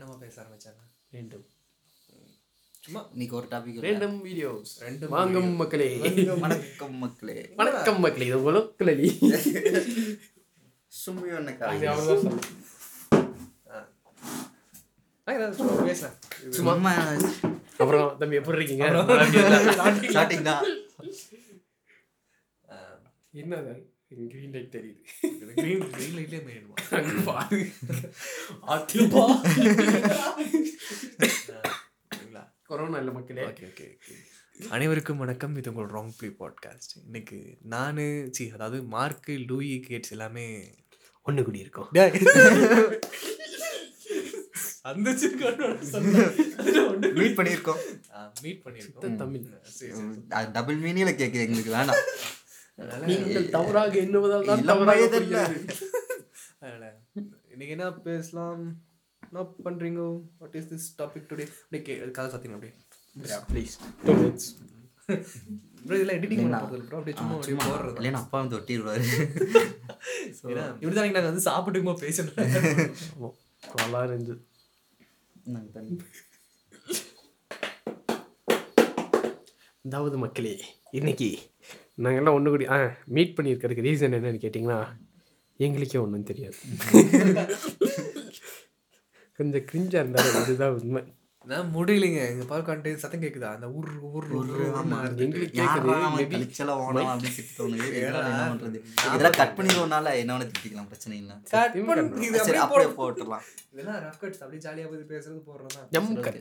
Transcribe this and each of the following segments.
ரேண்டமாக பேச ஆரம்பிச்சாங்க. வேண்டும். சும்மா இன்னைக்கு ஒரு டாபிக் வேண்டும் வீடியோஸ் ரெண்டு வாங்கும் மக்களே. வணக்கம் மக்களே. வணக்கம் மக்களே. இது உங்களும் கிளலி சும்மி ஒன்று ஆ, ஏதாவது சும்மா பேசலாம். சும்மா. அப்புறம் தம்பி எப்படி இருக்கீங்க? ஸ்டார்டிங் தான். என்னது? கிரீன் லைட் தெரியுது. க்ரீன் க்ரீன் லைட்லேயே மேடுமா பாரு. சரிங்களா? கொரோனா இல்லை மக்களே. ஓகே ஓகே ஓகே அனைவருக்கும் வணக்கம். இது உங்கள் ராங் ப்ளே பாட்காஸ்ட் இன்னைக்கு நான் சி அதாவது மார்க்கு லூயி கேட்ஸ் எல்லாமே ஒன்று கூடி இருக்கோம் அந்த மீட் பண்ணியிருக்கோம். மீட் பண்ணியிருக்கோம். தமிழ். டபுள் மீனிங்ல கேட்குது எங்களுக்கு வேணாம். நீங்கள் தவறாக எண்ணுவதால் தான் தவறாக இன்னைக்கு என்ன பேசலாம்? என்ன பண்றீங்க? What is this topic today அப்படியே கே கதை சாத்திங்க அப்படியே. இதெல்லாம் எடிட்டிங் பண்ண போகிறது ப்ரோ அப்படியே சும்மா அப்படியே போடுறது. இல்லைன்னா அப்பா வந்து ஒட்டிடுவாரு இப்படி தான் நாங்கள் வந்து சாப்பிட்டுக்குமா பேசணும் நல்லா இருந்துச்சு நாங்க தண்ணி. அதாவது மக்களே இன்னைக்கு நாங்கள் எல்லாம் ஒன்று கூடி ஆ மீட் பண்ணியிருக்கிறதுக்கு ரீசன் என்னன்னு கேட்டிங்கன்னா எங்களுக்கே ஒன்றும் தெரியாது கொஞ்சம் கிரிஞ்சாக இருந்தாலும் இதுதான் உண்மை நான் முடியலைங்க எங்க பால் கான்ட்டு சத்தம் கேக்குதா அந்த ஊர் ஊர் ஊர் ஆமா. எங்களுக்கு கேட்குது அவன் மேபி கழிச்செல்லாம் ஓனம் அப்படின்னு திட்டு தோணுது இதெல்லாம் என்ன பண்றது இதெல்லாம் கட் பண்ணிடுவோம்னால என்ன வேணா திட்டிக்கலாம் பிரச்சனை இல்லை கட் பண்ணி இது சரி அப்படியே அப்படியே போட போட்டுடலாம் இதெல்லாம் ரஃப் கட்ஸ் அப்படியே ஜாலியா போய் பேசுறது போடுறதா ஜம் கட்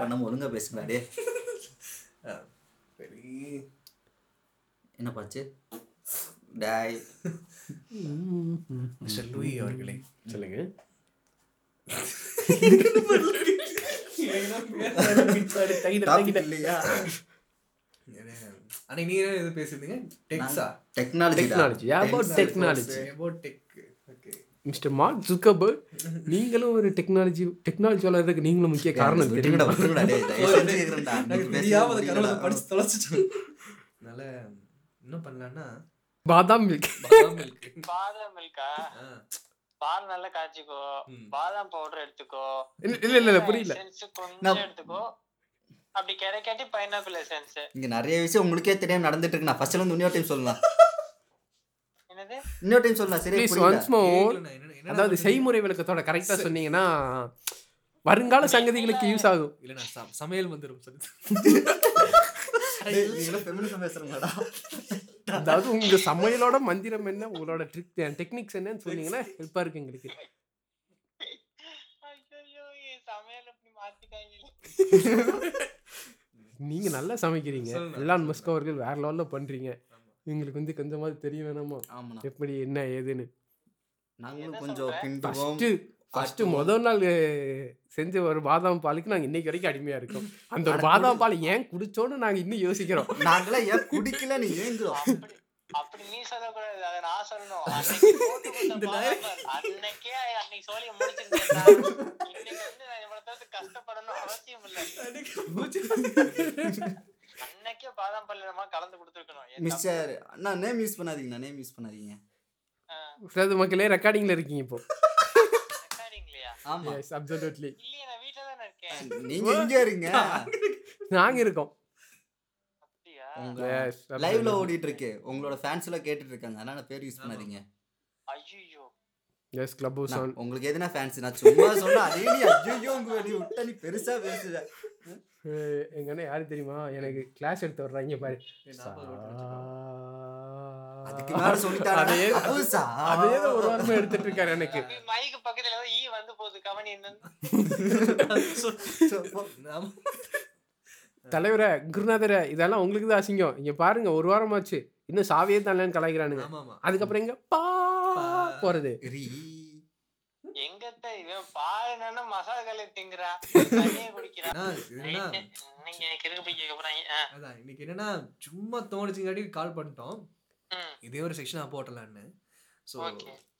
பண்ணாம ஒழுங்கா பேசுங்களா என்ன பாச்சு? டாய். மிஸ்டர் லூயி அவர்களே. சொல்லுங்க. அன்னைக்கு நீங்க இது பேசுறீங்க? DEXA technology technology technology about tech mister Mark Zuckerberg. நீங்களும் ஒரு டெக்னாலஜி டெக்னாலஜி வளர்றதுக்கு நீங்களும் முக்கிய காரணம் அதனால என்ன பண்ணலாம்னா பாதாம் மில்க். பாதாம் மில்கா. பால் நல்லா காய்ச்சிக்கோ. பாதாம் பவுடர் எடுத்துக்கோ. இல்ல இல்ல இல்ல, இல்ல புரியல. கொஞ்சம் எடுத்துக்கோ. அப்படி கிடைக்காட்டி பைனாப்பிள் எசன்ஸ் இங்க நிறைய விஷயம் உங்களுக்கே தெரியாம நடந்துட்டு இருக்கு. நான் ஃபர்ஸ்ட்ல இருந்து இன்னொரு டைம் சொல்லலாம். இன்னொரு டைம் சொல்லலாம். புரியல ஒன்ஸ் மோர் அதாவது? செய்முறை விளக்கத்தோட கரெக்டா சொன்னீங்கன்னா வருங்கால சங்கதிகளுக்கு யூஸ் ஆகும். இல்ல நான் ச- சமையல் பேசுறீங்களாடா? அதாவது உங்க சமையலோட மந்திரம் என்ன? உங்களோட ட்ரிக் டெக்னிக்ஸ் என்னன்னு சொன்னீங்கன்னா ஹெல்ப்பா இருக்கு எங்களுக்கு. நீங்க நல்லா சமைக்கிறீங்க. எல்லாம் மஸ்கோ அவர்கள் வேற லெவல்ல பண்றீங்க. எங்களுக்கு வந்து கொஞ்சமாவது தெரிய வேணாமா? ஆமாண்ணா. எப்படி என்ன ஏதுன்னு. நாங்களும் கொஞ்சம்? கிண்டுவோம் ஃபர்ஸ்ட் ஃபர்ஸ்ட் முதல் நாள் செஞ்ச ஒரு பாதாம் பாலுக்கு நாங்க இன்னைக்கு வரைக்கும் அடிமையா இருக்கோம். அந்த ஒரு பாதாம் பால் ஏன் குடிச்சோன்னு நாங்க இன்னும் யோசிக்கிறோம். நாங்களாம் ஏன் குடிக்கல? நீ ஏங்குறோம் அப்படி அப்படி நீ சொல்லக்கூடாது. அதை நான் சொல்லணும். அன்னைக்கு போட்டு கொடுத்த பாதாம் பால், அன்னைக்கே அன்னைக்கு சோழியை முடிச்சிருந்தேன் இன்னைக்கு வந்து நான் இவ்வளவு தூரத்துக்கு கஷ்டப்படணும் அவசியம் இல்லை. அன்னைக்கே பாதாம் பால் நம்ம கலந்து கொடுத்துருக்கணும். மிஸ்டர் அண்ணா நேம் யூஸ் பண்ணாதீங்கண்ணா நேம் யூஸ் பண்ணாதீங்க. சிலது மக்களே ரெக்கார்டிங்ல இருக்கீங்க இப்போ. ஆமா. எஸ் அப்சல்யூட்லி இல்லையே நான் வீட்டுல தானே இருக்கேன். நீங்க எங்க இருங்க நாங்க இருக்கோம். உங்க Yes, லைவ்ல ஓடிட்டு இருக்கு உங்களோட ஃபேன்ஸ் எல்லாம் கேட்டுட்டு இருக்காங்க அதனால பேர் யூஸ் பண்ணாதீங்க. ஐயோ எஸ் கிளப் ஹவுஸ் உங்களுக்கு எதுனா ஃபேன்ஸ் நான் சும்மா சொன்னா அதே நீ ஐயோ உங்க வெளிய விட்டா நீ பெருசா பேசுற எங்க அண்ணன் யாரு தெரியுமா? எனக்கு கிளாஸ் எடுத்து வர்றாங்க பாரு. தான் ஒரு வாரமா எடுத்துட்டு இருக்காரு எனக்கு. மைக்கு பக்கத்துல ஈ வந்து போகுது. கவனி. தலைவரை குருநாதரை இதெல்லாம் உங்களுக்கு தான் அசிங்கம். இங்க பாருங்க ஒரு வாரமாச்சு. இன்னும் சாவியே தானேன்னு கலாய்க்கிறானுங்க. அதுக்கப்புறம் எங்க பா போறது. இவன் என்னன்னா மசாலா கல்லை திங்குறா. இன்னைக்கு என்னன்னா சும்மா தோணுச்சுங்காட்டி கால் பண்ணிட்டோம். இதே ஒரு செக்ஷனாக போட்டலான்னு ஸோ.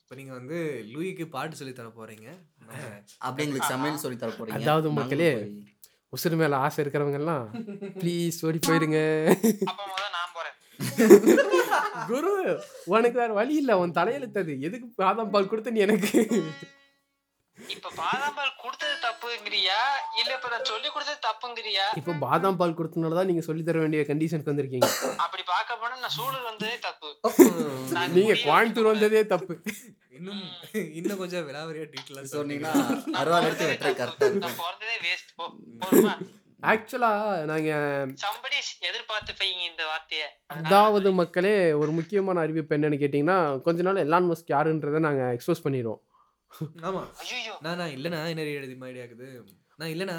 இப்போ நீங்கள் வந்து லூயிக்கு பாட்டு சொல்லி தர போறீங்க. அப்படி எங்களுக்கு சமையல் சொல்லி தர போறீங்க. அதாவது மக்களே, உசுறு மேல ஆசை இருக்கிறவங்க எல்லாம் ப்ளீஸ் ஓடி போயிருங்க அப்ப முதல்ல நான் போறேன். குரு உனக்கு வேற வழி இல்ல. உன் தலையெழுத்தது எதுக்கு பாதாம் பால் கொடுத்த நீ எனக்கு? இப்ப பாதாம் பால் கொடுத்தது தப்புங்கிறியா? இல்ல இப்ப நான் சொல்லி கொடுத்தது தப்புங்கிறியா? இப்போ பாதாம் பால் கொடுத்தனால தான் நீங்க சொல்லி தர வேண்டிய கண்டிஷனுக்கு வந்திருக்கீங்க. அப்படி பார்க்க போனா நான் சூழல் வந்ததே தப்பு. நீங்க கோயம்புத்தூர் வந்ததே தப்பு. இன்னும் இன்னும் கொஞ்சம் விலாவரியா டீட்டெயிலாக சொன்னீங்கன்னா எடுத்து கரெக்டா நான் பிறந்ததே வேஸ்ட் போ போதுமா? ஆக்சுவலா நாங்க சம்படி எதிர்பார்த்து பையங்க இந்த வார்த்தைய. அதாவது மக்களே ஒரு முக்கியமான அறிவிப்பு என்னன்னு கேட்டிங்கன்னா கொஞ்ச நாள் எலான் மஸ்க் யாருன்றதை நாங்க எக்ஸ்போஸ் பண்ணிடுவோம். ஆமா. நான் நான் இல்லைண்ணா என்ன எழுதி மாதிரி ஆகுது. நான் இல்லைண்ணா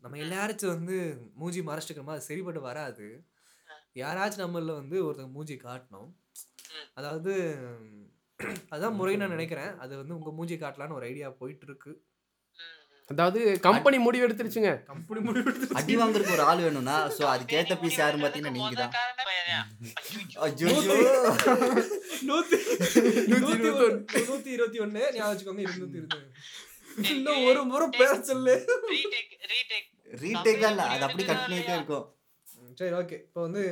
நம்ம எல்லாராச்சும் வந்து மூஞ்சி மறைச்சிக்கிறோமா அது சரிப்பட்டு வராது. யாராச்சும் நம்மள வந்து ஒருத்தங்க மூஞ்சி காட்டணும். அதாவது அதான் முறை நான் நினைக்கிறேன். அது வந்து உங்க மூஞ்சி காட்டலான்னு ஒரு ஐடியா போயிட்டு இருக்கு அதாவது கம்பெனி முடிவு எடுத்துருச்சுங்க கம்பெனி முடிவு அடி வாங்குறதுக்கு ஒரு ஆள் வேணும்னா சோ அதுக்கேத்த பீஸ் யாருன்னு பாத்தீங்கன்னா நீங்க தான். ஐயோ நூத்தி இருபத்தி ஒண்ணு. ஞாபகம் வச்சுக்கோங்க இருநூத்தி இருபது. இன்னும் ஒரு முறை பேச சொல்லு ரீடேக் ரீடேக் ரீடேக் இல்ல அது அப்படி கட் பண்ணிட்டே இருக்கும். ம், சரி ஓகே இப்போ வந்து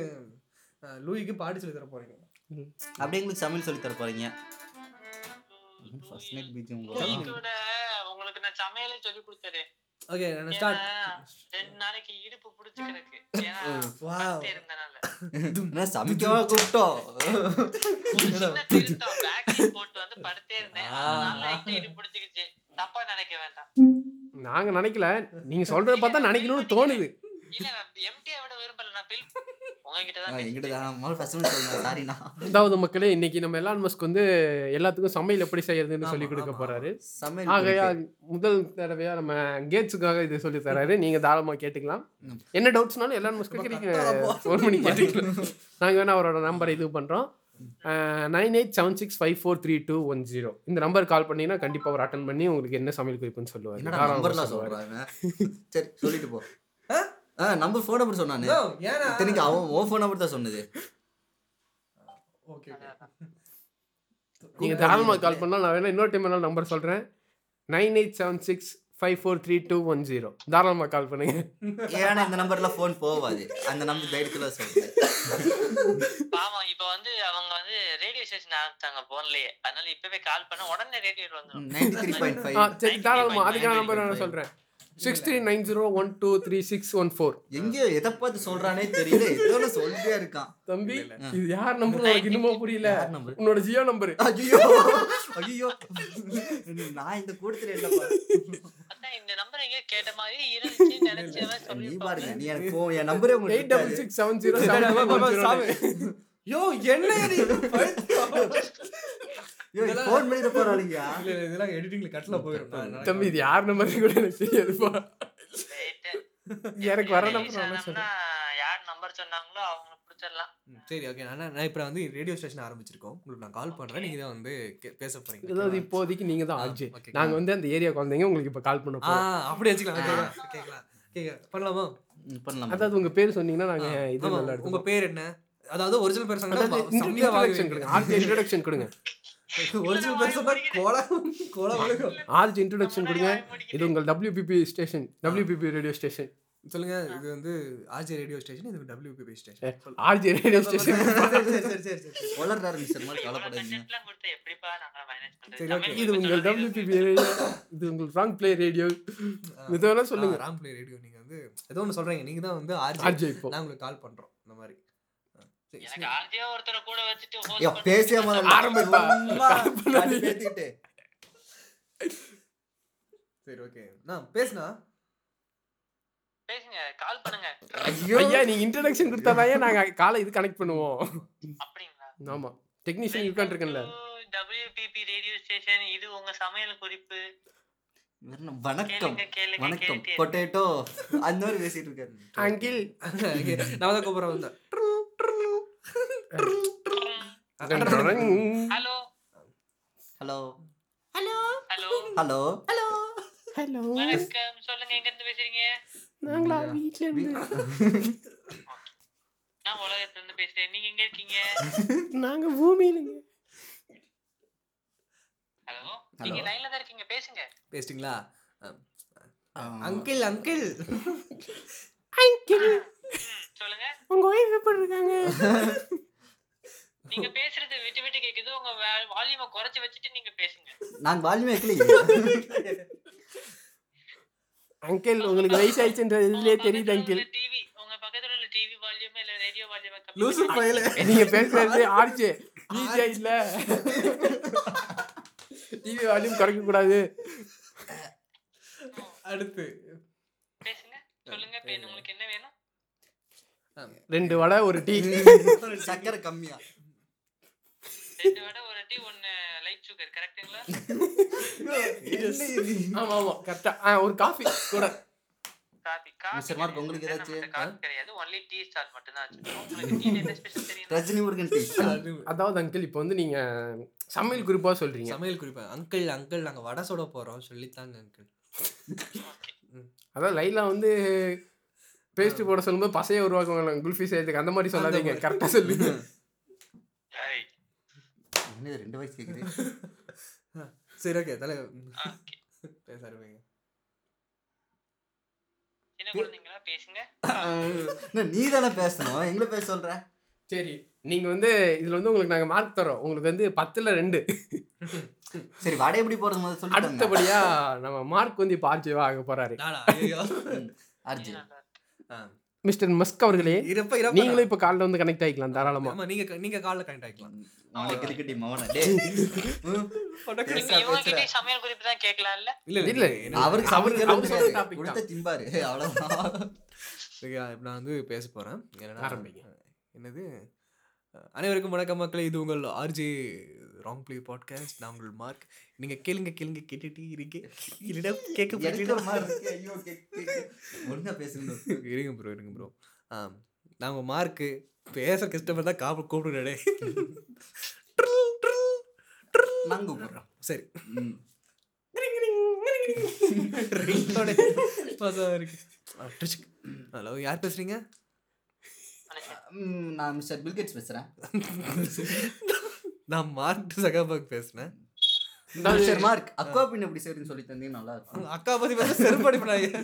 லூயிக்கு பாட்டு சொல்லி தர போறீங்க. அப்படியே எங்களுக்கு சமையல் சொல்லி தர போறீங்க. ஃபர்ஸ்ட் நைட் பீஜம் உங்களுக்கு நான் சமையலே சொல்லி கொடுத்தேன் ஓகே நான் ஸ்டார்ட் ரெண்டு நாளைக்கு இடுப்பு புடிச்சுக்கிறதுக்கு. ஏன்னா என்ன சமைக்கவா கூப்பிட்டோம்? போட்டு வந்து படுத்தே இருந்தேன். இடுப்பு பிடிச்சிக்கிச்சு. தப்பா நினைக்க வேண்டாம். நாங்க நினைக்கல. நீங்க சொல்றத பார்த்தா நினைக்கணும்னு தோணுது. அதாவது மக்களே இன்னைக்கு நம்ம எலான் மஸ்க் வந்து எல்லாத்துக்கும் சமையல் எப்படி செய்யறதுன்னு சொல்லி கொடுக்க போறாரு. சமையல் ஆகையா. முதல் தடவையா நம்ம கேட்ஸுக்காக இது சொல்லி தராரு. நீங்க தாராளமா கேட்டுக்கலாம். என்ன டவுட்ஸ்னாலும் எலான் மஸ்க்கு நீங்க ஃபோன் பண்ணி கேட்டுக்கலாம். நாங்க வேணா அவரோட நம்பர் இது பண்றோம். Nine eight seven six five four three two one zero இந்த நம்பர் கால் பண்ணீங்கன்னா கண்டிப்பா அவர் அட்டன் பண்ணி உங்களுக்கு என்ன சமையல் குறிப்புன்னு சொல்லுவாரு. சரி சொல்லிட்டு போ. ஆ நம்பர் ஃபோன் நம்பர் சொன்னானே. No, ஏன்னா இத்தனைக்கு அவன் ஓ ஃபோன் நம்பர் தான் சொன்னது. ஓகே நீங்க தாராளமா கால் பண்ணலாம் நான் வேணா இன்னொரு டைம் வேணாலும் நம்பர் சொல்றேன். Nine eight seven six five four three two one zero தாராளமா கால் பண்ணுங்க. ஏன்னா இந்த நம்பர்ல ஃபோன் போவாது. அந்த நம்பர் தைரியத்துல சொல்றேன் பாவம் இப்ப வந்து அவங்க வந்து ரேடியோ ஸ்டேஷன் ஆரம்பிச்சாங்க போன்லயே அதனால இப்பவே கால் பண்ண உடனே ரேடியோ வந்துடும் நைன்டி த்ரீ பாயிண்ட் ஃபைவ் சரி தாராளமா. அதுக்கான நம்பர் நான் சொல்றேன். Six three nine zero one two three six one four எங்கேயோ எதை பார்த்து சொல்றானே தெரியல. ஏதோ சொல்லிட்டே இருக்கான். தம்பி இது யார் நம்பர்? உனக்கு புரியல? உன்னோட ஜியோ நம்பர். ஐயோ ஐயோ. நான் இந்த கூட்டத்துல இல்லப்பா இந்த நம்பர் எங்க கேட்ட மாதிரி இருந்துச்சு நினைச்சவன் நீ சொல்லி பாருங்க நீ எனக்கு போ என் நம்பரே எயிட் உங்களுக்கு double six seven zero seven யோ என்ன? ஃபோன் இதெல்லாம் எடிட்டிங்ல கட்ல போயிடும் தம்பி இது யார் நம்பர் கூட எனக்கு தெரியாதுப்பா எனக்கு வர Release நம்பர் நான் ஆனோம்னா சொல்றேன் யார் நம்பர் சொன்னாங்களோ அவங்க பிடிச்சிடலாம். ம், சரி ஓகே நான் நான் இப்போ வந்து ரேடியோ ஸ்டேஷன் ஆரம்பிச்சிருக்கோம். உங்களுக்கு நான் கால் பண்றேன். நீங்க தான் வந்து பேச போறீங்க. அதாவது இப்போதைக்கு நீங்க தான் ஆச்சு okay. நாங்க வந்து அந்த ஏரியா குழந்தைங்க உங்களுக்கு இப்ப கால் பண்ண ஆ போறோம். அப்படி வச்சுக்கலாம். கேட்கலாம் கேட்கலாம். கேட்க பண்ணலாமா? பண்ணலாம். அதாவது உங்க பேர் சொன்னீங்கன்னா நாங்க இது நல்லா பேர் என்ன? அதாவது ஒரிஜினல் பேர் சொன்னா இன்ட்ரோடக்ஷன் இன்ட்ரோடக்ஷன் கொடுங்க. ஒரிஜினல் பேர் சொன்னா கோலா கோலா வழுக்கும் ஆர்ஜி இன்ட்ரோடக்ஷன் கொடுங்க. இது உங்கள் WPP station WPP radio station சொல்லுங்க இது வந்து ஆர்ஜே ரேடியோ ஸ்டேஷன் இது WPP station RJ radio station சரி சரி சரி சரி வளர்றாரு மிஸ்டர் மாதிரி கவலைப்படாதீங்க? சரி. இது உங்கள் டபிள்யூபிபி ரேடியோ இது. உங்கள் ராங் பிளே ரேடியோ இது வேணா சொல்லுங்க. ராம் பிளே ரேடியோ நீங்க வந்து ஏதோ ஒன்று சொல்றீங்க. நீங்க தான் வந்து ஆர்ஜே நான் உங்களுக்கு கால் பண்றோம். இந்த மாதிரி. பேசிய முதல்ல? ஆரம்பிப்பா. சும்மா கட்டி பேத்திக்கிட்டு. சரி ஓகே நான் பேசுனா பேசுங்க கால் பண்ணுங்க. ஐயோ. ஐயா நீங்க இன்ட்ரோடக்ஷன் கொடுத்தாதான் நாங்க காலை இது கனெக்ட் பண்ணுவோம். அப்படிங்களா? ஆமா. டெக்னீஷியன் உட்காந்துருக்கேன்ல WPP ரேடியோ ஸ்டேஷன் இது உங்க சமையல் குறிப்பு. வணக்கம். வணக்கம். பொட்டேட்டோ அந்த மாதிரி பேசிட்டு இருக்காரு அங்கிள். Okay, நான் தான் கூப்பிட்றேன் வந்தேன் hello. Hello. Hello. Hello. Hello. வணக்கம். சொல்லுங்க எங்க இருந்து பேசுறீங்க? நாங்களா வீட்ல இருந்து நான் உலகத்துல இருந்து பேசுறேன். நீங்க எங்க இருக்கீங்க? நாங்க பூமியிலங்க. ஹலோ. நீங்க லைன்ல தான் இருக்கீங்க பேசுங்க. பேசிட்டீங்களா அங்கிள் அங்கிள் அங்கிள் சொல்லுங்க. உங்க ஒய்ஃப் எப்படி இருக்காங்க? நீங்க பேசுறது விட்டு விட்டு கேக்குது உங்க வால்யூமை குறைச்சு வச்சுட்டு நீங்க பேசுங்க. நாங்க வால்யூமே வைக்கலையே அங்கிள் உங்களுக்கு வயசாயிடுச்சுன்றது இதுலயே தெரியுது அங்கிள் டிவி உங்க பக்கத்துல உள்ள டிவி வால்யூம் இல்ல ரேடியோ வால்யூம் லூசு பையல நீங்க பேசுறது ஆர்ச்சு ஈஸியா இல்ல. டிவி வால்யூம் குறைக்க கூடாது அடுத்து. பேசுங்க. சொல்லுங்க பே- உங்களுக்கு என்ன வேணும்? ரெண்டு வடை ஒரு டீ. சக்கரை கம்மியா. ரெண்டு வடை ஒரு டீ ஒன்னு லைட் சுகர் கரெக்ட்டுங்களா ஆமா ஆமா கரெக்டா ஒரு காஃபி கூட. காபி காபி மிஸ்டர் மார்க், உங்களுக்கு கிடையாது. ஏதாச்சும்? நம்மகிட்ட காபி கிடையாது. ஒன்லி டீ ஸ்டால் மட்டும் தான் வச்சிருக்கோம் உங்களுக்கு டீ என்ன ஸ்பெஷல் தெரியும்? ரஜினி முருகன் டீ அதாவது அங்கிள் இப்போ வந்து நீங்க சமையல் குறிப்பா சொல்றீங்க. சமையல் குறிப்பா. அங்கிள் அங்கிள் நாங்க வடை சுட போறோம். சொல்லித்தாங்க அங்கிள் அதான் லைலா வந்து பேஸ்ட் போட சொல்லும்போது பசைய உருவாக்குவாங்க குல்ஃபி செய்யறதுக்கு அந்த மாதிரி சொல்லாதீங்க. கரெக்டா சொல்லுங்க. என்ன ரெண்டு வயசு கேக்குது? சரி ஓகே தலை okay. பேச ஆரம்பிங்க சின்ன குழந்தைங்களா பேசுங்க என்ன, நீ தானே பேசணும். எங்களை பேச சொல்ற? சரி நீங்க வந்து இதுல வந்து உங்களுக்கு நாங்க மார்க் தரோம் உங்களுக்கு வந்து பத்துல ரெண்டு. சரி வடை எப்படி போறது முதல்ல சொல்லி அடுத்தபடியா நம்ம மார்க் வந்து இப்போ ஆர்ஜிவா ஆக போறாரு. அர்ஜுன். ஆ. மிஸ்டர் மஸ்க் அவர்களே நீங்களும் இப்போ காலைல வந்து கனெக்ட் ஆகிக்கலாம் தாராளமா. ஆமா நீங்க நீங்க கால்ல கனெக்ட் ஆயிக்கலாம். நான் வந்து பேச போறேன். என்னது? அனைவருக்கும் வணக்கம் மக்களே. இது உங்கள் ஆர்ஜே ராங் பிளே பாட்காஸ்ட் நான் உங்கள் மார்க் நீங்க கேளுங்க கேளுங்க கேட்டுட்டே இருக்க. இல்லடா கேட்க. ஒழுங்கா பேசுங்க இருங்க ப்ரோ இருங்க ப்ரோ ஆ உங்க மார்க்கு பேச கஷ்டப்பட்டு தான் காப்பு கூப்பிடுறே நாங்க கூப்பிடுறோம். சரி. ஹலோ யார் பேசுறீங்க? நான் மிஸ்டர் பில்கேட்ஸ் பேசுறேன். நான் மார்க் சகாபாக் பேசுனேன். மிஸ்டர் மார்க் அக்வா பின் எப்படி செய்யறதுன்னு சொல்லி தந்தீங்க நல்லா இருக்கும். அக்கா பத்தி பேச செருப்படி பண்ணாங்க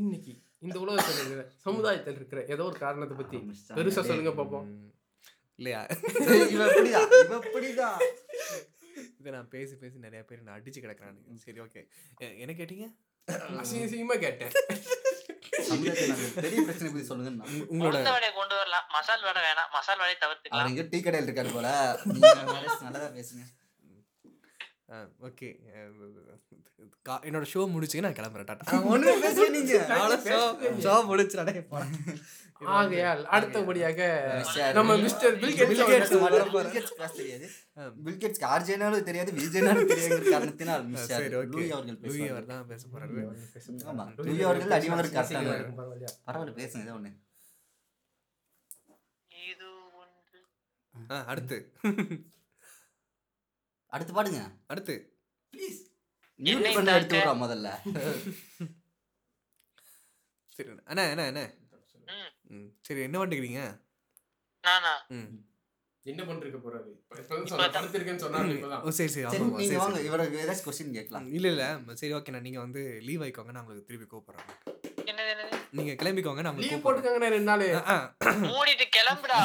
இன்னைக்கு இந்த உலகத்தில் இருக்கிற சமுதாயத்தில் இருக்கிற ஏதோ ஒரு காரணத்தை பத்தி பெருசா சொல்லுங்க பாப்போம். இல்லையா? எப்படிதான் இதை நான் பேசி பேசி நிறைய பேர் நான் அடிச்சு கிடக்குறானுங்க. சரி ஓகே என்ன கேட்டீங்க? அசிங்க அசிங்கமா கேட்டேன். பெரிய பிரச்சனை பத்தி சொல்லுங்க உங்களோட உளுந்த வடையை கொண்டு வரலாம். மசால் வடை வேணாம். மசால் வடையை அவர் தவிர்த்துக்கலாம் எங்க டீ கடையில் இருக்காரு போல. நல்லதா பேசுங்க. ஓகே. என்னோட ஷோ முடிச்சுங்க நான் கிளம்புறேன். டாட்டா. ஒண்ணுமே பேசுவே நீங்க. ஷோ முடிச்சுடா ஆகையால் அடுத்தபடியாக நம்ம மிஸ்டர் பில்கேட்ஸ் தெரியாது. பில்கேட்ஸ்க்கு ஆர்ஜேனாலும் தெரியாது விஜயனாலும் தெரியாதுங்கிற காரணத்தினால் மிஸ்டர் லூயி அவர்கள் லூயி அவர் தான் பேச போறாரு. ஆமா லூயி அவர்கள் அடிவாங்க கரெக்டான பரவாயில்ல பேசுங்க ஏதோ ஒண்ணு. இது ஒன்று. ஆ, அடுத்து. அடுத்து பாடுங்க. அடுத்து. ப்ளீஸ் மியூட் பண்ண எடுத்து விடுறா முதல்ல. சரி அண்ணா என்ன என்ன ம், சரி என்ன பண்ணிக்கிறீங்க நானா? ம். என்ன பண்ணிருக்க போறாரு? இப்ப வந்து சொன்ன படுத்திருக்கேன்னு ஓ சரி சரி. நீங்க சரி வாங்க. இவருக்கு ஏதாச்சும் கேட்கலாம். இல்ல இல்ல. சரி ஓகே நான் நீங்க வந்து லீவ் ஆயிக்கோங்க. நான் உங்களுக்கு திருப்பி கூப்பிடுறேன். நீங்க கிளம்பிக்கோங்க நான் லீவ் போட்டுக்கோங்க ரெண்டு நாள். மூடிட்டு கிளம்புடா.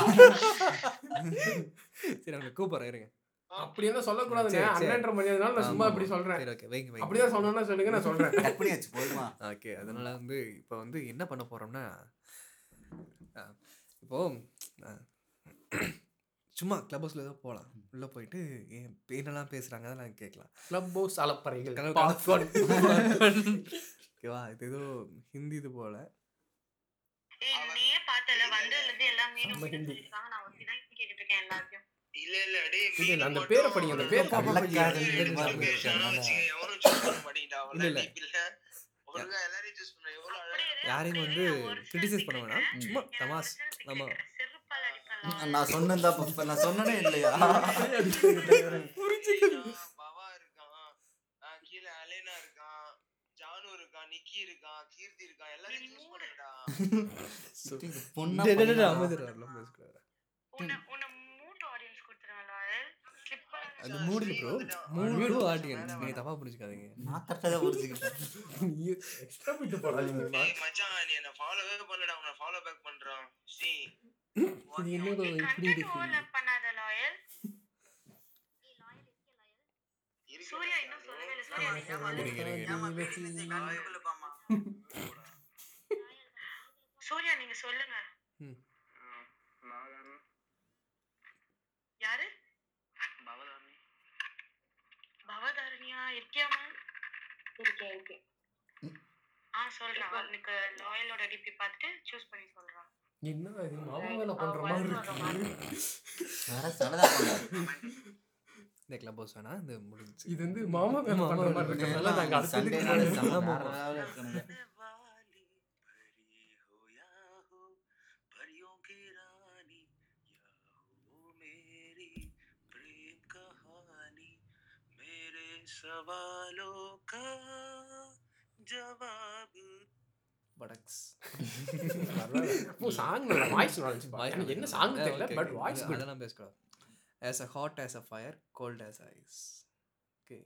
சரி உங்களுக்கு கூப்பிடுறேன் இருங்க. அப்படி என்ன. அண்ணன்ற மரியாதைனால நான் சும்மா ஆமா, இப்படி ஆமா. சொல்றேன். சரி ஓகே வைங்க வைங்க. அப்படிதான் சொன்னா சொல்லுங்க நான் சொல்றேன். கட் பண்ணியாச்சு போதுமா. ஓகே அதனால வந்து இப்போ வந்து என்ன பண்ண போறோம்னா இப்போ சும்மா கிளப் ஹவுஸ்ல ஏதோ போகலாம் உள்ள போயிட்டு ஏன் என்னெல்லாம் பேசுறாங்க அதெல்லாம் கேட்கலாம். கிளப் ஹவுஸ் அலப்பறைகள். ஓகேவா இது ஏதோ ஹிந்தி இது போல. அந்த பேரை படிங்க, அந்த பேர் இல்ல. இல்ல, யாரையும் வந்து சிலர் பண்ண வேணாம். சும்மா சிலர் நம்ம- நான் சொன்னதா இப்ப நான் சொன்னனே இல்லையா? பவா இருக்கான், கீழே அலேனா இருக்கான், ஜானு இருக்கான், நிக்கி இருக்கான், கீர்த்தி இருக்கான். பொண்ணா டேய், டேய், டேய், பொண்ணா? அமைதியா இரு, எல்லாம் பேசக்கூடாது. உன்னை உன்னை மூட் ஆடியன்ஸ் கொடுத்துருவேன்ல ஸ்லிப் அது மூடு ப்ரோ மூடு ஆடியன்ஸ் நீங்க தப்பா புரிஞ்சுக்காதீங்க. நான் கரெக்டா தான் புரிஞ்சுக்கிட்டேன். எக்ஸ்ட்ரா போயிட்டு போறாங்க மச்சான், நீ என்னை follow வே பண்ணலடா, உன்னை follow back பண்றான். ஸ்ரீ, இது என்னடா இப்படி இருக்கு. ஓவர்லாப் பண்ணாத லாயல் சூர்யா இன்னும் சொல்லவே இல்லை. சூர்யா நீங்க சூர்யா நீங்க சொல்லுங்க ம். யாரு பவதாரணியா இருக்கியாமா இருக்கேன் இருக்கேன் ஆ சொல்றேன் அவனுக்கு லாயலோட டிபி பார்த்துட்டு சூஸ் பண்ணி சொல்றான் என்ன இது? மாமா வேலை பண்ற மாதிரி இருக்கு. வேற சனதா இந்த கிளப் ஹவுஸ் வேணா இந்த முடிஞ்சு. இது வந்து மாமா வேலை பண்ற மாதிரி இருக்கிறதுனால நாங்க சண்டே அடுத்தது நாள். सवालों का जवाब படக்ஸ் ஓ சாங் நல்லா வாய்ஸ் நாலேஜ் எனக்கு என்ன சாங் தெரியல பட் வாய்ஸ் குட் அதெல்லாம் பேசக்கூடாது as a hot as a fire cold as ice okay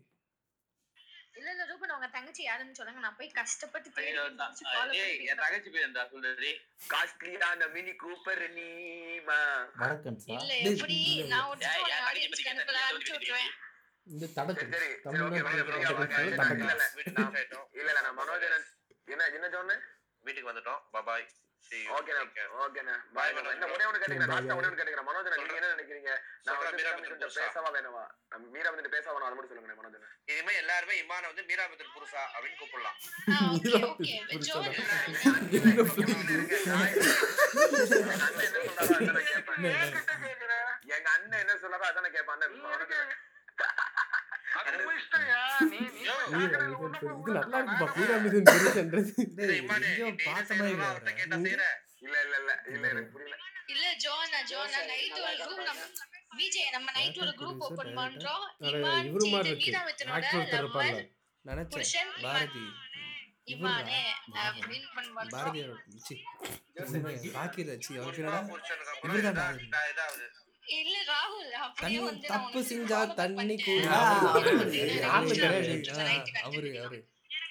இல்ல இல்ல ரூபன் உங்க தங்கச்சி யாருன்னு சொல்லுங்க நான் போய் கஷ்டப்பட்டு தேடி ஐயோ, கண்டுபிடிச்சு follow ஏய், பண்ணி என் தங்கச்சி பேர் என்ன சொல்லுடி காஸ்ட்லியான மினி கூப்பர் நீமா வடக்கன்ஸா இல்ல எப்படி நான் ஒரு ஏய், phone என் தங்கச்சி audience பத்தி க்கு அனுப்பல, கேட்டா அனுப்பிச்சு விட்டுருவேன் இந்த தடக்கு இல்ல இல்ல இல்ல இல்ல நான் மனோஜன் என்ன என்ன சொன்னேன் வீட்டுக்கு வந்துட்டோம் பாய் ஓகேண்ணா ஓகேண்ணா பாய் என்ன ஒரே ஒன்று கேட்டுக்கிறேன் லாஸ்டா ஒரே ஒன்று கேட்டுக்கிறேன் மனோஜன் நீங்க என்ன நினைக்கிறீங்க நான் வந்து. பேசவா வேணவா மீரா வந்து பேச வேணும் அது மட்டும் சொல்லுங்க மனோஜன் இனிமே எல்லாருமே இமான வந்து மீராபத்தின் புருஷா அப்படின்னு கூப்பிடலாம் எங்க அண்ணன் என்ன சொல்றாரோ அதானே கேட்பான் இது நல்லா இருக்குப்பா பீராமிதன் பெருசுன்றது இமானே எங்கேயோ நீ பார்த்த என்ன மாதிரி செய்யறதோ அவர்ட்ட கேட்டா செய்யற இல்ல இல்ல இல்ல இல்ல எனக்கு புரியல. இல்ல ஜோனா ஜோனா நைட் ஒரு குரூப் நம்ம விஜய் நம்ம நைட் ஒரு குரூப் ஓபன் பண்றோம். அட, இமான் இவரு மாதிரி சீட்டு, இருக்கு வீராமித்தனோட ஆக்டர் ஒருத்தர் இருப்பார்ல லவ்வர் நினைச்சேன். பாரதி. அவர் இல்ல ராகுல். அப்படியே வந்து தப்பு செஞ்சா தண்ணி. கூட அவரு அவரு.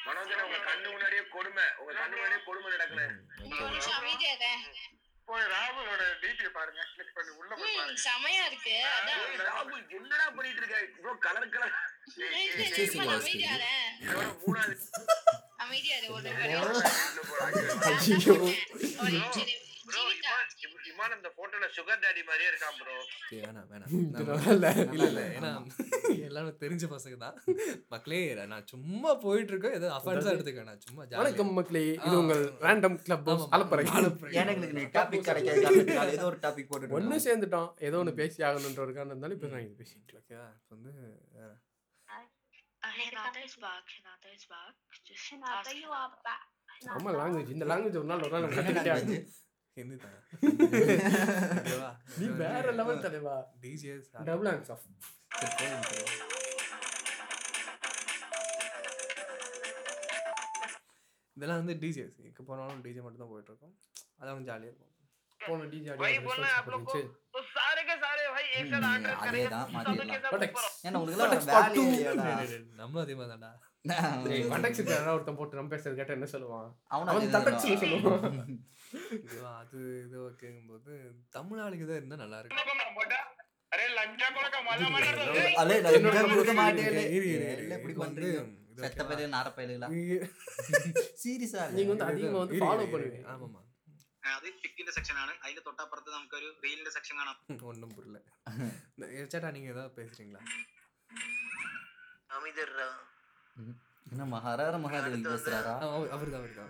மனோஜன் உங்க கண்ணு முன்னாடியே கொடுமை. உங்க கண்ணு முன்னாடியே கொடுமை நடக்குது. போய் ராகுலோட டிபி பாருங்க. கிளிக் பண்ணி உள்ள போய் ம், பாருங்க. செமையா இருக்கு. அதான். ராகுல் என்னடா பண்ணிட்டு இருக்க? இவ்ளோ கலர் கலர். இதோட மூணாவது அமைதியா இரு, ஒரு நிமிஷம். இமான் இமான் அந்த போட்டோல சுகர் டாடி மாதிரியே இருக்கான் ப்ரோ வேணாம் வேணாம். இது நம்ம- நல்லா இல்ல இல்ல இல்ல ஏன்னா எல்லாரும் தெரிஞ்ச பசங்க தான். மக்களே நான் சும்மா போயிட்டு இருக்கேன் ஏதோ அஃபென்ஸா எடுத்துக்க நான் சும்மா வணக்கம் மக்களே இது உங்கள் ரேண்டம் கிளப் ஹவுஸ் அலப்பறை எனக்கு நீ டாபிக் கிடைக்காது. ஏதோ ஒரு டாபிக் போட்டு ஒண்ணு சேர்ந்துட்டோம். ஏதோ ஒண்ணு பேசி ஆகணுன்ற ஒரு காரணம் இருந்தாலும் இப்போ நான் இது பேசிட்டு இருக்கேன். ஓகேவா இப்போ வந்து வேற. Uh, Hinata is back. Hinata is back. Just Hinata, ask you Hinata. are back. ஆமா லாங்குவேஜ் இந்த லாங்குவேஜ் ஒரு நாள் ஒரு நாள் கத்துக்கிட்டே. ஹிந்தி தான் நீ வேற லெவல் தலைவா டிஜிஎஸ் டபுள் ஹேண்ட்ஸ் ஆஃப் இதெல்லாம் வந்து டிஜிஎஸ் இப்போ போனாலும் டிஜே மட்டும் தான் போயிட்டு இருக்கோம் அதான் கொஞ்சம் ஜாலியாக இருக்கும். போன அதே தான் ஏன்னா நம்ம அதே மாதிரி தான்டா கண்டக்ட் சிக்கல ஒருத்தன் போட்டு நம்ம பேசுறது கேட்டா என்ன சொல்லுவான்? அவன் தட்டச்சு அது இது ஓகேங்கும்போது தமிழ் ஆளுக்கு இருந்தா நல்லா இருக்கும். ആമാ അത് ഫിക്കിന്റെ സെക്ഷൻ ആണ് അതിന്റെ തൊട്ടപ്പുറത്ത് നമുക്കൊരു റീലിന്റെ സെക്ഷൻ കാണാം ഒന്നും പുരില്ല ചേട്ടാ നീ ഏതാ പേസിറ്റിങ്ങളാ അമിതർ என்ன மகாரார மகாதேவி பேசுறாரா? அவர் தான் அவர் தான்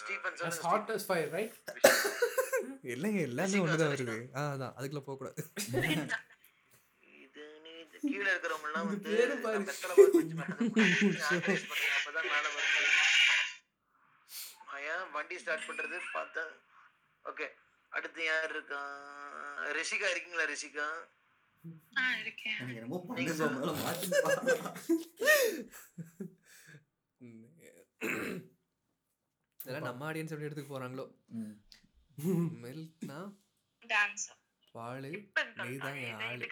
Stephen As hot as fire, right? இல்லைங்க எல்லாமே ஒண்ணுதான் வருது. ஆ அதான் அதுக்குள்ள போக கூடாது. இது நீ இது கீழ இருக்கிறவங்க எல்லாம் வந்து வண்டி ஸ்டார்ட் பண்றது பார்த்தா ஓகே அடுத்து யார் இருக்கா? ரிஷிகா இருக்கீங்களா ரிஷிகா? என்னமோ. இதெல்லாம் நம்ம ஆடியன்ஸ் எப்படி எடுத்துக்க போறாங்களோ. மில்க்னா பால் நீதான் என் ஆளு.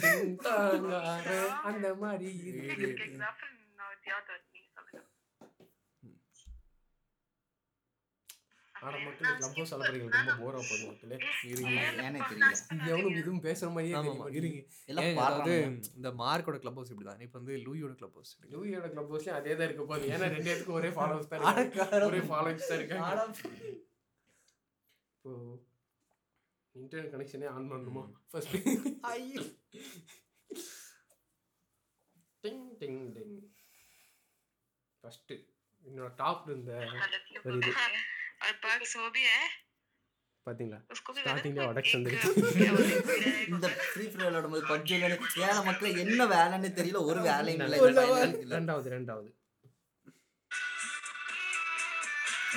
சிந்தாங்கார அந்த மாதிரி இரு, இரு. ஆனா மக்கள் கிளப் ஹவுஸ் அலப்பறைகள் ரொம்ப போரா போகுது மக்களே. ஏனே தெரியல இங்க எவனும் இதுவும் பேசுற மாதிரியே. இருங்க. எல்லாம் அதாவது. இந்த மார்க்கோட கிளப் ஹவுஸ் இப்படிதான் இப்போ வந்து லூயோட கிளப் ஹவுஸ் லூயியோட கிளப் ஹவுஸ்லயும் அதே தான் இருக்க போகுது. ஏன்னா ரெண்டு பேத்துக்கும் ஒரே ஃபாலோவர்ஸ் தான். ஒரே ஃபாலோவர்ஸ் தான் இருக்காங்க. இப்போ இன்டர்நெட் கனெக்ஷனே ஆன் பண்ணணுமா? First ding ding ding first என்னோட டாப் இருந்த ஒரு இது और पाक सो भी है பாத்தீங்களா उसको भी ஸ்டார்டிங்ல வடக்கு एक வந்துருக்கு இந்த ஃப்ரீ ஃபயர் விளையாடும் போது பப்ஜி விளையாடு ஏழை மக்கள் என்ன வேலைன்னு தெரியல ஒரு வேலையும் இல்லை ரெண்டாவது ரெண்டாவது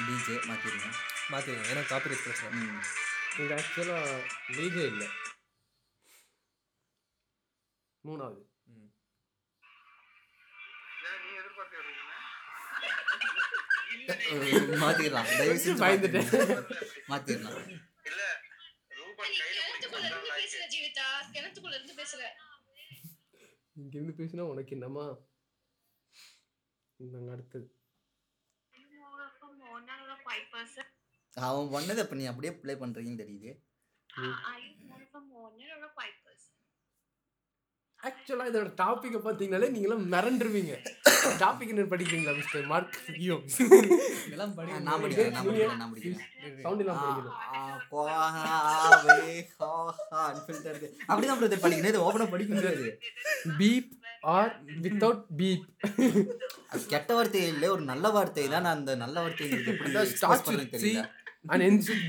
டிஜே மாத்திருங்க மாற்றிடுங்க ஏன்னா காப்பி பிரச்சனை ம். இது ஆக்சுவலாக டிஜே இல்லை மூணாவது மாத்திடலாம் தயவு செஞ்சு பயந்துட்டேன். மாத்திடலாம் இல்ல ரூபன் நீ கையில கிணத்துக்குள்ள இருந்து பேசுற ஜீவிதா. கிணத்துக்குள்ள இருந்து பேசுற. பேசினா உனக்கு என்னம்மா? நாங்கள் அடுத்தது. அவன் பண்ணதை இப்ப நீ அப்படியே ப்ளே பண்றீங்கன்னு தெரியுது. ஆக்சுவலாக இதோட டாப்பிக்கை பார்த்தீங்கனாலே நீங்களாம் மிரண்டுருவீங்க. டாபிக் என்ன படிக்கிறீங்களா மிஸ்டர் மார்க் ஐயோ. இதெல்லாம் படி நான் படிக்கிறேன் நான் படிக்கிறேன் நான் படிக்கிறேன். சவுண்ட் இல்லாம படிக்கணும். அப்படிதான் பிரதர் படிக்கணும். இது ஓப்பனா படிக்க முடியாது பீப் ஆர் வித்தவுட் பீப் அது கெட்ட வார்த்தை இல்லை ஒரு நல்ல வார்த்தை. தான் நான் அந்த நல்ல வார்த்தை எப்படி பண்றதுன்னு C தெரியல.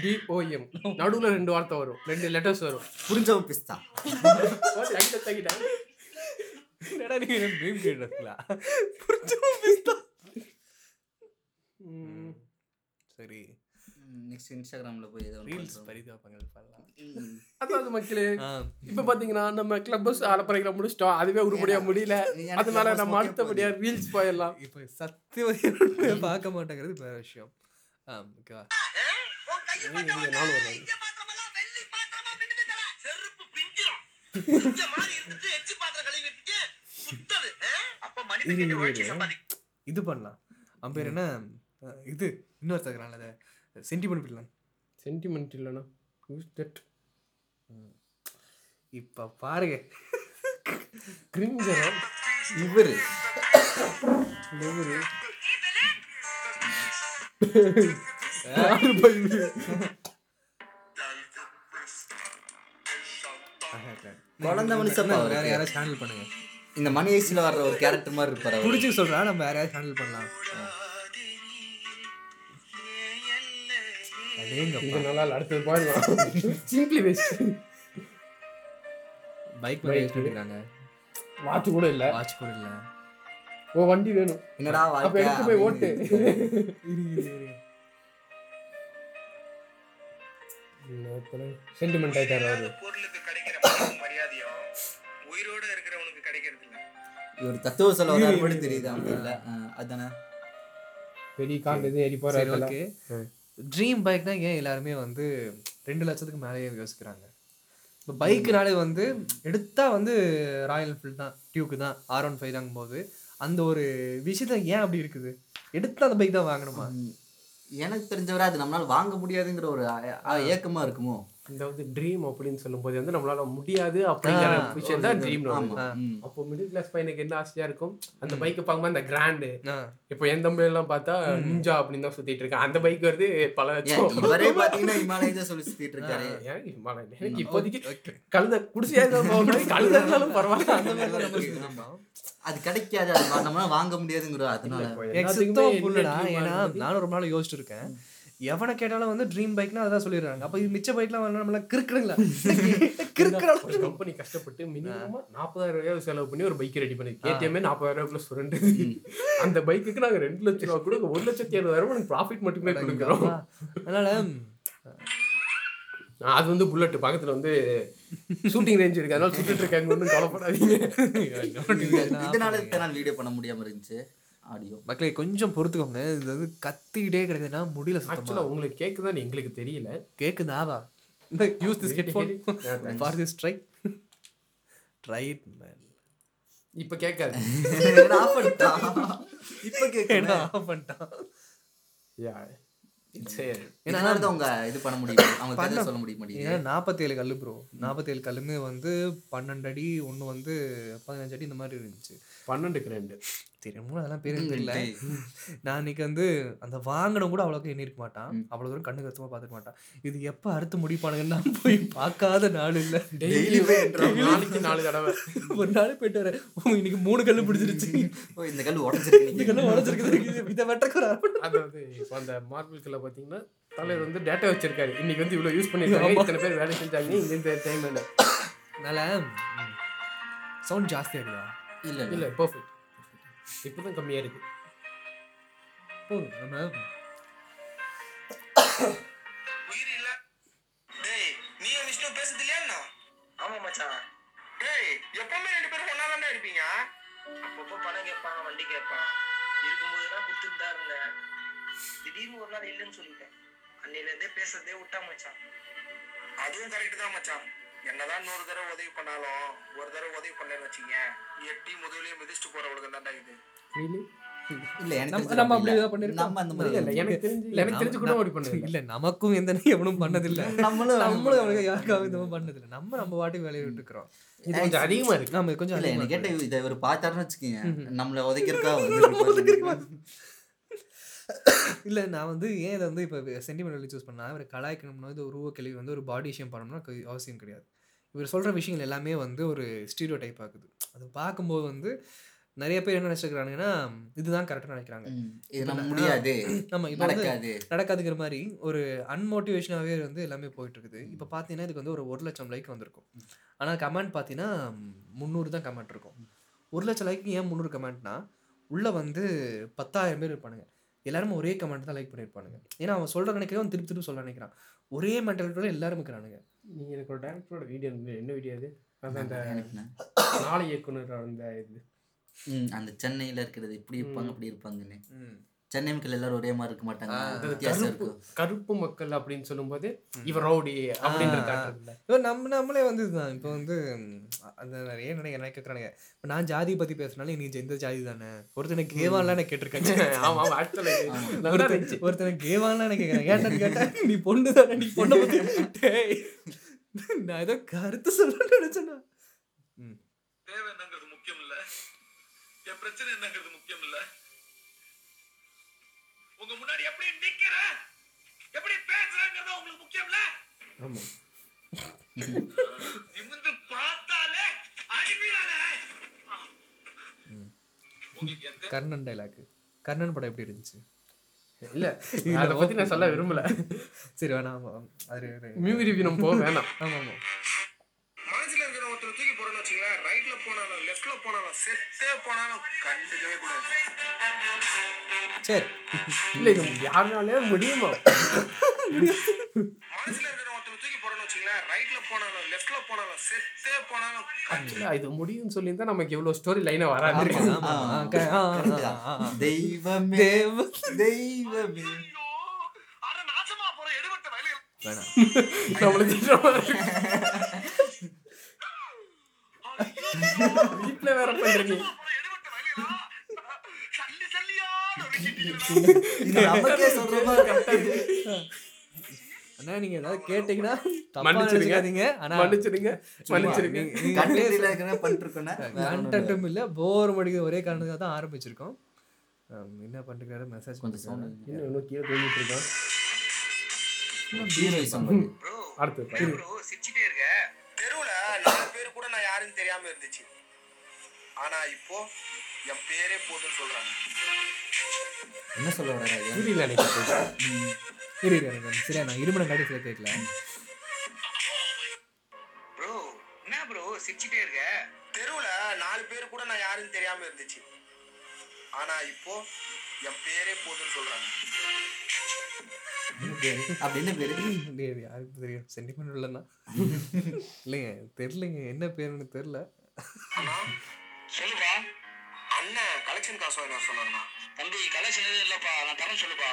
D O M. நடுவுல ரெண்டு வார்த்தை வரும். ரெண்டு லெட்டர்ஸ் வரும். புரிஞ்சவன் பிஸ்தா. என்னடா நீங்க ட்ரீம் கேட்டுங்களா ம், சரி. நெக்ஸ்ட் இன்ஸ்டாகிராம்ல போய் ஏதோ ரீல்ஸ். பரிதாபங்கள் பண்ணலாம். அதாவது மக்களே. இப்ப பாத்தீங்கன்னா நம்ம கிளப் ஹவுஸ் அலப்பறைகளை முடிச்சிட்டோம் அதுவே உருப்படியா முடியல. அதனால நம்ம okay அடுத்தபடியா ரீல்ஸ் போயிடலாம். இப்போ சத்தியவதியை பார்க்க மாட்டேங்கிறது வேற விஷயம். ஆ ஓகேவா இது பண்ணலாம். அவன் பேர் என்ன? இது. இன்னொருத்தக்கிறான்ல அதை. சென்டிமெண்ட் பிள்ளன் சென்டிமெண்ட் இல்லைனா யூஸ் தட் இப்போ பாருங்க. கிரிஞ்சரா? இவரு. லெவரு குழந்தை மனுஷன் வேற. யாராச்சும் ஹேண்டில் பண்ணுங்க. இந்த மணி ஐஸ்ல வர்ற ஒரு கேரக்டர் மாதிரி இருப்பாரு. பிடிச்சி சொல்றா நம்ம வேற யாராச்சும் ஹேண்டில் பண்ணலாம். இது நல்லா அடுத்தது சிம்பிளி வேஸ்ட் பைக். மேலே பண்ணிருக்காங்க வாட்ச் கூட இல்ல. வாட்ச் கூட இல்லை. ஓ வண்டி வேணும். என்னடா அப்ப வாழ்க்கை எடுத்து போய் ஓட்டு. சென்டிமெண்ட் ஆயிட்டாரு அவரு. இவர் தத்துவ சொல்ல வராரு மட்டும் தெரியுது அவங்க இல்ல அதானே? பெரிய கால் எதுவும் போறாரு ஓகே. ட்ரீம் பைக்னா ஏன் எல்லாருமே வந்து ரெண்டு லட்சத்துக்கு மேலேயே யோசிக்கிறாங்க? இப்போ பைக்குனாலே வந்து எடுத்தா வந்து ராயல் என்ஃபீல்டு தான் டியூக்கு தான் ஆர் ஒன் ஃபைவ் தாங்கும் போது அந்த ஒரு விஷயத்த ஏன் அப்படி இருக்குது? எடுத்தா அந்த பைக் தான் வாங்கணுமா? எனக்கு தெரிஞ்சவரை அது நம்மளால வாங்க முடியாதுங்கிற ஒரு அ- அ- ஏக்கமா இருக்குமோ? இந்த வந்து ட்ரீம் அப்படின்னு சொல்லும்போது வந்து நம்மளால முடியாது அப்படிங்கிற விஷயம் தான் ட்ரீம். அப்போ மிடில் கிளாஸ் பையனுக்கு என்ன ஆசையா இருக்கும்? அந்த பைக்கை பார்க்கும்போது அந்த கிராண்டு இப்போ என் தம்பி எல்லாம் பார்த்தா நிஞ்சா அப்படின்னு தான் சுத்திட்டு இருக்கான். அந்த பைக் வருது பல இவரே பாத்தீங்கன்னா சொல்லி சுத்திட்டு இருக்காரு? எனக்கு இப்போதைக்கு. கழுத குடிசையா இருந்தாலும் கழுத இருந்தாலும் பரவாயில்ல. அந்த மாதிரி. அது கிடைக்காது. அது வா- நம்மளால வாங்க முடியாதுங்கிற அதனால? நானும் ரொம்ப நாள் யோசிச்சுட்டு இருக்கேன். எவனை கேட்டாலும் வந்து ட்ரீம் பைக்னா அதான் சொல்லிடுறாங்க. அப்ப இது மிச்ச பைக்லாம் வேணா நம்மள கிறுக்குறீங்களா? கிறுக்குறா ஒரு கம்பெனி கஷ்டப்பட்டு மினிமமா நாற்பதாயிரம் ரூபாய் செலவு பண்ணி ஒரு பைக் ரெடி பண்ணி கேடிஎம்மே நாற்பதாயிரம் ரூபாய் ப்ளஸ் ரெண்டு அந்த பைக்குக்கு நாங்க ரெண்டு லட்சம் ரூபா கூட ஒரு லட்சத்தி அறுபதாயிரம் எனக்கு ப்ராஃபிட் மட்டுமே கொடுக்குறோம். அதனால அது வந்து புல்லட் பக்கத்துல வந்து ஷூட்டிங் ரேஞ்ச் இருக்கு. அதனால சுட்டுட்டு இருக்காங்க ஒன்றும் கவலைப்படாதீங்க. இதனால இத்தனை நாள் வீடியோ பண்ண முடியாம இருந்துச்சு. ஆடியோ. மக்களே கொஞ்சம் பொறுத்துக்கோங்க. இது வந்து கத்திக்கிட்டே கிடக்குதுன்னா முடியல ஆக்சுவலா சுத்தமா உங்களுக்கு கேக்குதான்னு எங்களுக்கு தெரியல. கேக்குதாவா இந்த use this headphone. For this try try it man இப்ப கேட்காது. ஆஃப் பண்ணிட்டான் இப்ப கேட்கணும் ஆஃப் பண்ணிட்டான் யா நாற்பத்தேழு கல்லு ப்ரோ நாற்பத்தேழு கல்லுமே வந்து பன்னெண்டு அடி ஒன்று வந்து பதினஞ்சு அடி இந்த மாதிரி இருந்துச்சு. பன்னெண்டுக்கு ரெண்டு. தெரியுமோ அதெல்லாம் பேர் தெரியல. நான் அன்னைக்கு வந்து அந்த வாங்கினம் கூட அவ்வளோக்கு எண்ணிருக்க மாட்டான். அவ்வளோ தூரம் கண்ணு கருத்துமா பார்த்துக்க மாட்டான். இது எப்போ அறுத்து முடிப்பானுங்கன்னு நான் போய் பார்க்காத நாள் இல்லை. டெய்லி நாளைக்கு நாலு தடவை. ஒரு நாள் போயிட்டு வரேன் இன்னைக்கு மூணு கல்லு பிடிச்சிருச்சு. ஓ இந்த கல் உடஞ்சிருக்கு இந்த கல்லு உடச்சிருக்கு இதை வெட்டக்கு. அதாவது இப்போ அந்த மார்பிள்கில் பார்த்தீங்கன்னா தலைவர் வந்து டேட்டா வச்சிருக்காரு. இன்னைக்கு வந்து இவ்வளோ யூஸ் பண்ணிருக்காங்க. இத்தனை பேர் வேலை செஞ்சாங்க. இந்த இந்த டைம் அதனால சவுண்ட் ஜாஸ்தியாக இருக்குதா இல்ல இல்ல. இல்லை பர்ஃபெக்ட் இப்போ தான் கம்மியாக இருக்கு. போதும் நம்ம உயிர் இல்ல டேய் நீயும் விஷ்ணு பேசுறது இல்லையா என்ன? ஆமா மச்சான். டேய் எப்பவுமே ரெண்டு பேரும் ஒன்னா தானே இருப்பீங்க? அப்பப்போ பணம் கேட்பான் வண்டி கேட்பான். இருக்கும்போதுதான் கொடுத்துட்டு தான் இருந்தேன். திடீர்னு ஒரு நாள் இல்லைன்னு சொல்லிட்டேன். அன்னையில இருந்தே பேசுறதே விட்டா மச்சான். அதுவும் கரெக்ட் தான் மச்சான். என்னதான் நூறு தடவை உதவி பண்ணாலும் ஒரு தடவை உதவி பண்ணேன்னு வச்சுங்க எட்டி முதல்லயே மிதிச்சுட்டு போறவளுக்கு தான்டா இது. Really? இல்ல எனக்கு நம்ம- அப்படி பண்ணிருக்கோம். அந்த மாதிரி இல்லை இல்ல. எனக்கு தெரிஞ்சு இல்ல, எனக்கு தெரிஞ்சு கூட அப்படி பண்ணல இல்ல. நமக்கும் எந்த எவனும் பண்ணதில்ல. நம்மளும் நம்மளும் அவனுக்கு யாருக்காவது இந்த மாதிரி பண்ணதில்ல. நம்ம நம்ம வாட்டி வேலையை விட்டு இருக்கிறோம் இது கொஞ்சம் அதிகமாக இருக்கு. நம்ம கொஞ்சம் இல்ல அதிகமா எனக்கு கேட்ட இருக்கு. இதை இவர் பார்த்தாருன்னு வச்சுக்கோங்க. நம்மள உதைக்கிறக்கா இல்ல நான் வந்து ஏன் இதை வந்து இப்போ சென்டிமெண்டலி சூஸ் பண்ணா இவர் கலாய்க்கணும்னா இது ஒரு உருவ கேள்வி வந்து ஒரு பாடி ஷேம் பண்ணணும்னா அவசியம் கிடையாது. இவர் சொல்ற விஷயங்கள் எல்லாமே வந்து ஒரு ஸ்டீரியோ டைப் ஆகுது அது பார்க்கும்போது வந்து நிறைய பேர் என்ன நினைச்சுக்கிறானுங்கன்னா இதுதான் கரெக்டாக நினைக்கிறாங்க. முடியாது. நம்ம இப்போ வந்து நடக்காது. நடக்காதுங்கிற மாதிரி ஒரு அன்மோட்டிவேஷனாகவே வந்து எல்லாமே போயிட்டு இருக்குது இப்போ பார்த்தீங்கன்னா இதுக்கு வந்து ஒரு ஒரு லட்சம் லைக் வந்திருக்கும். ஆனால் கமெண்ட் பார்த்தீங்கன்னா முந்நூறு தான் கமெண்ட் இருக்கும். ஒரு லட்சம் லைக் ஏன் முந்நூறு கமெண்ட்னா உள்ளே வந்து பத்தாயிரம் பேர் இருப்பானுங்க. எல்லாரும் ஒரே கமெண்ட் தான் லைக் பண்ணியிருப்பானுங்க. ஏன்னா அவன் சொல்கிற நினைக்கிறவன் திருப்பி திருப்பி சொல்ல நினைக்கிறான். ஒரே மென்டாலிட்டியோட எல்லாரும் இருக்கிறானுங்க. நீங்கள் எனக்கு ஒரு டேரக்டரோட வீடியோ என்ன வீடியோ அது? அதான் அந்த? நாளை இயக்குனர் அந்த இது. ம், அந்த சென்னையில இருக்கிறது இப்படி இருப்பாங்க. அப்படி இருப்பாங்கன்னு. சென்னை மக்கள் எல்லாரும் ஒரே மாதிரி இருக்க மாட்டாங்க. அது கருப்பு இருக்கும். கருப்பு மக்கள் அப்படின்னு சொல்லும்போது இவர் ரவுடி அப்படின்ற நம்ம நம்மளே வந்து இதுதான். இப்போ வந்து ம், அந்த நிறைய நினைக்க என்ன கேட்குறானுங்க இப்போ நான் ஜாதி பற்றி பேசுனாலும் நீ இந்த ஜாதி தானே? ஒருத்தனை கேவான்லாம் நான் கேட்டிருக்கேன் ஆமா ஆமா ஆக்சுவலா நல்லா ஒருத்தன் இருந்துச்சு. ஒருத்தனை கேவான்லாம் எனக்கு கேட்குறேன் ஏன்டான்னு கேட்டா? நீ பொண்ணு தானே நீ பொண்ணை பத்தி டேய், நான் ஏதோ கருத்து சொல்லணும்னு நினைச்சேன்னா தேவை என்னங்கிறது முக்கியம் இல்ல. என் பிரச்சனை என்னங்கிறது முக்கியம் இல்ல. உங்க முன்னாடி எப்படி நிக்கிற எப்படி பேசுறேங்கிறது உங்களுக்கு முக்கியம் இல்ல ஆமா நிமிந்து பார்த்தாலே எந்த கர்ணன் டைலாக் கர்ணன் படம் எப்படி இருந்துச்சு? இல்ல அதை பத்தி நான் சொல்ல விரும்பல. சரி வேணாம். ஆமா, அது மியூவி ரிவ்யூ நம்ம போக வேணாம். ஆமா ஆமா மனசுல இருக்கிற ஒருத்தர் தூக்கி போறேன்னு வச்சுங்களேன் ரைட்ல போனாலும் லெஃப்ட்ல போனாலும் செத்தே போனாலும் கண்டுக்கவே கூடாது. சரி. இல்ல இது யாருனாலே முடியுமா? மனசுல இருக்கிற ஒருத்தர் தூக்கி போறேன்னு வச்சுங்களேன் ரைட்ல போனாலும் லெஃப்ட்ல போனாலும் செத்தே போனாலும் ஆக்சுவலா இது முடியும்னு சொல்லியிருந்தா நமக்கு எவ்வளவு ஸ்டோரி லைனா வராது. தெய்வமே தேவ தெய்வமே. ஐயோ அட நாசமா போற எடுபட்ட வயலுகள். வேணாம். நம்மள திட்டுற மாதிரி வீட்டுல வேற பண்றீங்க போற எடுபட்ட வயலுகளா சல்லி சல்லியா நொறுக்கிட்டீங்களா இது நமக்கே சொல்ற மாதிரி correct ஆ அண்ணா நீங்க ஏதாவது கேட்டீங்கன்னா. நினைச்சுக்காதீங்க. ஆனா இருக்கிற பண்ணிருக்கோன்னா கண்டென்ட்டும் இல்ல. போர் மடிக்கிற ஒரே காரணத்துக்காக தான் ஆரம்பிச்சிருக்கோம். என்ன பண்ணிருக்காரு மெசேஜ் கொஞ்சம் சவுண்ட் இன்னும் இன்னும் கீழே தூங்கிட்டு இருக்கான் ஹீரோயிசம் ப்ரோ அடுத்து ப்ரோ. சிரிச்சிட்டே இருக்க. இருந்துச்சு. ஆனா இப்போ என் பேரே போதும்னு சொல்றாங்க. என்ன சொல்ல வர்றாரு ஐயா? புரியல எனக்கு சரியா நான் இருமணம் காட்டி சில கேட்கல ப்ரோ என்ன ப்ரோ சிரிச்சிட்டே இருக்க? தெருவுல நாலு பேர் கூட நான் யாருன்னு தெரியாம இருந்துச்சு. ஆனா இப்போ என் பேரே போதும்னு சொல்றாங்க. அப்படி என்ன பேரு? யாருக்கு தெரியும்? சென்டிமெண்ட் இல்லைன்னா இல்லைங்க தெரியலைங்க. என்ன பேருன்னு தெரியல. சொல்லுப்பா. அண்ணன் கலெக்ஷன் காசு வாங்கி சொன்னாங்கண்ணா தம்பி கலெக்ஷன் எதுவும் இல்லப்பா. நான் தரேன் சொல்லுப்பா.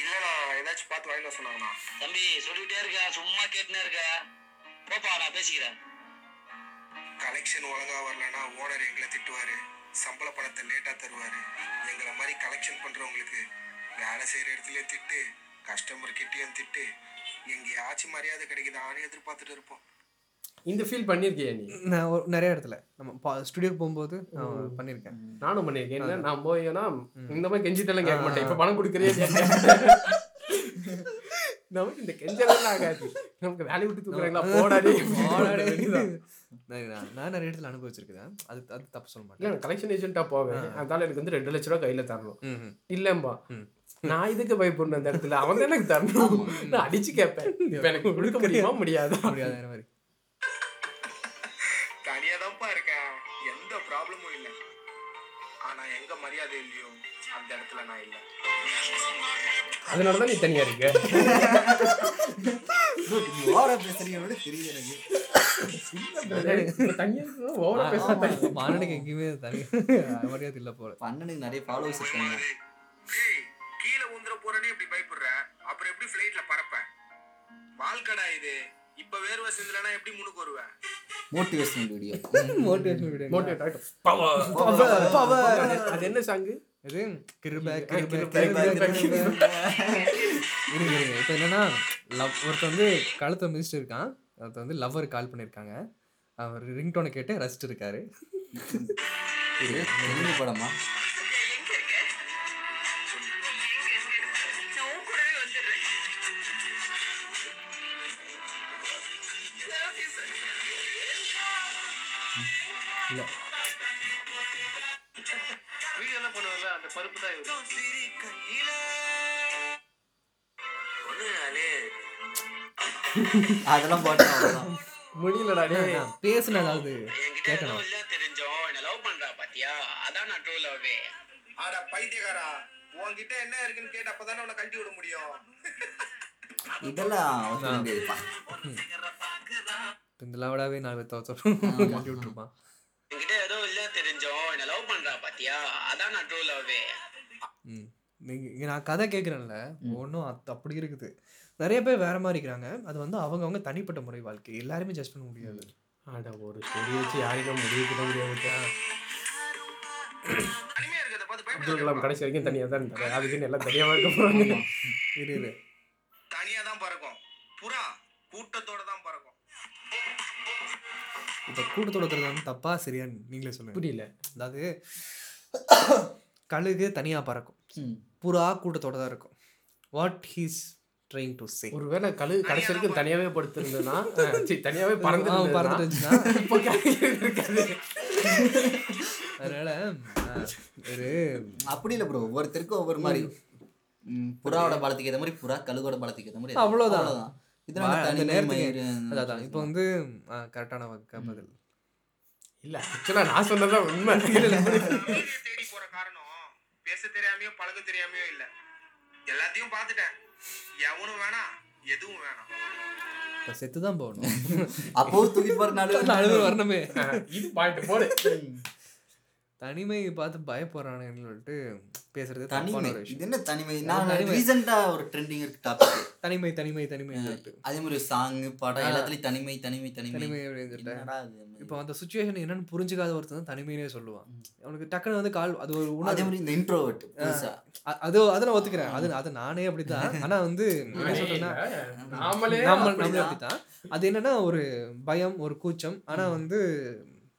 இல்லண்ணா ஏதாச்சும் பார்த்து வாங்கி சொன்னாங்கண்ணா தம்பி சொல்லிட்டே இருக்க. சும்மா கேட்டுனே இருக்க. போப்பா நான் பேசிக்கிறேன். கலெக்ஷன் ஒழுங்கா வரலன்னா ஓனர் எங்களை திட்டுவாரு. சம்பள பணத்தை லேட்டா தருவாரு. எங்களை மாதிரி கலெக்ஷன் பண்றவங்களுக்கு வேலை செய்யற இடத்துல திட்டு கஸ்டமர் கிட்டேயும் திட்டு எங்கேயாச்சும் மரியாதை கிடைக்குதான்னு எதிர்பார்த்துட்டு இருப்போம். இந்த ஃபீல் பண்ணியிருக்கியா நீ? நான் ஒரு- நிறைய இடத்துல. நம்ம ஸ்டுடியோக்கு போகும்போது நான் பண்ணியிருக்கேன் நானும் பண்ணியிருக்கேன் என்ன நான் போயேன்னா இந்த மாதிரி கெஞ்சிட்டெல்லாம் கேட்க மாட்டேன். இப்போ பணம் கொடுக்குறே கேட்க நமக்கு இந்த கெஞ்சலாம் ஆகாது. நமக்கு வேலையை விட்டு தூக்குறாங்களா? போடாதே. போடாடே. நான் நிறைய இடத்துல அனுபவிச்சிருக்கேன் அது அது தப்பு சொல்ல மாட்டேன். நான் கலெக்ஷன் ஏஜென்ட்டா போவேன். அதனால எனக்கு வந்து ரெண்டு லட்ச ரூபா கையில தரணும். இல்லம்பா. நான் இதுக்கு பயப்படணும் அந்த இடத்துல? அவன் தான் எனக்கு தரணும். நான் அடிச்சு கேட்பேன். இப்ப எனக்கு கொடுக்க முடியுமா? முடியாதா? முடியாத மாதிரி. இடத்துல நான் இல்லை. அதனாலதான் நீ தனியா இருக்க. ஓவரா பேசுறீங்க தெரியுது எனக்கு. தனியா எங்கேயுமே தனி மரியாதை இல்லை போல. பண்ணனுக்கு நிறைய ஃபாலோவர்ஸ் இருக்காங்க. ஏய் கீழே உந்துற போறேனே இப்படி பயப்படுற? அப்புறம் எப்படி ஃபிளைட்ல பறப்ப? வாழ்க்கடா இது. இப்ப வேர்வை செஞ்சலனா எப்படி முன்னுக்கு வருவேன் மோட்டிவேஷனல் வீடியோ. அது என்ன சாங்கு இது கிருப கிருப இப்போ என்னன்னா லவ் ஒருத்தன் வந்து கழுத்தை மிதிச்சிட்டு இருக்கான். ஒருத்தன் வந்து லவ்வர் கால் பண்ணியிருக்காங்க அவர் ரிங்டோனை கேட்டு ரசிச்சிட்டு இருக்காரு. படமா? எங்க அதெல்லாம் போட்டேன் அவ்வளவுதான். முடியலடா டேய். நான் பேசுன என்கிட்ட கேட்கணும். தெரிஞ்சோம் என்ன லவ் பண்றா பாத்தியா? அதான் நான் ட்ரூ லவ்வே ஆடா பைத்தியக்காரா. உன்கிட்ட என்ன இருக்குன்னு கேட்டு அப்பதானே உன்னை கழட்டி விட முடியும். இதெல்லாம் இந்த லவடாவே நாலு விட்டுருப்பான் என்கிட்ட ஏதோ இல்ல தெரிஞ்சோம் என்ன லவ் பண்றா பாத்தியா? அதான் நான் ட்ரூ இங்க நான் கதை கேட்குறேன்ல ஒன்றும் அப்படி இருக்குது. நிறைய பேர் வேற மாதிரி இருக்கிறாங்க. அது வந்து அவங்கவங்க தனிப்பட்ட முறை வாழ்க்கை. எல்லாருமே ஜட்ஜ் பண்ண முடியாது. அட ஒரு ஸ்டோரி வச்சு யாரையும் முடிவு பண்ண முடியாது தனிமையா இருக்கிறத பார்த்து அப்துல் கலாம் கடைசி வரைக்கும் தனியா தான் இருந்தாரு. அதுக்குன்னு எல்லாம் தனியாவா இருக்க போறாங்க. இரு இரு. தனியா தான் பறக்கும். புறா கூட்டத்தோட தான் பறக்கும். இப்போ கூட்டத்தோட வந்து தப்பா சரியா நீங்களே சொல்லுங்க. புரியல. அதாவது கழுகு தனியா பறக்கும். ம். புறா கூட்டத்தோட தான் இருக்கும். What he's trying to say ஒருவேளை கழு கடைசி வரைக்கும் தனியாவே படுத்திருந்ததுன்னா அஹ், சீ, தனியாவே பறந்து இப்போ இருக்காது. அதனால ஒரு அப்படி இல்லை ப்ரோ ஒவ்வொருத்தருக்கும் ஒவ்வொரு மாதிரி. புறாவோட பலத்துக்கு ஏற்ற மாதிரி புறா கழுகோட பலத்துக்கு ஏற்ற மாதிரி. வா- அந்த நேரத்துக்கு அதான் இப்போ வந்து கரெக்டான பதில். இல்ல ஆக்சுவலா நான் சொன்னதான் உண்மை. வெளியே தேடி போற காரணம் பேச தெரியாமையோ பழக தெரியாமையோ இல்ல. எல்லாத்தையும் பார்த்துட்டேன். எவனும் வேணாம் எதுவும் வேணாம். இப்போ செத்து தான் போகணும். அப்போ தூக்கி போற நாள் அழுது வரணுமே. இது பாயிண்ட் போடு. தனிமையை பார்த்து பயப்படுறானுன்னு சொல்லிட்டு பேசுறது தனிமை. இது என்ன தனிமை? நான் தனிமை. ரீசெண்டா ஒரு ட்ரெண்டிங் இருக்கு டாபிக் தனிமை தனிமை தனிமை அதே மாதிரி சாங் படம். எல்லாத்துலயும் தனிமை தனிமை தனிமை. தனிமை அப்படின்னு? இப்போ அந்த சுச்சுவேஷன் என்னன்னு புரிஞ்சுக்காத ஒருத்தன் தான் தனிமையிலே சொல்லுவான். அவனுக்கு டக்குன்னு வந்து கால் அது ஒரு அதே உணர்வு மாதிரி இந்த இன்ட்ரோவர்ட் அது அதை நான் ஒத்துக்கிறேன். அது அது நானே அப்படித்தான். ஆனா வந்து என்ன சொல்றேன்னா நாமளே. நம்மளே அப்படித்தான். அது என்னன்னா ஒரு பயம் ஒரு கூச்சம். ஆனா வந்து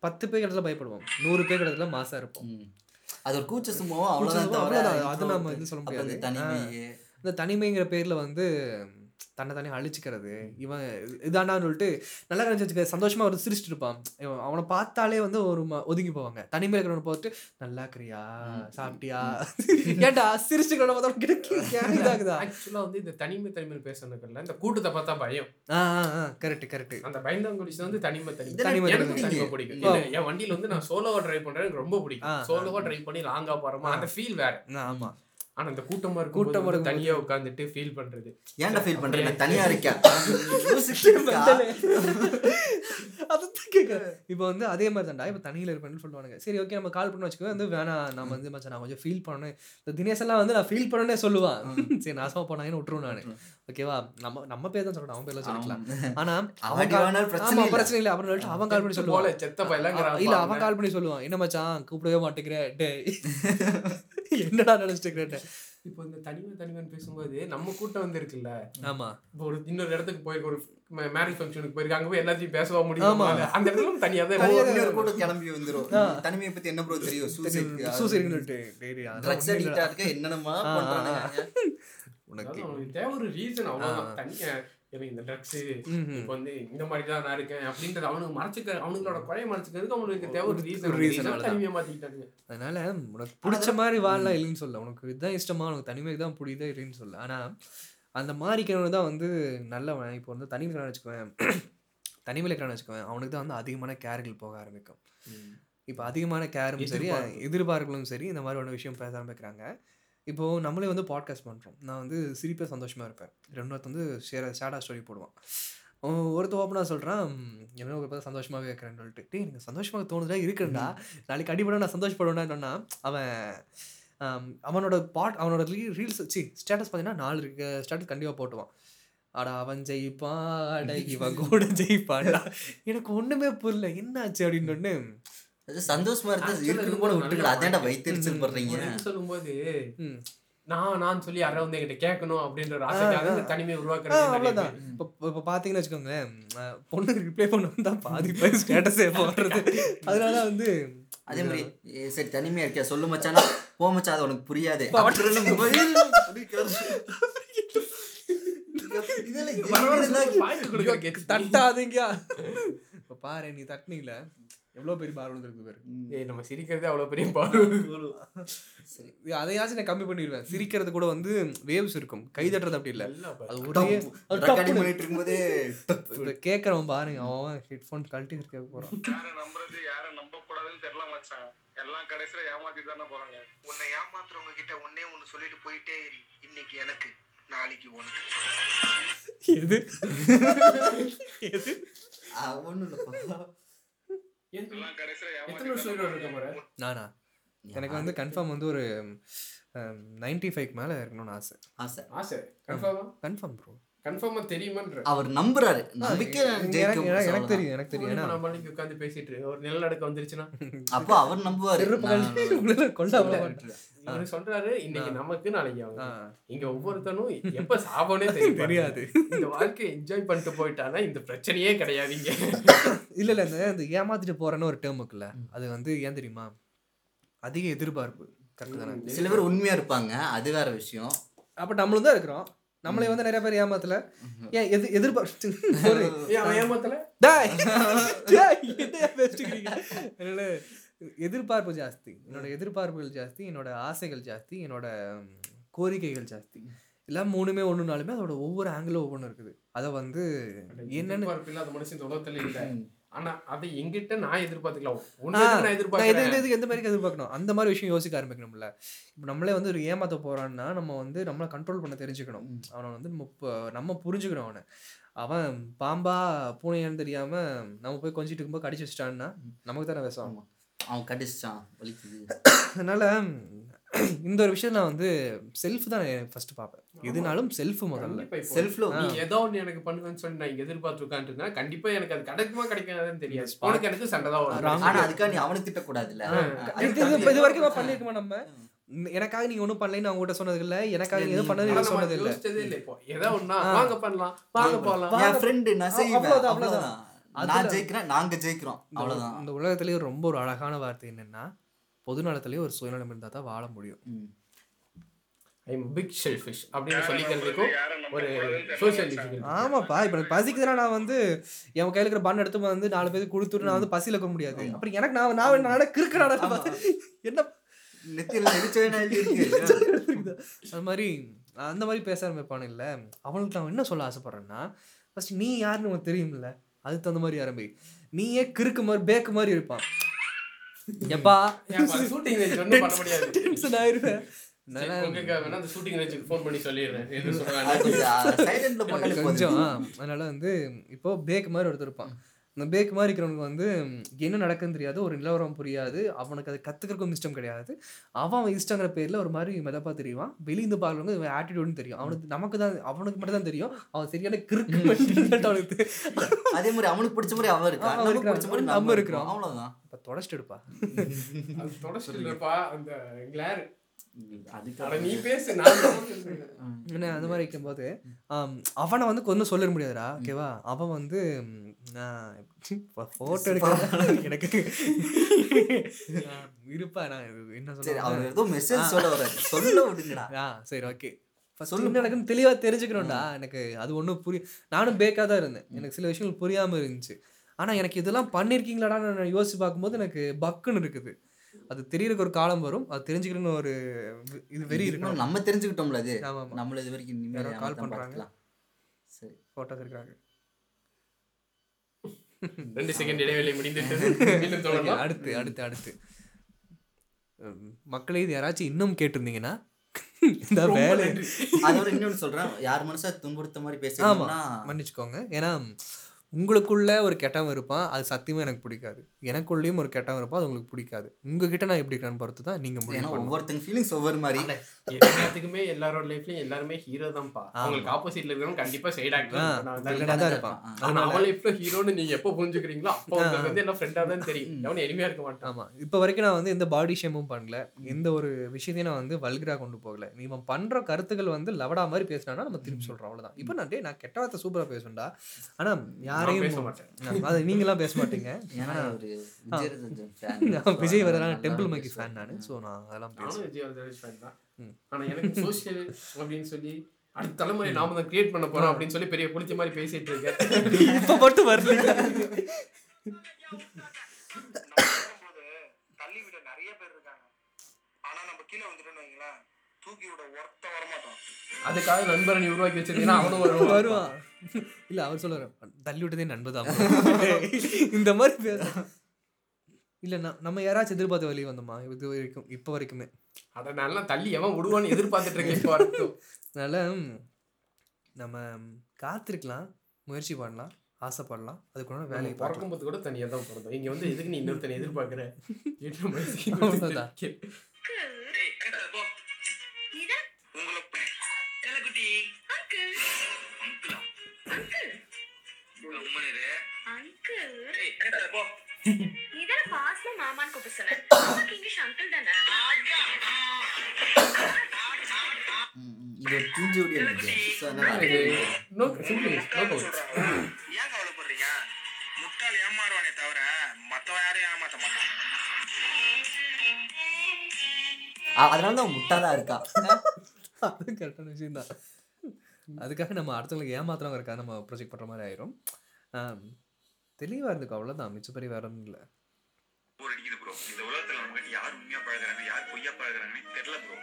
பத்து பேர் இடத்துல பயப்படுவோம் நூறு பேர் இடத்துல மாசா இருப்போம். அது ஒரு கூச்ச சும்மாவும் சும்மா, அது நம்ம. இது சொல்ல முடியாது. இந்த தனிமைங்கிற பேர்ல வந்து தன்னை தானே அழிச்சுக்கிறது. இவன் இதாண்டான்னு சொல்லிட்டு நல்லா கணிச்சு வச்சுக்க சந்தோஷமா ஒரு சிரிச்சிட்டு இருப்பான். இவன் அவனை பார்த்தாலே வந்து ஒரு ஒதுங்கி போவாங்க. தனிமையில் இருக்கிறவனை பார்த்து நல்லா இருக்கிறியா? சாப்பிட்டியா? ஏன்டா சிரிச்சுக்கிறவன பார்த்தா கிடைக்க இதாகுதா? ஆக்சுவலா வந்து இந்த தனிமை தனிமை பேசுறதுக்குள்ள இந்த கூட்டத்தை பார்த்தா பயம். ஆ கரெக்ட் கரெக்ட் அந்த பயந்தாங்குடிச்சு வந்து தனிமை தனிமை. எனக்கு தனிமை. பிடிக்கும். என் வண்டியில வந்து நான் சோலோவா டிரைவ் பண்றேன் எனக்கு ரொம்ப பிடிக்கும். ஆ. சோலோவா டிரைவ் பண்ணி லாங்கா போறோமா? அந்த ஃபீல் வேற. ஆமா. ஆனா இந்த கூட்டமா இருக்கும் கூட்டமா இருக்கும்போது தனியா உட்கார்ந்துட்டு ஃபீல் பண்றது. ஏன்டா ஃபீல் பண்றேன் நான் தனியா இருக்கேன் இப்போ வந்து அதே மாதிரி தான்டா இப்போ தனியில் இருப்பேன்னு சொல்லுவானுங்க. சரி ஓகே நம்ம கால் பண்ண வச்சுக்கோ வந்து வேணாம். நம்ம வந்து மச்சான் நான் கொஞ்சம் ஃபீல் பண்ணணும். இந்த தினேஷ் எல்லாம் வந்து நான் ஃபீல் பண்ணனே சொல்லுவான். சரி நாசமா போனாங்கன்னு விட்டுருவேன் நான். ஓகேவா நம்ம நம்ம பேர் தான் சொல்லணும் அவன் பேர்லாம் சொல்லிக்கலாம் ஆனா அவன் பிரச்சனை. பிரச்சனை இல்லை. அப்படின்னு சொல்லிட்டு அவன் கால் பண்ணி சொல்லுவான். இல்ல அவன் கால் பண்ணி சொல்லுவான். என்ன மச்சான்? கூப்பிடவே மாட்டேங்கிற. டேய். என்னடா நினைச்சிட்டு இருக்கிற இப்போ இந்த தனிமை தனிமைன்னு பேசும்போது நம்ம கூட்டம் வந்து இருக்குல்ல ஆமா இப்போ ஒரு இன்னொரு இடத்துக்கு போயிருக்க ஒரு மேரேஜ் ஃபங்க்ஷனுக்கு போயிருக்க அங்க போய் எல்லாத்தையும் பேசவா முடியும் ஆமா. அந்த இடத்துல தனியா தான் ஓ, இருக்கும். இன்னொரு கூட கிளம்பி வந்துரும். தனிமையை பத்தி என்ன ப்ரோ தெரியும் சூசைட் அதெல்லாம் ட்ரக்ஸ். அடிக்டா இருக்க என்னென்னமா பண்றானுங்க உனக்கு தேவை ஒரு ரீசன் அவ்வளவுதான். தனியா எனக்கு இந்த ட்ரக்ஸ். இப்போ வந்து இந்த மாதிரி தான் நான் இருக்கேன் அப்படின்றது அவனுக்கு மறைச்சுக்க அவனுங்களோட குறைய மறைச்சுக்கிறதுக்கு அவனுக்கு தேவை ஒரு ரீசன் ரீசன் அவ்வளவுதான். தனிமையை மாத்திக்கிட்டாங்க அதனால உனக்கு பிடிச்ச மாதிரி வாழலாம் இல்லைன்னு சொல்ல உனக்கு இதுதான் இஷ்டமா உனக்கு தனிமை தான் பிடிக்குதா இல்லைன்னு சொல்ல ஆனா அந்த மாறிக்கிறவன் தான் வந்து நல்லவன். இப்போ வந்து தனிமையில் வச்சுக்குவேன் தனிமையில் வச்சுக்குவேன் அவனுக்கு தான் வந்து அதிகமான கேர்கள் போக ஆரம்பிக்கும். இப்போ அதிகமான கேரும் சரி எதிர்பார்ப்பு. எதிர்பார்ப்புகளும் சரி இந்த மாதிரி ஒரு விஷயம் பேச ஆரம்பிக்கிறாங்க. இப்போ நம்மளே வந்து பாட்காஸ்ட் பண்ணுறோம் நான் வந்து சிரிப்பே சந்தோஷமாக இருப்பேன். ரெண்டாவது வந்து ஷேர சேடாக ஸ்டோரி போடுவான். அவன் ஒருத்த ஓப்பனாக சொல்கிறான் என்ன ஒரு பார்த்து சந்தோஷமாகவே இருக்கிறேன்னு சொல்லிட்டு. டேய் எனக்கு சந்தோஷமாக தோணுதா இருக்குண்டா நாளைக்கு அடிப்படை நான் சந்தோஷப்படுவேன்னா அவன் ஆம், அவனோட பாட் அவனோட ரீல்ஸ் சி ஸ்டேட்டஸ் பார்த்தீங்கன்னா நாலு இருக்கு. ஸ்டேட்டஸ் கண்டிப்பாக போட்டுவான். அட அவன் ஜெயிப்பான். அட இவன் கூட ஜெயிப்பான்டா. எனக்கு ஒன்றுமே புரியல. என்னாச்சு அப்படின்னு ஒன்று அது சந்தோஷமா இருந்தா இது கூட விட்டுக்கலாம். அதேண்டா வைத்தறிச்சல் பண்றீங்க சொல்லும்போது நான் நான் சொல்லி யாராவது வந்து என்கிட்ட கேட்கணும் அப்படின்ற ஒரு ஆசை ஆ, அந்த ஆ. தனிமையை உருவாக்குறது அவ்வளோதான் பேர். இப்போ இப்போ பார்த்தீங்கன்னு வச்சுக்கோங்களேன் பொண்ணுக்கு ரிப்ளை பண்ண தான் பாதி பேர் ஸ்டேட்டஸே போடுறது அதனால வந்து அதே மாதிரி சரி தனிமையா இருக்கியா? சொல்லு மச்சானா. போ மச்சான் அது உனக்கு புரியாது. தட்டாதீங்க இப்போ பாரு நீ தட்டினீங்கள. எவ்வளோ பெரிய பார்வை இருக்கு பாரு. ஏய், நம்ம சிரிக்கிறதே அவ்வளவு பெரிய பாரு சரி இது அதையாச்சும் நான் கம்மி பண்ணிடுவேன். சிரிக்கிறது கூட வந்து வேவ்ஸ் இருக்கும். கை தட்டுறது அப்படி இல்லை. பாரு. அது டப்புன்னு பண்ணிட்டு இருக்கும்போதே கேட்குறவன் பாருங்க. அவன் ஹெட்ஃபோன் கழட்டி கேட்க போகிறான் யாரை நம்புறது யாரை நம்ப கூடாதுன்னு தெரியல மச்சான். எல்லாம் கடைசியில ஏமாத்திட்டு தானே போறாங்க. உன்னை ஏமாத்துறவங்க கிட்ட ஒன்னே ஒன்னு சொல்லிட்டு போயிட்டே இரு. இன்னைக்கு எனக்கு நாளைக்கு உனக்கு. எது? எது கடைசியில எத்தனை வருஷம் உயிரோட இருக்க போற? நானா? எனக்கு வந்து கன்ஃபார்ம் வந்து ஒரு நைன்டி ஃபைவ் மேலே இருக்கணும்னு ஆசை. ஆசை. ஆசை. கன்ஃபார்மா கன்ஃபார்ம் ப்ரோ கன்ஃபார்மா தெரியுமான்ற. அவர் நம்புறாரு. நம்பிக்கை எனக்கு. தெரியும் எனக்கு தெரியும். ஏன்னா நம்ம அன்னைக்கு உட்காந்து பேசிட்டு ஒரு நிலநடுக்கம் வந்துருச்சுன்னா. அப்போ அவர் நம்புவாரு. இவரு சொல்றாரு இன்னைக்கு நமக்கு நாளைக்கு. அவங்க இங்க ஒவ்வொருத்தனும் எப்ப சாபனே தெரியும் தெரியாது. இந்த வாழ்க்கையை என்ஜாய் பண்ணிட்டு போயிட்டானா இந்த பிரச்சனையே கிடையாது இங்க. இல்ல இல்ல இந்த ஏமாத்திட்டு போறேன்னு ஒரு டேர்ம் இருக்குல்ல அது வந்து ஏன் தெரியுமா? அதிக எதிர்பார்ப்பு. கரெக்ட் தானே? சில பேர் உண்மையா இருப்பாங்க அது வேற விஷயம். அப்ப நம்மளும் தான் இருக்கிறோம். நம்மளே வந்து நிறைய பேர் ஏமாத்தல. ஏன் எது அவன் ஏமாத்தல? அதனால எதிர்பார்ப்பு ஜாஸ்தி. என்னோட எதிர்பார்ப்புகள் ஜாஸ்தி என்னோட ஆசைகள் ஜாஸ்தி என்னோட கோரிக்கைகள் ஜாஸ்தி. எல்லாம் மூணுமே ஒண்ணுனாலுமே அதோட ஒவ்வொரு ஆங்கிளும் ஒவ்வொன்று இருக்குது. அதை வந்து என்னன்னு ஆனா அதை எங்கிட்ட நான் எதிர்பார்த்துக்கலாம் நான் நான் எது எதிர்பார்க்கிறேன்? எது எது எந்த மாதிரி எதிர்பார்க்கணும்? அந்த மாதிரி விஷயம் யோசிக்க ஆரம்பிக்கணும்ல. இப்போ நம்மளே வந்து ஒரு ஏமாத்த போறான்னா நம்ம வந்து நம்மளை கண்ட்ரோல் பண்ண தெரிஞ்சுக்கணும். அவனை வந்து நம்ம நம்ம புரிஞ்சுக்கணும் அவனை. அவன் பாம்பா பூனையான்னு தெரியாம நம்ம போய் கொஞ்சிட்டு இருக்கும்போது கடிச்சு வச்சிட்டான்னா நமக்கு தானே விஷம். அவன் கடிச்சிட்டான் வலிக்குது. அதனால இந்த ஒரு விஷயம் நான் வந்து செல்ஃப் தான் ஃபர்ஸ்ட் பார்ப்பேன். எதுனாலும் செல்ஃப் முதல்ல. கண்டிப்பா இப்போ செல்ஃப் லவ் நீ ஏதோ ஒண்ணு எனக்கு பண்ணுவேன்னு சொல்லி நான் எதிர்பார்த்து உட்காந்துருந்தா கண்டிப்பா எனக்கு அது கிடைக்குமா கிடைக்காதுன்னு தெரியாது. உனக்கு எனக்கு சண்டை தான் வரும். ஆனா அதுக்காக நீ அவனுக்கு திட்டக்கூடாதுல்ல. இது வரைக்கும் பண்ணிருக்கோமா நம்ம? எனக்காக நீங்க ஒன்றும் பண்ணலைன்னு அவங்க கிட்ட சொன்னது இல்ல எனக்காக எதுவும் பண்ணது சொன்னது இல்ல ஏதோ ஒண்ணா. வாங்க பண்ணலாம் வாங்க போலாம். என் ஃப்ரெண்டு நான் செய்வேன். அவ்வளவுதான், நான் ஜெயிக்கிறேன் நாங்க ஜெயிக்கிறோம். அவ்வளவுதான். இந்த உலகத்திலேயே ரொம்ப ஒரு அழகான வார்த்தை என்னன்னா பொதுநலத்திலேயே ஒரு சுயநலம் இருந்தா தான் வாழ முடியும். ம். ஐ எம் பிக் ஷெல்ஃபிஷ் அப்படின்னு சொல்லிக்கிறதுக்கும் ஒரு ஆமாப்பா. இப்ப எனக்கு பசிக்குதுன்னா நான் வந்து என் கையில இருக்கிற பண் எடுத்து வந்து நாலு பேருக்கு கொடுத்துட்டு நான் வந்து பசியில இருக்க முடியாது. அப்புறம் எனக்கு நான் நான் நான் கிறுக்கடா என்ன அது மாதிரி அந்த மாதிரி பேச ஆரம்பிப்பானு இல்ல. அவனுக்கு நான் என்ன சொல்ல ஆசைப்படுறேன்னா ஃபர்ஸ்ட் நீ யாருன்னு உனக்கு தெரியும்ல. அதுக்கு தகுந்த மாதிரி ஆரம்பி நீயே கிறுக்கு மாதிரி பேக்கு மாதிரி இருப்பான். எப்பா ஷூட்டிங் ரேஞ்ச் ஒன்றும் பண்ண முடியாது டென்ஷன் ஆயிருவேன் கொஞ்சம் அதனால வந்து இப்போ பேக் மாதிரி ஒருத்தர் இருப்பான் அந்த பேக் மாதிரி இருக்கிறவனுக்கு வந்து என்ன நடக்குன்னு தெரியாது ஒரு நிலவரம் புரியாது அவனுக்கு அதை கத்துக்கிறதுக்கும் இஷ்டம் கிடையாது. அவன் அவன் இஷ்டங்கிற பேர்ல ஒரு மாதிரி மிதப்பா தெரியுவான். வெளியிருந்து பார்க்கறவங்க இவன் ஆட்டிடியூட்னு தெரியும். அவனுக்கு நமக்கு தான் அவனுக்கு மட்டும் தான் தெரியும். அவன் சரியான கிறுக்கு அவனுக்கு அதே மாதிரி அவனுக்கு பிடிச்ச மாதிரி அவன் இருக்கான். பிடிச்ச மாதிரி நம்ம இருக்கிறோம். அவ்வளவுதான். இப்போ தொடச்சிட்டு எடுப்பா தொடச்சிட்டு இல்லப்பா அந்த கிளார் அட நீ பேசு நான் என்ன அந்த மாதிரி இருக்கும்போது அவனை வந்து கொண்டு சொல்லிட முடியாதுடா ஓகேவா அவன் வந்து நான் ஃபோட்டோ எடுக்க எனக்கு ஆ, இருப்பா நான் என்ன அவர் சொல்ல ஏதோ மெசேஜ் சொல்ல வர்றாரு. சொல்ல விடுங்கடா. ஆ சரி ஓகே. சொல்லு. எனக்குன்னு தெளிவாக தெரிஞ்சுக்கணும்டா. எனக்கு அது ஒன்றும் புரிய நானும் பேக்காக தான் இருந்தேன். எனக்கு சில விஷயங்கள் புரியாமல் இருந்துச்சு. ஆனால் எனக்கு இதெல்லாம் பண்ணியிருக்கீங்களாடான்னு நான் யோசிச்சு பார்க்கும்போது எனக்கு பக்குன்னு இருக்குது. அது தெரியறதுக்கு ஒரு காலம் வரும். அது தெரிஞ்சுக்கணும்னு ஒரு இது வெறி இருக்கணும். நம்ம தெரிஞ்சுக்கிட்டோம்ல அது. நம்மள இது வரைக்கும் பண்றாங்க. பார்த்துக்கலாம். சரி. ஃபோட்டோஸ் இருக்காங்க ரெண்டு செகண்ட் இடைவேளை மீண்டும் தொடரலாம் அடுத்து அடுத்து அடுத்து. மக்களே இது யாராச்சும் இன்னும் கேட்டிருந்தீங்கன்னா அதோட இன்னொன்னு சொல்றேன். யார் மனசா துன்புறுத்த மாதிரி பேசுறீங்கன்னா மன்னிச்சுக்கோங்க. ஏன்னா உங்களுக்குள்ள ஒரு கெட்டவன் இருப்பான் அது சத்தியமா எனக்கு பிடிக்காது. எனக்குள்ளேயும் ஒரு கெட்டவன் இருப்பான் அது உங்களுக்கு பிடிக்காது. உங்ககிட்ட நான் எப்படி இருக்கிறேன்னு பொறுத்து தான் நீங்க முடிவு ஏன்னா பண்ணணும். ஒவ்வொருத்தங்க ஃபீலிங்ஸ் ஒவ்வொரு மாதிரி. எல்லாத்துக்குமே எல்லாரோட லைஃப்லயும் எல்லாருமே ஹீரோ தான்ப்பா. அவங்களுக்கு ஆப்போசிட்ல இருக்கிறவங்க கண்டிப்பா சைடு ஆ, வில்லனா தான் இருப்பான். ஆனா அவன் லைஃப்ல ஹீரோன்னு நீங்க எப்போ புரிஞ்சுக்கிறீங்களோ அப்போ வந்து என்ன ஃப்ரெண்டா தான் தெரியும். எவனும் எளிமையா இருக்க மாட்டான். ஆமா. இப்போ வரைக்கும் நான் வந்து எந்த பாடி ஷேமும் பண்ணல. எந்த ஒரு விஷயத்தையும் நான் வந்து வல்கரா கொண்டு போகல. நீ இவன் பண்ற கருத்துக்கள் வந்து லவடா மாதிரி பேசினானா நம்ம திருப்பி சொல்றோம். அவ்வளவுதான். இப்போ நான் நான் கெட்ட வார்த்தை சூப்பரா பேசுவேன்டா. ஆனா நான் யாரையும் பேச மாட்டேன். அது நீங்களாம் பேச மாட்டீங்க. ஏன்னா ஒரு விஜய் நல்லா டெம்பிள். மைக்கி ஃபேன் நான் ஸோ நான் அதெல்லாம் பேசுவேன் விஜய் வரதராஜ் ஃபேன் தான். ம். ஆனா எனக்கு சோஷியல் அப்படின்னு சொல்லி அடுத்த தலைமுறை நாம தான் கிரியேட் பண்ண போறோம் அப்படின்னு சொல்லி பெரிய புளிச்ச மாதிரி பேசிட்டு இருக்கேன். இப்போ மட்டும் வரல. தள்ளி விட நிறைய பேர் இருக்காங்க. ஆனா நம்ம கீழே வந்துட்டோம்னு வைங்களேன். அதுக்காக நண்பரை நீ உருவாக்கி வச்சிருக்கீங்கன்னா அவனும் வருவான். இல்ல அவர் சொல்லுவாரு தள்ளி விட்டதே நண்பதான் இந்த மாதிரி பேச இல்ல நம்ம யாராச்சும் எதிர்பார்த்து வெளியே வந்தோமா? இது வரைக்கும் இப்போ வரைக்குமே. அட நல்லா தள்ளி எவன் விடுவான்னு எதிர்பார்த்துட்டு இருக்கேன் இப்போ வரைக்கும். அதனால நம்ம காத்திருக்கலாம். முயற்சி பண்ணலாம். ஆசைப்படலாம். அதுக்குள்ள வேலையை பார்க்கலாம். பிறக்கும்போது கூட தனியா தான் பிறந்தோம் இங்க வந்து எதுக்கு நீ இன்னொருத்தனை எதிர்பார்க்கிற? நீதானே பாஸ்ல மாமான்னு சொன்ன இங்கிலீஷ் அங்கிள் தானே. இது தூஞ்சி நோ சிம்பிள் நோ ஏன் கவலைப்படுறீங்க முட்டாள் ஏமாறுவானே தவிர மத்தவன் யாரையும் ஏமாத்த மாட்டான். அதனால தான் முட்டாளா இருக்கா? அது கரெக்டான விஷயம் தான் அதுக்காக நம்ம அடுத்தவங்களுக்கு ஏமாத்துறவங்க இருக்கா நம்ம ப்ரொஜெக்ட் பண்ற மாதிரி ஆயிரும். ஆம், தெளிவா இருந்துக்கும் அவ்வளவுதான். மிச்சப்படி வேற ஒன்றும் இல்லை. போர் அடிக்குது ப்ரோ இந்த உலகத்துல நமக்கு யார் உண்மையா பழகுறாங்க யார் பொய்யா பழகுறாங்கன்னு தெரியல ப்ரோ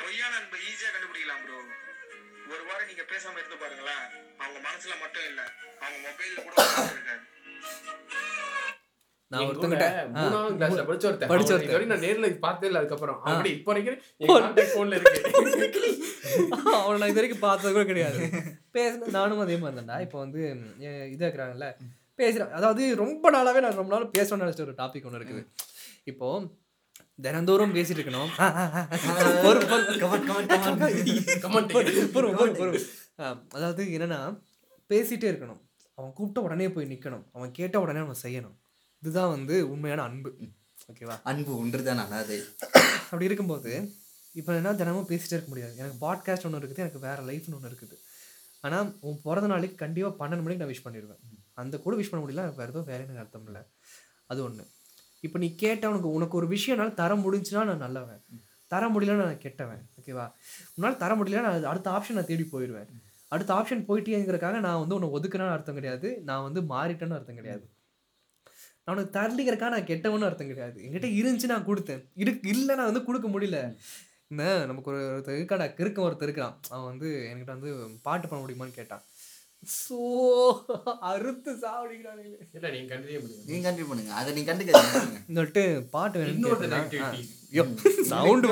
பொய்யான அன்பை ஈஸியா கண்டுபிடிக்கலாம் ப்ரோ ஒரு வாரம் நீங்க பேசாம இருந்து பாருங்களேன். அவங்க மனசுல மட்டும் இல்ல அவங்க மொபைல்ல கூட இருக்காது நான் ஒருத்தங்கிட்ட கூட மூணாவது கிளாஸ்ல படிச்ச ஒருத்தன். படிச்ச படிச்ச ஒருத்தன். ஒருத்தன் நான் நேர்ல பார்த்தே இல்ல அதுக்கப்புறம். அப்படி இப்போ வரைக்கும் போன்ல இருக்கு. அவனை நான் இது வரைக்கும் பார்த்தது கூட கிடையாது. பேசின நானும் அதே மாதிரி தான்டா இப்போ வந்து எ- இது இருக்கிறாங்கல்ல பேசுகிறேன் அதாவது ரொம்ப நாளாவே நான் ரொம்ப நாள் பேசணும்னு நினச்ச ஒரு டாபிக் ஒன்று இருக்குது. இப்போ தினந்தோறும் பேசிட்டு இருக்கணும். ஆ, அதாவது என்னன்னா பேசிட்டே இருக்கணும். அவன் கூப்பிட்ட உடனே போய் நிற்கணும் அவன் கேட்ட உடனே அவன் செய்யணும். இதுதான் வந்து உண்மையான அன்பு. ஓகேவா? அன்பு ஒன்றுதான் அனாதை அப்படி இருக்கும்போது இப்போ என்ன தினமும் பேசிட்டே இருக்க முடியாது. எனக்கு பாட்காஸ்ட் ஒன்று இருக்குது எனக்கு வேற லைஃப்னு ஒன்று இருக்குது. ஆனால் உன் பிறந்த நாளைக்கு கண்டிப்பாக பன்னெண்டு மணிக்கு நான் விஷ் பண்ணிடுவேன் அந்த கூட விஷ் பண்ண முடியல எனக்கு வேறு எதுவும் வேலைன்னு எனக்கு அர்த்தம் இல்லை. அது ஒன்று இப்போ நீ கேட்ட உனக்கு உனக்கு ஒரு விஷயம்னால தர முடிஞ்சுன்னா நான் நல்லவன். தர முடியலன்னா நான் கெட்டவன். ஓகேவா? உன்னால் தர முடியல நான் அடுத்த ஆப்ஷன் நான் தேடி போயிடுவேன். அடுத்த ஆப்ஷன் போயிட்டேங்கிறக்காக நான் வந்து உன்னை ஒதுக்குறேன்னு அர்த்தம் கிடையாது. நான் வந்து மாறிட்டேன்னு அர்த்தம் கிடையாது. நான் உனக்கு தரலிங்கிறக்காக நான் கெட்டவன்னு அர்த்தம் கிடையாது. என்கிட்ட இருந்துச்சு நான் கொடுத்தேன். இருக்கு இல்லை நான் வந்து கொடுக்க முடியல. இந்த நமக்கு ஒரு ஒருத்தர் இருக்காடா? கிறுக்கம் ஒருத்தர் இருக்கிறான் அவன் வந்து என்கிட்ட வந்து பாட்டு பண்ண முடியுமான்னு கேட்டான். ஸோ அறுத்து சாவடிக்கிறானுங்க இல்ல நீங்க கண்டினியூ பண்ணுங்க நீங்க கண்டினியூ பண்ணுங்க அதை நீங்க கண்டுக்காதீங்க. இந்த விட்டு பாட்டு. ஆ, ஐயோ சவுண்டு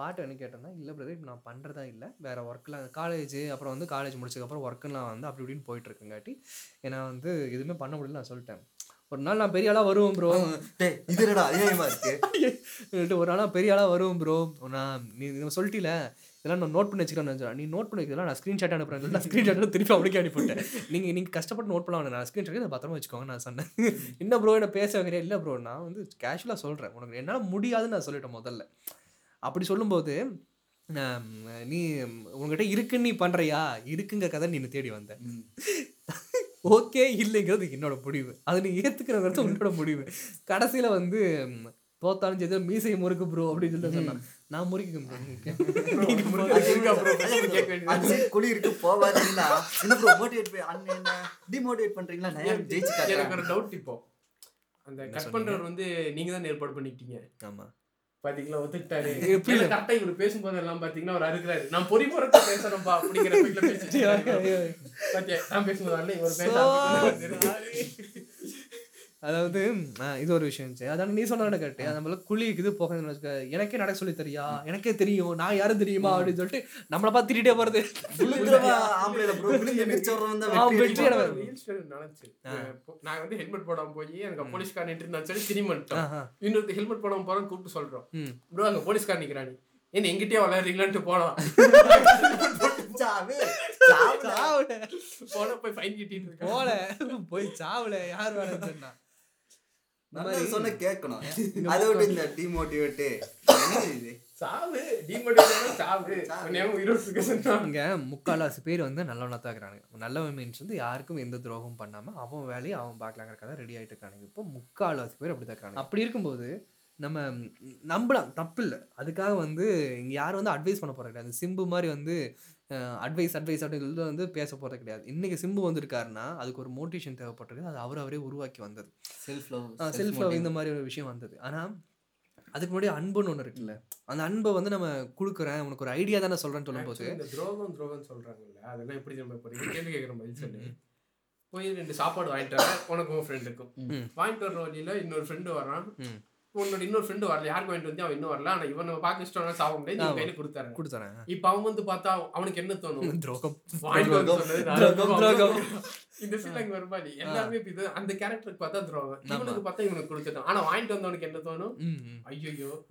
பாட்டு வேணும் கேட்டேன்னா இல்லை பிரதர் இப்போ நான் பண்ணுறதா இல்லை. வேற ஒர்க்கில் காலேஜ் அப்புறம் வந்து காலேஜ் முடிச்சதுக்கப்புறம் ஒர்க்குலாம் வந்து அப்படி இப்படின்னு போயிட்டு இருக்குங்காட்டி ஏன்னா வந்து எதுவுமே பண்ண முடியல நான் சொல்லிட்டேன். ஒரு நாள் நான் பெரிய ஆளாக வருவேன் ப்ரோ இது என்னடா அநியாயமா இருக்கு? ஒரு நாளாக பெரிய ஆளாக வருவோம் ப்ரோ நான் நீ சொல்லிட்டீல? இதெல்லாம் நான் நோட் பண்ணி வச்சுக்கிறேன்னு நினச்சேன். நீ நோட் பண்ணி வைக்கலாம் நான் ஸ்க்ரீன்ஷாட் அனுப்புறேன் நான் ஸ்க்ரீன்ஷாட் திருப்பி அவனுக்கே அனுப்பிவிட்டேன். நீங்கள் நீங்கள் கஷ்டப்பட்டு நோட் பண்ணலாம். நான் ஸ்க்ரீன்ஷாட் இதை பத்திரமா வச்சுக்கோங்க நான் சொன்னேன். என்ன ப்ரோ என்ன பேச வைக்கிறேன் இல்லை ப்ரோ நான் வந்து கேஷுவலாக சொல்கிறேன் உனக்கு என்னால் முடியாதுன்னு நான் சொல்லிட்டேன் முதல்ல. அப்படி சொல்லும்போது ஆம், நீ உங்ககிட்ட இருக்குன்னு நீ பண்ணுறியா இருக்குங்க கதை நீ தேடி வந்த. ஓகே இல்லைங்கிறது என்னோட முடிவு. அதை நீ ஏற்றுக்கிறங்கிறது உன்னோட முடிவு. கடைசியில் வந்து தோத்தாலும் சரி மீசை முறுக்கு ப்ரோ அப்படின்னு சொல்லி சொன்னான். நான் முறுக்கு குழி இருக்கு போவாதீங்களா என்ன ப்ரோ மோட்டிவேட் பண்ணி அண்ணன் என்ன? டிமோட்டிவேட் பண்றீங்களா? நான் ஜெயிச்சு எனக்கு ஒரு டவுட் இப்போ. அந்த கட் பண்றவர் வந்து நீங்க தான் ஏற்பாடு பண்ணிட்டீங்க ஆமாம் பாத்தீங்களா ஒத்துக்கிட்டாரு. எப்படி? கரெக்டா இவர் பேசும்போது எல்லாம் பாத்தீங்கன்னா அவர் அறுக்கிறாரு. நான் பொறி பொறக்க பேசுறேன்பா அப்படிங்கிற நான் பேசும்போது இவர் பேச. அதாவது இது ஒரு விஷயம் இருந்துச்சு அதான் நீ சொன்ன கரெக்ட். நம்மள குழி இது போக எனக்கே நடக்க சொல்லி தெரியா? எனக்கே தெரியும். நான் யாரும் தெரியுமா? அப்படின்னு சொல்லிட்டு நம்மளை பார்த்து திட்டிகிட்டே போறது. நான் வந்து ஹெல்மெட் போடாம போய் எனக்கு போலீஸ்கார் நின்று சொல்லி திரும்பி வந்துட்டோம். ஆஹா. இன்னொரு ஹெல்மெட் போடாம போறோம் கூப்பிட்டு சொல்றோம். ப்ரோ அங்க போலீஸ்கார் நிக்கிறானி. என்ன எங்கிட்டயே வளர்றீங்களான்ட்டு போலாம். போன போய் ஃபைன் கட்டிட்டு இருக்கோம் போல. போய் சாவுல யார் வேலை சொன்னா. நல்லா சொன்ன கேட்கணும். அதை விட்டு இந்த டிமோட்டிவேட்டு இது? சாவு. டிமோட்டிவேட் சாவு. இங்க முக்கால்வாசி பேர் வந்து நல்லவனா தான் இருக்கிறானுங்க. நல்லவன் மீன்ஸ் வந்து யாருக்கும் எந்த துரோகமும் பண்ணாம அவன் வேலையை அவன் பார்க்கலாங்கிற கதை ரெடி ஆயிட்டு இருக்கானுங்க. இப்போ முக்கால்வாசி பேர் அப்படி தான் இருக்காங்க அப்படி இருக்கும்போது நம்ம நம்பலாம். தப்பு இல்லை அதுக்காக வந்து இங்க யாரும் வந்து அட்வைஸ் பண்ண போறது கிடையாது. சிம்பு மாதிரி வந்து அட்வைஸ் அட்வைஸ் அப்படின்னு வந்து பேச போறது கிடையாது. இன்னைக்கு சிம்பு வந்திருக்காருன்னா அதுக்கு ஒரு மோட்டிவேஷன் தேவைப்பட்டிருக்கு. அது அவர் அவரே உருவாக்கி வந்தது. செல்ஃப் லவ் செல்ஃப் லவ் இந்த மாதிரி ஒரு விஷயம் வந்தது. ஆனா அதுக்கு முன்னாடி அன்புன்னு ஒன்று இருக்குல்ல. அந்த அன்பை வந்து நம்ம கொடுக்குறேன் உனக்கு ஒரு ஐடியா தானே சொல்றேன்னு சொல்லும்போது இந்த துரோகம் துரோகம் சொல்றாங்கல்ல அதெல்லாம் எப்படி நம்ம கேள்வி கேட்குற பதில் சொல்லு. போய் ரெண்டு சாப்பாடு வாங்கிட்டு வர உனக்கு உன் ஃப்ரெண்ட் இருக்கும் ம். வாங்கிட்டு வர வழியில இன்னொரு ஃப்ரெண்டு வரான். உன்னோட இன்னொரு ஃப்ரெண்டு வரல. யாருக்கு வாங்கிட்டு வந்து அவன் இன்னும் வரல. ஆனா இவன் பார்க்க இஷ்டம் சாப்பிட முடியாது. நீ. கையில கொடுத்தாரு கொடுத்துறேன். இப்ப அவன் வந்து பார்த்தா அவனுக்கு என்ன தோணும்? துரோகம். இந்த சீன் அங்க வருமா நீ. எல்லாருமே இப்ப இது அந்த கேரக்டருக்கு பார்த்தா துரோகம். இவனுக்கு பார்த்தா இவனுக்கு கொடுத்துட்டான். ஆனா வாங்கிட்டு வந்தவனுக்கு என்ன தோணும். ஐயோ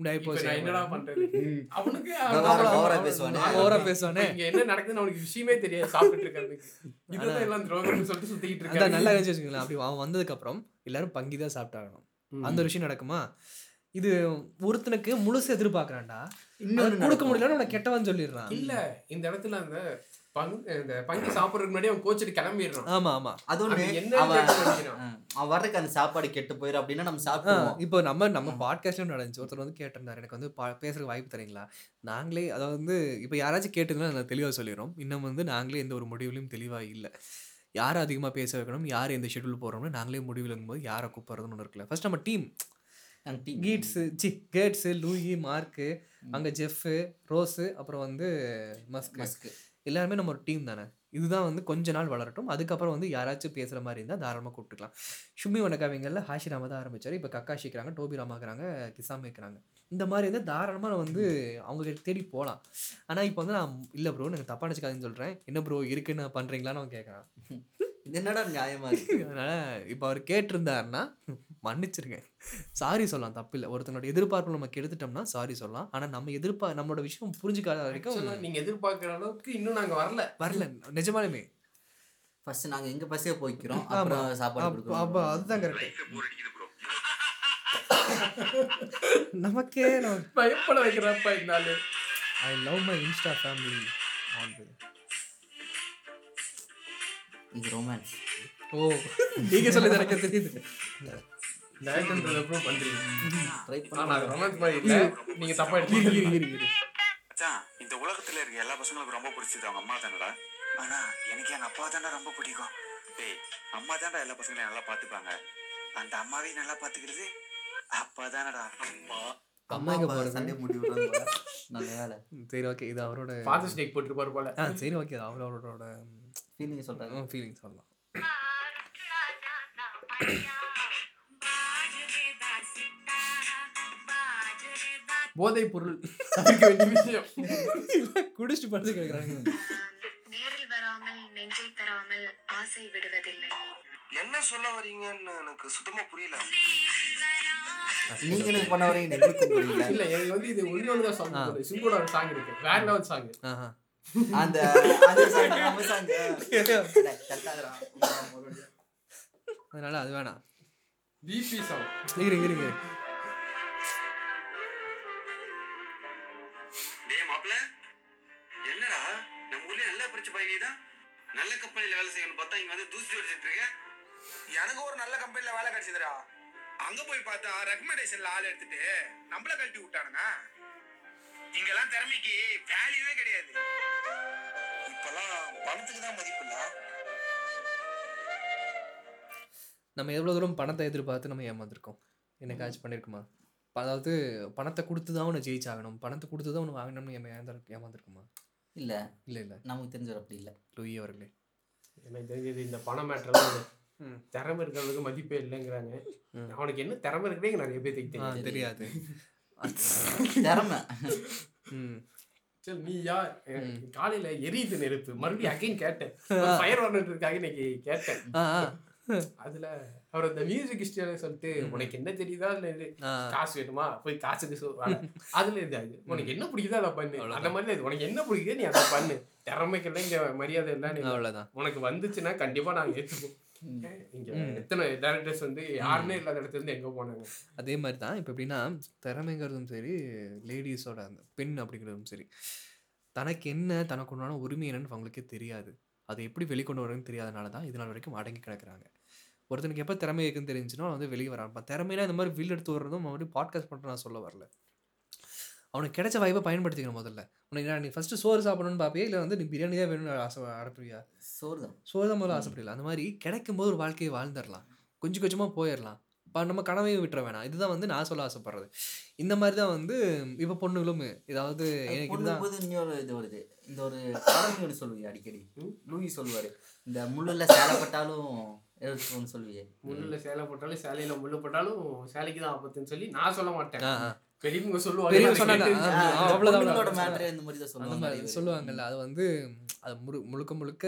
நான் என்னடா பண்றது? அவனுக்கு ஓவரா- பேசுவானே. இங்க என்ன நடக்குதுன்னு அவனுக்கு விஷயமே தெரியாது. சாப்பிட்டு இருக்கிறதுக்கு. இதுதான் எல்லாம் துரோகம்னு சொல்லிட்டு சுத்திக்கிட்டு இருக்காங்க நல்லா வச்சுக்கோங்களேன். அப்படி அவன் வந்ததுக்கு அப்புறம் எல்லாரும் பங்கி தான் சாப்பிட்டாகணும். அந்த ஒரு விஷயம் நடக்குமா? இது ஒருத்தனுக்கு முழுசு எதிர்பார்க்கறான்டா. அதை கொடுக்க. முடியலன்னு உனக்கு கெட்டவன் சொல்லிடுறான். இல்ல இந்த இடத்துல அந்த பங்கு இந்த பங்கி சாப்பிடுறதுக்கு முன்னாடி அவன் கோச்சிட்டு கிளம்பிடுறான். ஆமா ஆமா. அது அவன் அவன் வர்றதுக்கு அந்த சாப்பாடு கெட்டு போயிடும் அப்படின்னா நம்ம சாப்பிடுவோம். இப்போ நம்ம நம்ம பாட்காஸ்ட்லயும் நடந்துச்சு. ஒருத்தர் வந்து கேட்டிருந்தாரு. எனக்கு வந்து பா- பேசுறதுக்கு வாய்ப்பு தரீங்களா? நாங்களே அதாவது வந்து இப்போ யாராச்சும் கேட்டிருந்தா நான் தெளிவாக சொல்லிடுறோம். இன்னும் வந்து நாங்களே எந்த ஒரு முடிவுலையும் தெளிவாக இல்லை. யார் அதிகமாக பேச வைக்கணும் யார் எந்த ஷெட்யூல் போடுறோம்னு நாங்களே முடிவு போது யாரை கூப்பிட்றதுன்னு ஒன்று இருக்குல்ல. ஃபர்ஸ்ட் நம்ம team. கீட்ஸு C Gates Louie Mark அங்கே ஜெஃப்பு ரோஸு அப்புறம் வந்து மஸ்க் மஸ்கு. எல்லாருமே நம்ம ஒரு டீம் தானே. இதுதான் வந்து கொஞ்ச நாள் வளரட்டும். அதுக்கப்புறம் வந்து யாராச்சும் பேசுகிற மாதிரி இருந்தால் தாராளமாக கூப்பிட்டுக்கலாம். ஷுமி வனக்காவிங்களில் ஹாஷி ராமா தான் ஆரம்பிச்சார். இப்போ கக்காஷி இருக்கிறாங்க டோபி ராமாக்குறாங்க கிசாமி இருக்கிறாங்க இந்த மாதிரி வந்து தாராளமாக வந்து அவங்க தேடி போகலாம் ஆனால் இப்போ வந்து நான் இல்லை ப்ரோ எனக்கு தப்பா நினச்சிக்காதுன்னு சொல்கிறேன் என்ன ப்ரோ இருக்குன்னு பண்ணுறீங்களான்னு அவன் கேட்குறான் என்னடா நியாயமா இருக்கு? அதனால் இப்போ அவர் கேட்டிருந்தாருன்னா மன்னிச்சிருங்க. சாரி சொல்லலாம் தப்பு இல்லை ஒருத்தனோட எதிர்பார்ப்பு நம்ம கெடுத்துட்டோம்னா சாரி சொல்லலாம். ஆனால் நம்ம எதிர்பா நம்மளோட விஷயம் புரிஞ்சுக்காத வரைக்கும் Actually, நீங்க எதிர்பார்க்கிற அளவுக்கு இன்னும் நாங்க வரல. வரல. நிஜமாலுமே. ஃபர்ஸ்ட் நாங்க எங்க பஸ்ஸே போய்க்கிறோம் ஆமா. அப்புறம் சாப்பாடு அப்ப அதுதான் கரெக்ட் நமக்கே பயப்பட வைக்கிறப்ப இருந்தாலும் I love my insta family இது ரொமான்ஸ் ஓ. நீங்க சொல்லி எனக்கு தெரியுது. டேரக்டர்ன்றத ப்ரூவ் பண்றீங்க ட்ரை ஆனா பண்ணி அது ரொமான்ஸ் மாதிரி இல்ல நீங்க தப்பா எடுத்துக்கிறீங்க மச்சான் இந்த உலகத்துல இருக்க எல்லா பசங்களுக்கும் ரொம்ப பிடிச்சது அவங்க அம்மா தானடா ஆனா எனக்கு எங்க அப்பா தானே ரொம்ப பிடிக்கும் டேய் அம்மா தான்டா எல்லா பசங்களையும் நல்லா பாத்துப்பாங்க அந்த அம்மாவையும் நல்லா பாத்துக்கிறது அப்பா தானடா அம்மா அம்மா எங்க அப்பா போறது சண்டே முடி விடுறாங்க போல. நல்ல வேலை சரி ஓகே இது அவரோட போட்டுருப்பாரு போல சரி ஓகே அது அவரோட ஃபீலிங் சொல்றாங்க ஃபீலிங் சொல்லலாம் போதை பொருள் தவிர்க்க வேண்டிய விஷயம் குடிச்சிட்டு படுத்து கேட்குறாங்க நேரில் வராமல் நெஞ்சை தராமல் ஆசை விடுவதில்லை. என்ன சொல்ல வரீங்கன்னு எனக்கு சுத்தமா புரியல. நீங்க எனக்கு பண்ண வரீங்க எங்களுக்கு புரியல இல்ல எனக்கு வந்து இது ஒன்னொன்னு தான் சாங் சிம்போட ஒரு சாங் இருக்கு. வேற லெவல் சாங் ஆஹா அந்த அந்த song, நம்ம. மறுபடியும். அதனால அது வேணாம். பிபி சாங் இருங்க இருங்க. நல்லா தான் நல்ல கம்பெனியில் வேலை செய்யணும்னு பார்த்தா இங்க வந்து தூசி அடிச்சிட்டு இருக்க எனக்கு ஒரு நல்ல கம்பெனியில் வேலை கிடைச்சதுடா. அங்க போய் பார்த்தா ரெக்கமெண்டேஷன்ல ஆள் எடுத்துட்டு நம்மள கழட்டி விட்டானுங்க. இங்கெல்லாம் திறமைக்கு வேல்யூவே கிடையாது. இப்பெல்லாம் பணத்துக்கு தான் மதிப்பு நம்ம எவ்வளோ தூரம் பணத்தை எதிர்பார்த்து நம்ம ஏமாந்துருக்கோம்? என்னைக்காச்சும் பண்ணியிருக்குமா அதாவது பணத்தை கொடுத்து தான் உன்னை ஜெயிச்சாகணும். பணத்தை கொடுத்து தான் உன்னை வாங்கணும்னு ஏமா ஏமாந்து ஏமாந்துருக்குமா? இல்ல. இல்லை இல்லை. நமக்கு தெரிஞ்சவர் அப்படி இல்ல. லூயி அவர்களே. எனக்கு தெரிஞ்சது இந்த பண மேட்டர்லாம் ம். திறமை இருக்கிறவங்களுக்கு மதிப்பே இல்லைங்கிறாங்க. அவனுக்கு என்ன திறமை இருக்குன்னே நிறைய பேருக்கு ஆ தெரியும் தெரியாது. திறமை. ம். சரி நீ யார் காலையில எரியுது நெருப்பு. மறுபடியும் அகைன் கேட்டேன். ஃபயர் வரணுன்றதுக்காக இன்னைக்கு கேட்டேன். அதுல அவர் அந்த மியூசிக் ஹிஸ்டரியில சொல்லிட்டு உனக்கு என்ன தெரியுதா? இல்ல இது காசு வேணுமா? போய் காசுக்கு சொல் வாடா. அதுல இது அது உனக்கு என்ன பிடிக்குதோ அதை பண்ணு. அந்த மாதிரி இது. உனக்கு என்ன பிடிக்குதோ நீ அதை பண்ணு. திறமைக்கெல்லாம் இங்க மரியாதை இல்லை. நீ அவ்வளோதான் உனக்கு வந்துச்சுன்னா கண்டிப்பா நாங்க ஏத்துப்போம். இங்க எத்தனை டேரக்டர்ஸ் வந்து யாருமே இல்லாத இடத்துல இருந்து எங்க போனாங்க. அதே மாதிரி தான் இப்போ எப்படின்னா திறமைங்கிறதும் சரி லேடிஸோட அந்த பெண் அப்படிங்கிறதும் சரி தனக்கு என்ன தனக்கு உண்டான உரிமை என்னன்னு அவங்களுக்கே தெரியாது. அதை எப்படி வெளிக்கொண்டு வரணும்னு தெரியாதனால தான் இது நாள் வரைக்கும் அடங்கி கிடக்குறாங்க. ஒருத்தனுக்கு எப்போ திறமை இருக்குன்னு தெரிஞ்சுன்னா அவன் வந்து வெளியே வரான். திறமைனா இந்த மாதிரி வில் எடுத்து வர்றதும் மறுபடியும் பாட்காஸ்ட் பண்ணுறது நான் சொல்ல வரல. அவனுக்கு கிடைச்ச வாய்ப்பை பயன்படுத்திக்கணும் முதல்ல. உனக்கு என்ன, நீ ஃபஸ்ட்டு சோறு சாப்பிடணும்னு பார்ப்பியா இல்லை வந்து நீ பிரியாணி தான் வேணும்னு ஆசை அடப்புறியா சோறு தான் சோறு தான் முதல்ல ஆசைப்படல அந்த மாதிரி கிடைக்கும் போது ஒரு வாழ்க்கையை வாழ்ந்துடலாம். கொஞ்சம் கொஞ்சமாக போயிடலாம். இப்போ நம்ம கனவையும் விட்டுற வேணாம். இதுதான் வந்து நான் சொல்ல ஆசைப்படுறது. இந்த மாதிரி தான் வந்து இப்போ பொண்ணுகளும் ஏதாவது எனக்கு இதுதான் இன்னொரு இது வருது. இந்த ஒரு சொல்லுவீங்க அடிக்கடி? லூயி சொல்லுவாரு. இந்த முள்ளுல சேலைப்பட்டாலும் எடுத்துக்கணும்னு சொல்லுவியே. முள்ளுல சேலை போட்டாலும் சேலையில முள்ளு போட்டாலும் சேலைக்கு தான் ஆபத்துன்னு சொல்லி நான் சொல்ல மாட்டேன். பெரியவங்க சொல்லுவாங்க. சொல்லுவாங்கல்ல அது வந்து அது முழு முழுக்க முழுக்க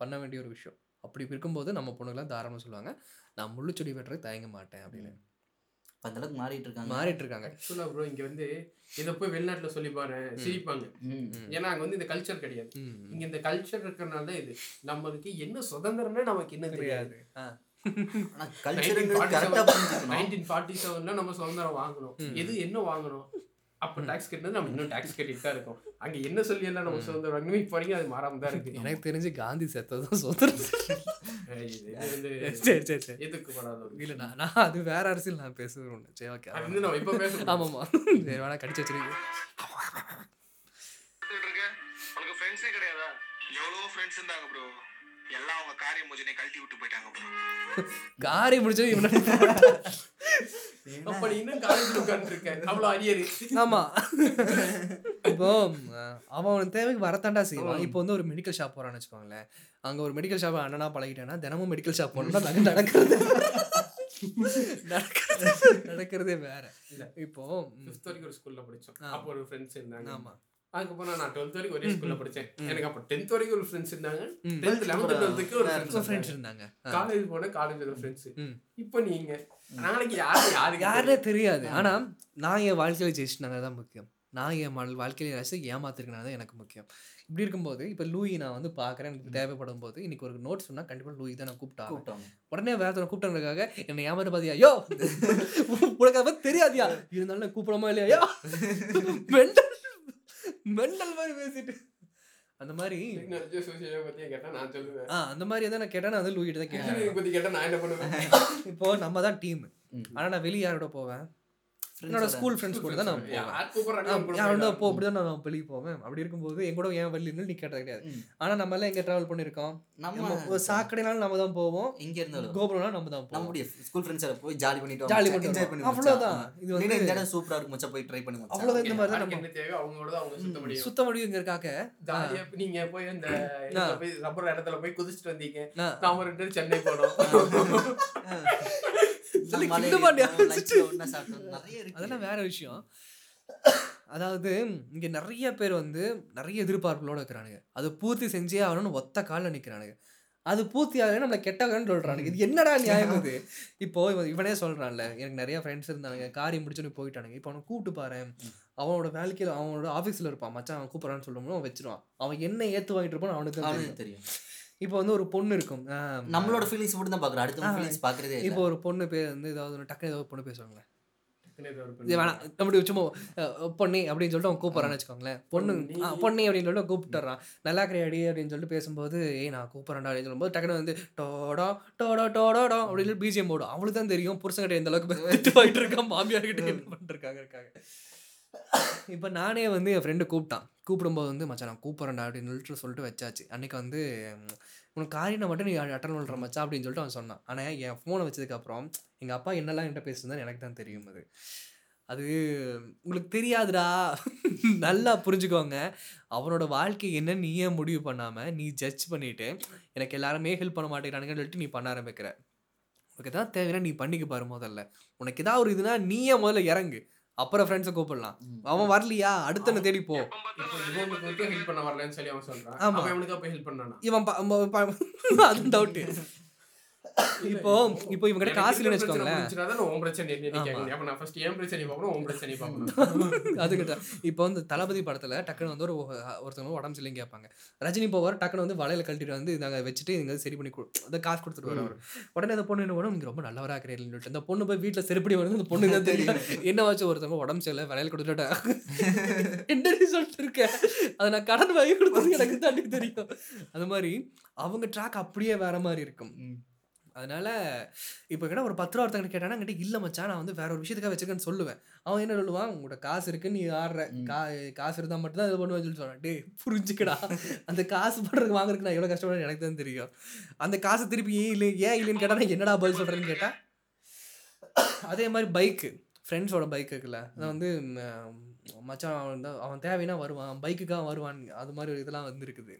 பண்ண வேண்டிய ஒரு விஷயம். அப்படி இருக்கும்போது நம்ம பொண்ணுங்களாம் தாராளமாக சொல்லுவாங்க நான் முள்ளுச்செடி வெட்டுறது தயங்க மாட்டேன் அப்படின்னு. அந்த அளவுக்கு மாறிட்டு இருக்காங்க. மாறிட்டு இருக்காங்க ஆக்சுவலா ப்ரோ இங்க வந்து இதை போய் வெளிநாட்டுல சொல்லி பாரு சிரிப்பாங்க. ஏன்னா அங்க வந்து இந்த கல்ச்சர் கிடையாது. இங்க இந்த கல்ச்சர் இருக்கிறனால தான் இது நம்மளுக்கு என்ன சுதந்திரமே நமக்கு என்ன தெரியாது. புரிஞ்சுக்கணும். நைன்டீன் ஃபார்ட்டி செவன்ல நம்ம சுதந்திரம் வாங்கணும். எது என்ன வாங்கணும்? அப்ப டாக்ஸ் கட்டினது நம்ம இன்னும் டாக்ஸ் கட்டிட்டு தான் இருக்கோம். அங்க என்ன சொல்லி எல்லாம் நம்ம சுதந்திரம் வாங்கணும் இப்போ வரைக்கும் அது மாறாம தான் இருக்கு. எனக்கு தெரிஞ்சு காந்தி செத்ததும் சுதந்திரம். சரி சரி சரி. எதுக்கு ஒரு இல்லை நான் நான் அது வேற அரசியல் நான் பேசுறது ஒன்று சரி ஓகே அது வந்து நம்ம இப்ப பேச ஆமாம்மா. சரி வேணா கடிச்சு வச்சிருக்கீங்க இருக்க உனக்கு ஃப்ரெண்ட்ஸே கிடையாதா? எவ்வளவோ ஃப்ரெண்ட்ஸ் இருந்தாங்க ப்ரோ எல்லாம் அவங்க காரிய மோஜனை கழட்டி விட்டு போயிட்டாங்க ப்ரோ காரி முடிச்சது இவனை அப்ப நீ இன்னும் காலேஜ்ல உட்கார்ந்து இருக்க அவ்வளவு அரியரு. ஆமா. இப்போ அவன் தேவைக்கு வரத்தாண்டா செய்வான். இப்போ வந்து ஒரு மெடிக்கல் ஷாப் போறான்னு வச்சுக்கோங்களேன். அங்க ஒரு மெடிக்கல் ஷாப் அண்ணனா பழகிட்டேன்னா தினமும் மெடிக்கல் ஷாப் போனோம்னா நாங்க நடக்கிறது. நடக்கிறது நடக்கிறதே வேற. இப்போ ஃபிஃப்த் வரைக்கும் ஒரு ஸ்கூல்ல படிச்சோம். ஆ. அப்போ ஒரு ஃப்ரெண்ட்ஸ் இருந்தாங்க. ஆமா. அதுக்கப்புறம் நான் டுவெல்த் வரைக்கும் ஒரே ஸ்கூல்ல படிச்சேன். எனக்கு அப்போ டென்த் வரைக்கும் ஒரு ஃப்ரெண்ட்ஸ் இருந்தாங்க. டென்த் லெவன்த் டுவெல்த்துக்கு ஒரு ஃப்ரெண்ட்ஸ் ஃப்ரெண்ட்ஸ் இருந்தாங்க. காலேஜ் போன காலேஜ்ல ஃப்ரெண்ட்ஸ் ம். இப்போ நீங்க நாளைக்கு யாரு யாருக்கு யாருனே தெரியாது. ஆனா நான் என் வாழ்க்கையில ஜெயிச்சினாங்க தான் முக்கியம். நான் என் வாழ் வாழ்க்கையில ரசி ஏமாத்திருக்கனால தான் எனக்கு முக்கியம். இப்படி இருக்கும்போது இப்போ லூயி நான் வந்து பார்க்குறேன் எனக்கு தேவைப்படும் போது இன்னைக்கு ஒரு நோட் சொன்னா கண்டிப்பா லூயி தான் நான் கூப்பிட்டாங்க. உடனே வேற கூப்பிட்டதுக்காக என்னை ஏமாத்த பாத்தியா? யோ உனக்கு அதை தெரியாதியா? இருந்தாலும் கூப்பிடாம இல்லையா? யோ மெண்டல் மாதிரி பேசிட்டு. அந்த மாதிரி நான் சொல்லுவேன். ஆ அந்த மாதிரி தான் நான் கேட்டேன் நான் வந்து லூயிட்டு தான் கேட்டேன் இன்ஜினியரிங் பத்தி கேட்டா நான் என்ன பண்ணுவேன்? இப்போ நம்ம தான் டீம் ம். ஆனா நான் வெளியே யாரோட போவேன்? என்னோட ஸ்கூல் ஃப்ரெண்ட்ஸ் கூட தான் நான் போவேன். போ அப்படிதான் நான் வெளியே போவேன். அப்படி இருக்கும்போது என் கூட ஏன் வெளியின்னு நீ கேட்டது கிடையாது. ம். ஆனா நம்ம எல்லாம் எங்க டிராவல் பண்ணிருக்கோம் நம்ம சாக்கடைனாலும் நம்ம தான் போவோம். எங்க இருந்தாலும். கோபுரம்னாலும் நம்ம தான் போவோம். நம்முடைய ஸ்கூல் ஃப்ரெண்ட்ஸோட போய் ஜாலி பண்ணிட்டு ஜாலி என்ஜாய் பண்ணிட்டு பண்ணி வருவோம். அவ்வளவுதான். இது வந்து- இந்த இடம் சூப்பரா இருக்கு மச்சான் போய் ட்ரை பண்ணி மச்சான். அவ்வளவுதான் இந்த மாதிரி தான் நம்ம தேவை? அவங்களோட தான் அவங்க சுத்த முடியும் சுத்த முடியுங்கிறக்காக ஜாலியா இப்ப நீங்க போய் போய் ரப்பர் இடத்துல போய் குதிச்சுட்டு வந்தீங்க. நான் நாம ரெண்டு சென்னை போனோம். அதெல்லாம் வேற விஷயம். அதாவது இங்க நிறைய பேர் வந்து நிறைய எதிர்பார்ப்புகளோட இருக்கிறானுங்க. அதை பூர்த்தி செஞ்சே ஆகணும்னு ஒத்த காலில் நிற்கிறானுங்க அது பூர்த்தி ஆகலை நம்மளை கெட்டவங்கன்னு சொல்கிறானுங்க இது என்னடா நியாயம் இது? இப்போ இவன் இவனே சொல்கிறான்ல எனக்கு நிறைய ஃப்ரெண்ட்ஸ் இருந்தானுங்க. காரியம் முடிச்சுன்னு போயிட்டானுங்க. இப்போ அவனை கூப்பிட்டு பாரு. அவனோட வேலைக்கு அவனோட ஆஃபீஸில் இருப்பான். மச்சான் அவன் கூப்பிட்றான்னு சொல்லணும்னு அவன் வச்சிருவான். அவன் என்ன ஏற்று வாங்கிட்டு இருப்பான் அவனுக்கு தெரியும். இப்போ வந்து ஒரு பொண்ணு இருக்கும். ஆஹ் நம்மளோட ஃபீலிங்ஸ் மட்டும் தான் பாக்குறோம் அடுத்த. ஃபீலிங்ஸ் பாக்குறதே இப்போ ஒரு பொண்ணு பேர் வந்து ஏதாவது ஒரு டக்குனு ஏதாவது ஒரு பொண்ணு பேசுவாங்களே டக்குனு ஏதோ ஒரு இது பெண் வேணாம். அப்படி சும்மா பொன்னி அப்படின்னு சொல்லிட்டு அவன் கூப்பிட்றான்னு வச்சுக்கோங்களேன். பொண்ணு பொன்னி அப்படின்னு சொல்லிட்டு கூப்பிட்டுறான் நல்லா கிடையாடி அப்படின்னு சொல்லிட்டு பேசும்போது ஏய் நான் கூப்பிட்றேன்டா அப்படின்னு சொல்லும்போது டக்குனு வந்து டோடோ டோடோ டோடோ அப்படின்னு பிஜிஎம் போடும். அவளுக்கு தான் தெரியும். புருஷன்கிட்ட எந்த அளவுக்கு போயிட்டு இருக்கான் மாமியார்கிட்ட என்ன பண்ணிருக்காங்க இருக்காங்க. இப்போ நானே வந்து என் ஃப்ரெண்டு கூப்பிட்டான் கூப்பிடும்போது வந்து மச்சான் நான் கூப்பிட்றேன்டா அப்படின்னு சொல்லிட்டு சொல்லிட்டு வச்சாச்சு. அன்னைக்கு வந்து உனக்கு காரியம் மட்டும் நீ அட்டன் பண்ணுற மச்சா அப்படின்னு சொல்லிட்டு அவன் சொன்னான். ஆனால் என் ஃபோனை வச்சதுக்கப்புறம் எங்கள் அப்பா என்னெல்லாம் என்கிட்ட பேசுனதுன்னு எனக்கு தான் தெரியும் அது. அது உங்களுக்கு தெரியாதுடா. நல்லா புரிஞ்சுக்கோங்க. அவனோட வாழ்க்கை என்னன்னு நீயே முடிவு பண்ணாமல் நீ ஜட்ஜ் பண்ணிவிட்டு எனக்கு எல்லாருமே ஹெல்ப் பண்ண மாட்டேங்கிறானுங்கன்னு சொல்லிட்டு நீ பண்ண ஆரம்பிக்கிற. உனக்கு எதாவது தேவைன்னா நீ பண்ணிக்க பாரு முதல்ல. உனக்கு ஏதாவது ஒரு இதுனா நீயே முதல்ல இறங்கு. அப்புறம் ஃப்ரெண்ட்ஸை கூப்பிடலாம். அவன் வரலையா? அடுத்தனை தேடி போ. ஹெல்ப் பண்ண வரலன்னு சொல்லி அவன் சொல்றான். ஆமா. இவனுக்கு அப்ப ஹெல்ப் பண்ணானா இவன் அது டவுட்டு இப்போ இப்போ இவங்க கிட்ட காசு இல்லைன்னு வச்சுக்கோங்களேன். பார்க்கணும் அதுக்கிட்ட இப்போ வந்து தளபதி படத்துல டக்குன்னு வந்து ஒரு ஒருத்தவங்க உடம்பு சரியில்லைன்னு கேட்பாங்க. ரஜினி போவார் டக்குன்னு வந்து வலையில கழட்டிட்டு வந்து நாங்கள் வச்சுட்டு இங்கே சரி பண்ணி அந்த காசு கொடுத்துட்டு வர உடனே அந்த பொண்ணு என்ன பண்ணும்? ரொம்ப நல்லவராக இருக்கிறேன்னு சொல்லிட்டு அந்த பொண்ணு போய் வீட்டில் செருப்படி வந்து அந்த பொண்ணு தான் தெரியும். என்ன வச்சு ஒருத்தவங்க உடம்பு சரியில்லை வலையில கொடுத்துட்டா என்ன சொல்லிட்டு இருக்கேன் அதை நான் கடன் வாங்கி கொடுத்தது எனக்கு தாண்டி தெரியும். அது மாதிரி அவங்க ட்ராக் அப்படியே வேற மாதிரி இருக்கும். அதனால இப்போ கிட்ட ஒரு பத்து ரூபா ஒருத்தங்க கேட்டானா கிட்ட இல்லை மச்சான் நான் வந்து வேற ஒரு விஷயத்துக்காக வச்சிருக்கேன்னு சொல்லுவேன். அவன் என்ன சொல்லுவான் உங்களோட காசு இருக்கு நீ ஆடுற. கா காசு இருந்தால் மட்டும்தான் இது பண்ணுவேன்னு சொல்லி சொல்கிறான் டேய் புரிஞ்சுக்கடா. அந்த காசு பண்ணுறதுக்கு வாங்குறதுக்கு நான் எவ்வளோ கஷ்டப்படுறேன் எனக்கு தான் தெரியும். அந்த காசு திருப்பி ஏன் இல்லை ஏன் இல்லைன்னு கேட்டால் நான் என்னடா பதில் சொல்கிறேன்னு கேட்டால் அதே மாதிரி பைக்கு ஃப்ரெண்ட்ஸோட பைக் இருக்குல்ல அதை வந்து மச்சான் அவன் வந்து அவன் தேவைன்னா வருவான் பைக்குக்காக வருவான் அது மாதிரி இதெல்லாம் வந்து இருக்குது.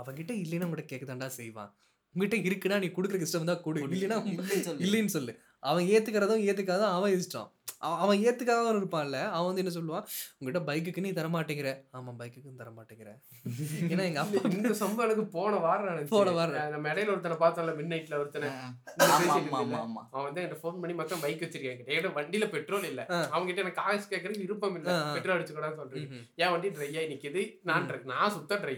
அவன்கிட்ட இல்லைன்னா உங்கள்கிட்ட கேட்குதாண்டா செய்வான். உங்ககிட்ட இருக்குன்னா நீ கொடுக்குற இஷ்டம் தான் கொடு இல்லைன்னா இல்லைன்னு சொல்லு. இல்லைன்னு சொல்லு அவன் ஏத்துக்கிறதும் ஏத்துக்காதும் அவன் இஷ்டம் அவன் அவன் ஏத்துக்காதவன் இருப்பான்ல அவன் வந்து என்ன சொல்லுவான் உங்ககிட்ட பைக்குக்கு நீ தர மாட்டேங்கிற ஆமா பைக்குக்கும் தர மாட்டேங்கிற ஏன்னா எங்க அப்பா இந்த சம்பவம் எனக்கு போன வாரம். போன வாரம். நம்ம இடையில ஒருத்தனை பார்த்தோம்ல மிட் நைட்ல ஒருத்தனை அவன் வந்து என்கிட்ட ஃபோன் பண்ணி மக்கள் பைக் வச்சிருக்கேன் என்கிட்ட. வண்டியில பெட்ரோல் இல்ல ஆ. அவங்க கிட்ட எனக்கு காசு கேட்கறதுக்கு விருப்பம் இல்ல. பெட்ரோல் அடிச்சுக்கூடாது சொல்றேன் ம்ஹும். என் வண்டி ட்ரை ஆகி நிக்குது நான். நான் சுத்த ட்ரை.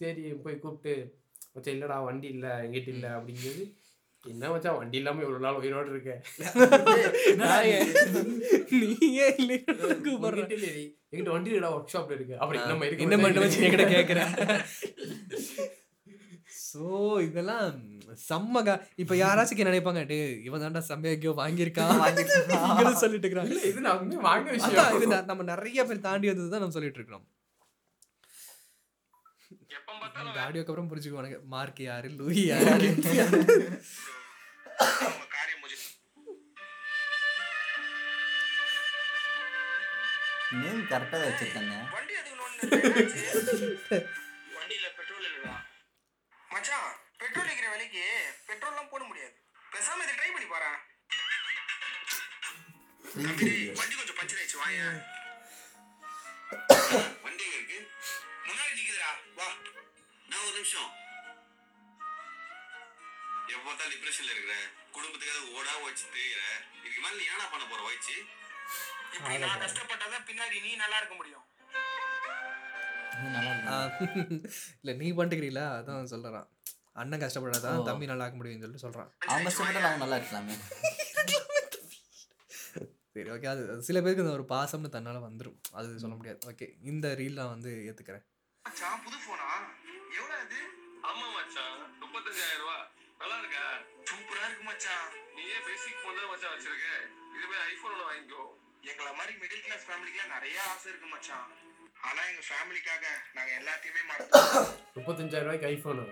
சரி போய் கூப்பிட்டு மச்சான் இல்லடா வண்டி இல்ல எங்கிட்ட இல்ல அப்படிங்கிறது என்ன மச்சான் வண்டி இல்லாம இவ்வளவு நாள் உயிரோடு இருக்க? நீயே. எங்கிட்ட வண்டி இல்லடா ஒர்க் ஷாப்ல இருக்கு. அப்படி நம்ம இருக்கு என்ன பண்ண வச்சு என்கிட்ட கேட்குற ஸோ இதெல்லாம் செம்மகா. இப்போ யாராச்சும் நினைப்பாங்க டே இவன் தாண்டா செம்மையோ வாங்கியிருக்கான். நீங்களும் சொல்லிட்டு இருக்கிறாங்க. இல்ல இது நான் உண்மையா வாங்க விஷயம். இது நம்ம நிறைய பேர் தாண்டி வந்தது தான் நம்ம சொல்லிட்டு இருக்கிறோம். இந்த ஆடியோக்கு அப்புறம் புரிஞ்சுக்குவானுங்க மார்க் யாரு? லூயி யாரு? நேம் கரெக்டாக வச்சிருக்காங்க. வண்டி எடுக்கணும்னு வண்டியில பெட்ரோல் இல்லடா. மச்சான் பெட்ரோல் இருக்கிற விலைக்கு பெட்ரோல்லாம் போட முடியாது. பேசாம இதை ட்ரை பண்ணி பாரு வண்டி கொஞ்சம் பஞ்சர் ஆயிடுச்சு வாயா. வண்டி இருக்கு? நிக்குதுடா வா நான் ஒரு நிமிஷம் எப்போ பார்த்தாலும் டிப்ரெஷன்ல இருக்கிற குடும்பத்துக்காக ஓடா வச்சு தெரியுற இதுக்கு மேல நீ என்ன பண்ண போற வச்சு இப்படி நான் கஷ்டப்பட்டாதான் பின்னாடி நீ நல்லா இருக்க முடியும் இல்ல நீ பண்ணிக்கிறீங்களா அதான் சொல்றான். அண்ணன் கஷ்டப்படாதான். தம்பி நல்லா இருக்க முடியும்னு சொல்லிட்டு சொல்றான். அவங்க கஷ்டப்பட்டாலும் அவங்க நல்லா இருக்கலாமே. சரி ஓகே அது சில பேருக்கு இந்த ஒரு பாசம்னு தன்னால வந்துரும். அது சொல்ல முடியாது. ஓகே இந்த ரீல் நான் வந்து ஏத்துக்கிறேன். மச்சான் புது போனா எவ்வளவு அது? ஆமா மச்சான் முப்பத்தஞ்சாயிரம் ரூபா. நல்லா இருக்கா? சூப்பரா இருக்கு மச்சான். நீயே பேசிக் போன் தான் மச்சான் வச்சிருக்க. இதுவே ஐபோன் ஒன்று வாங்கிக்கோ. எங்களை மாதிரி மிடில் கிளாஸ் ஃபேமிலிக்குலாம் நிறைய ஆசை இருக்கு மச்சான். ஆனா எங்க ஃபேமிலிக்காக நாங்க எல்லாத்தையுமே மறந்துட்டோம். முப்பத்தஞ்சாயிரம் ரூபாய்க்கு ஐபோன்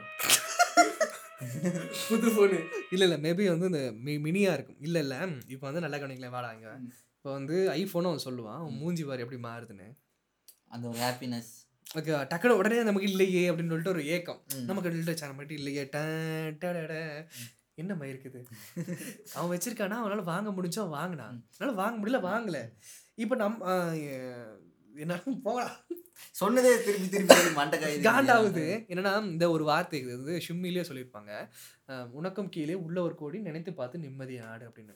புது போனு இல்ல இல்ல மேபி வந்து இந்த மி மினியா இருக்கும். இல்ல இல்ல இப்போ வந்து நல்லா கவனிக்கல வாடா இங்க இப்போ வந்து ஐஃபோனும் அவன் சொல்லுவான் அவன் மூஞ்சி பாரு எப்படி மாறுதுன்னு. அந்த ஒரு ஹாப்பினஸ் டக்குனு உடனே நமக்கு இல்லையே அப்படின்னு சொல்லிட்டு ஒரு ஏக்கம். நமக்கு சார் மட்டும் இல்லையே. டடட. என்னம்மா இருக்குது? அவன் வச்சிருக்கானா? அவனால வாங்க முடிஞ்சா வாங்கினான் அதனால வாங்க முடியல வாங்கல. இப்போ நம் என்ன போகலாம். சொன்னதே திருப்பி திருப்பி மண்டை காய் காண்டாவுது என்னன்னா இந்த ஒரு வார்த்தை இது. வந்து ஷிம்மிலேயே சொல்லியிருப்பாங்க. உனக்கும் கீழே உள்ள ஒரு கோடி நினைத்து பார்த்து நிம்மதி நாடு அப்படின்னு.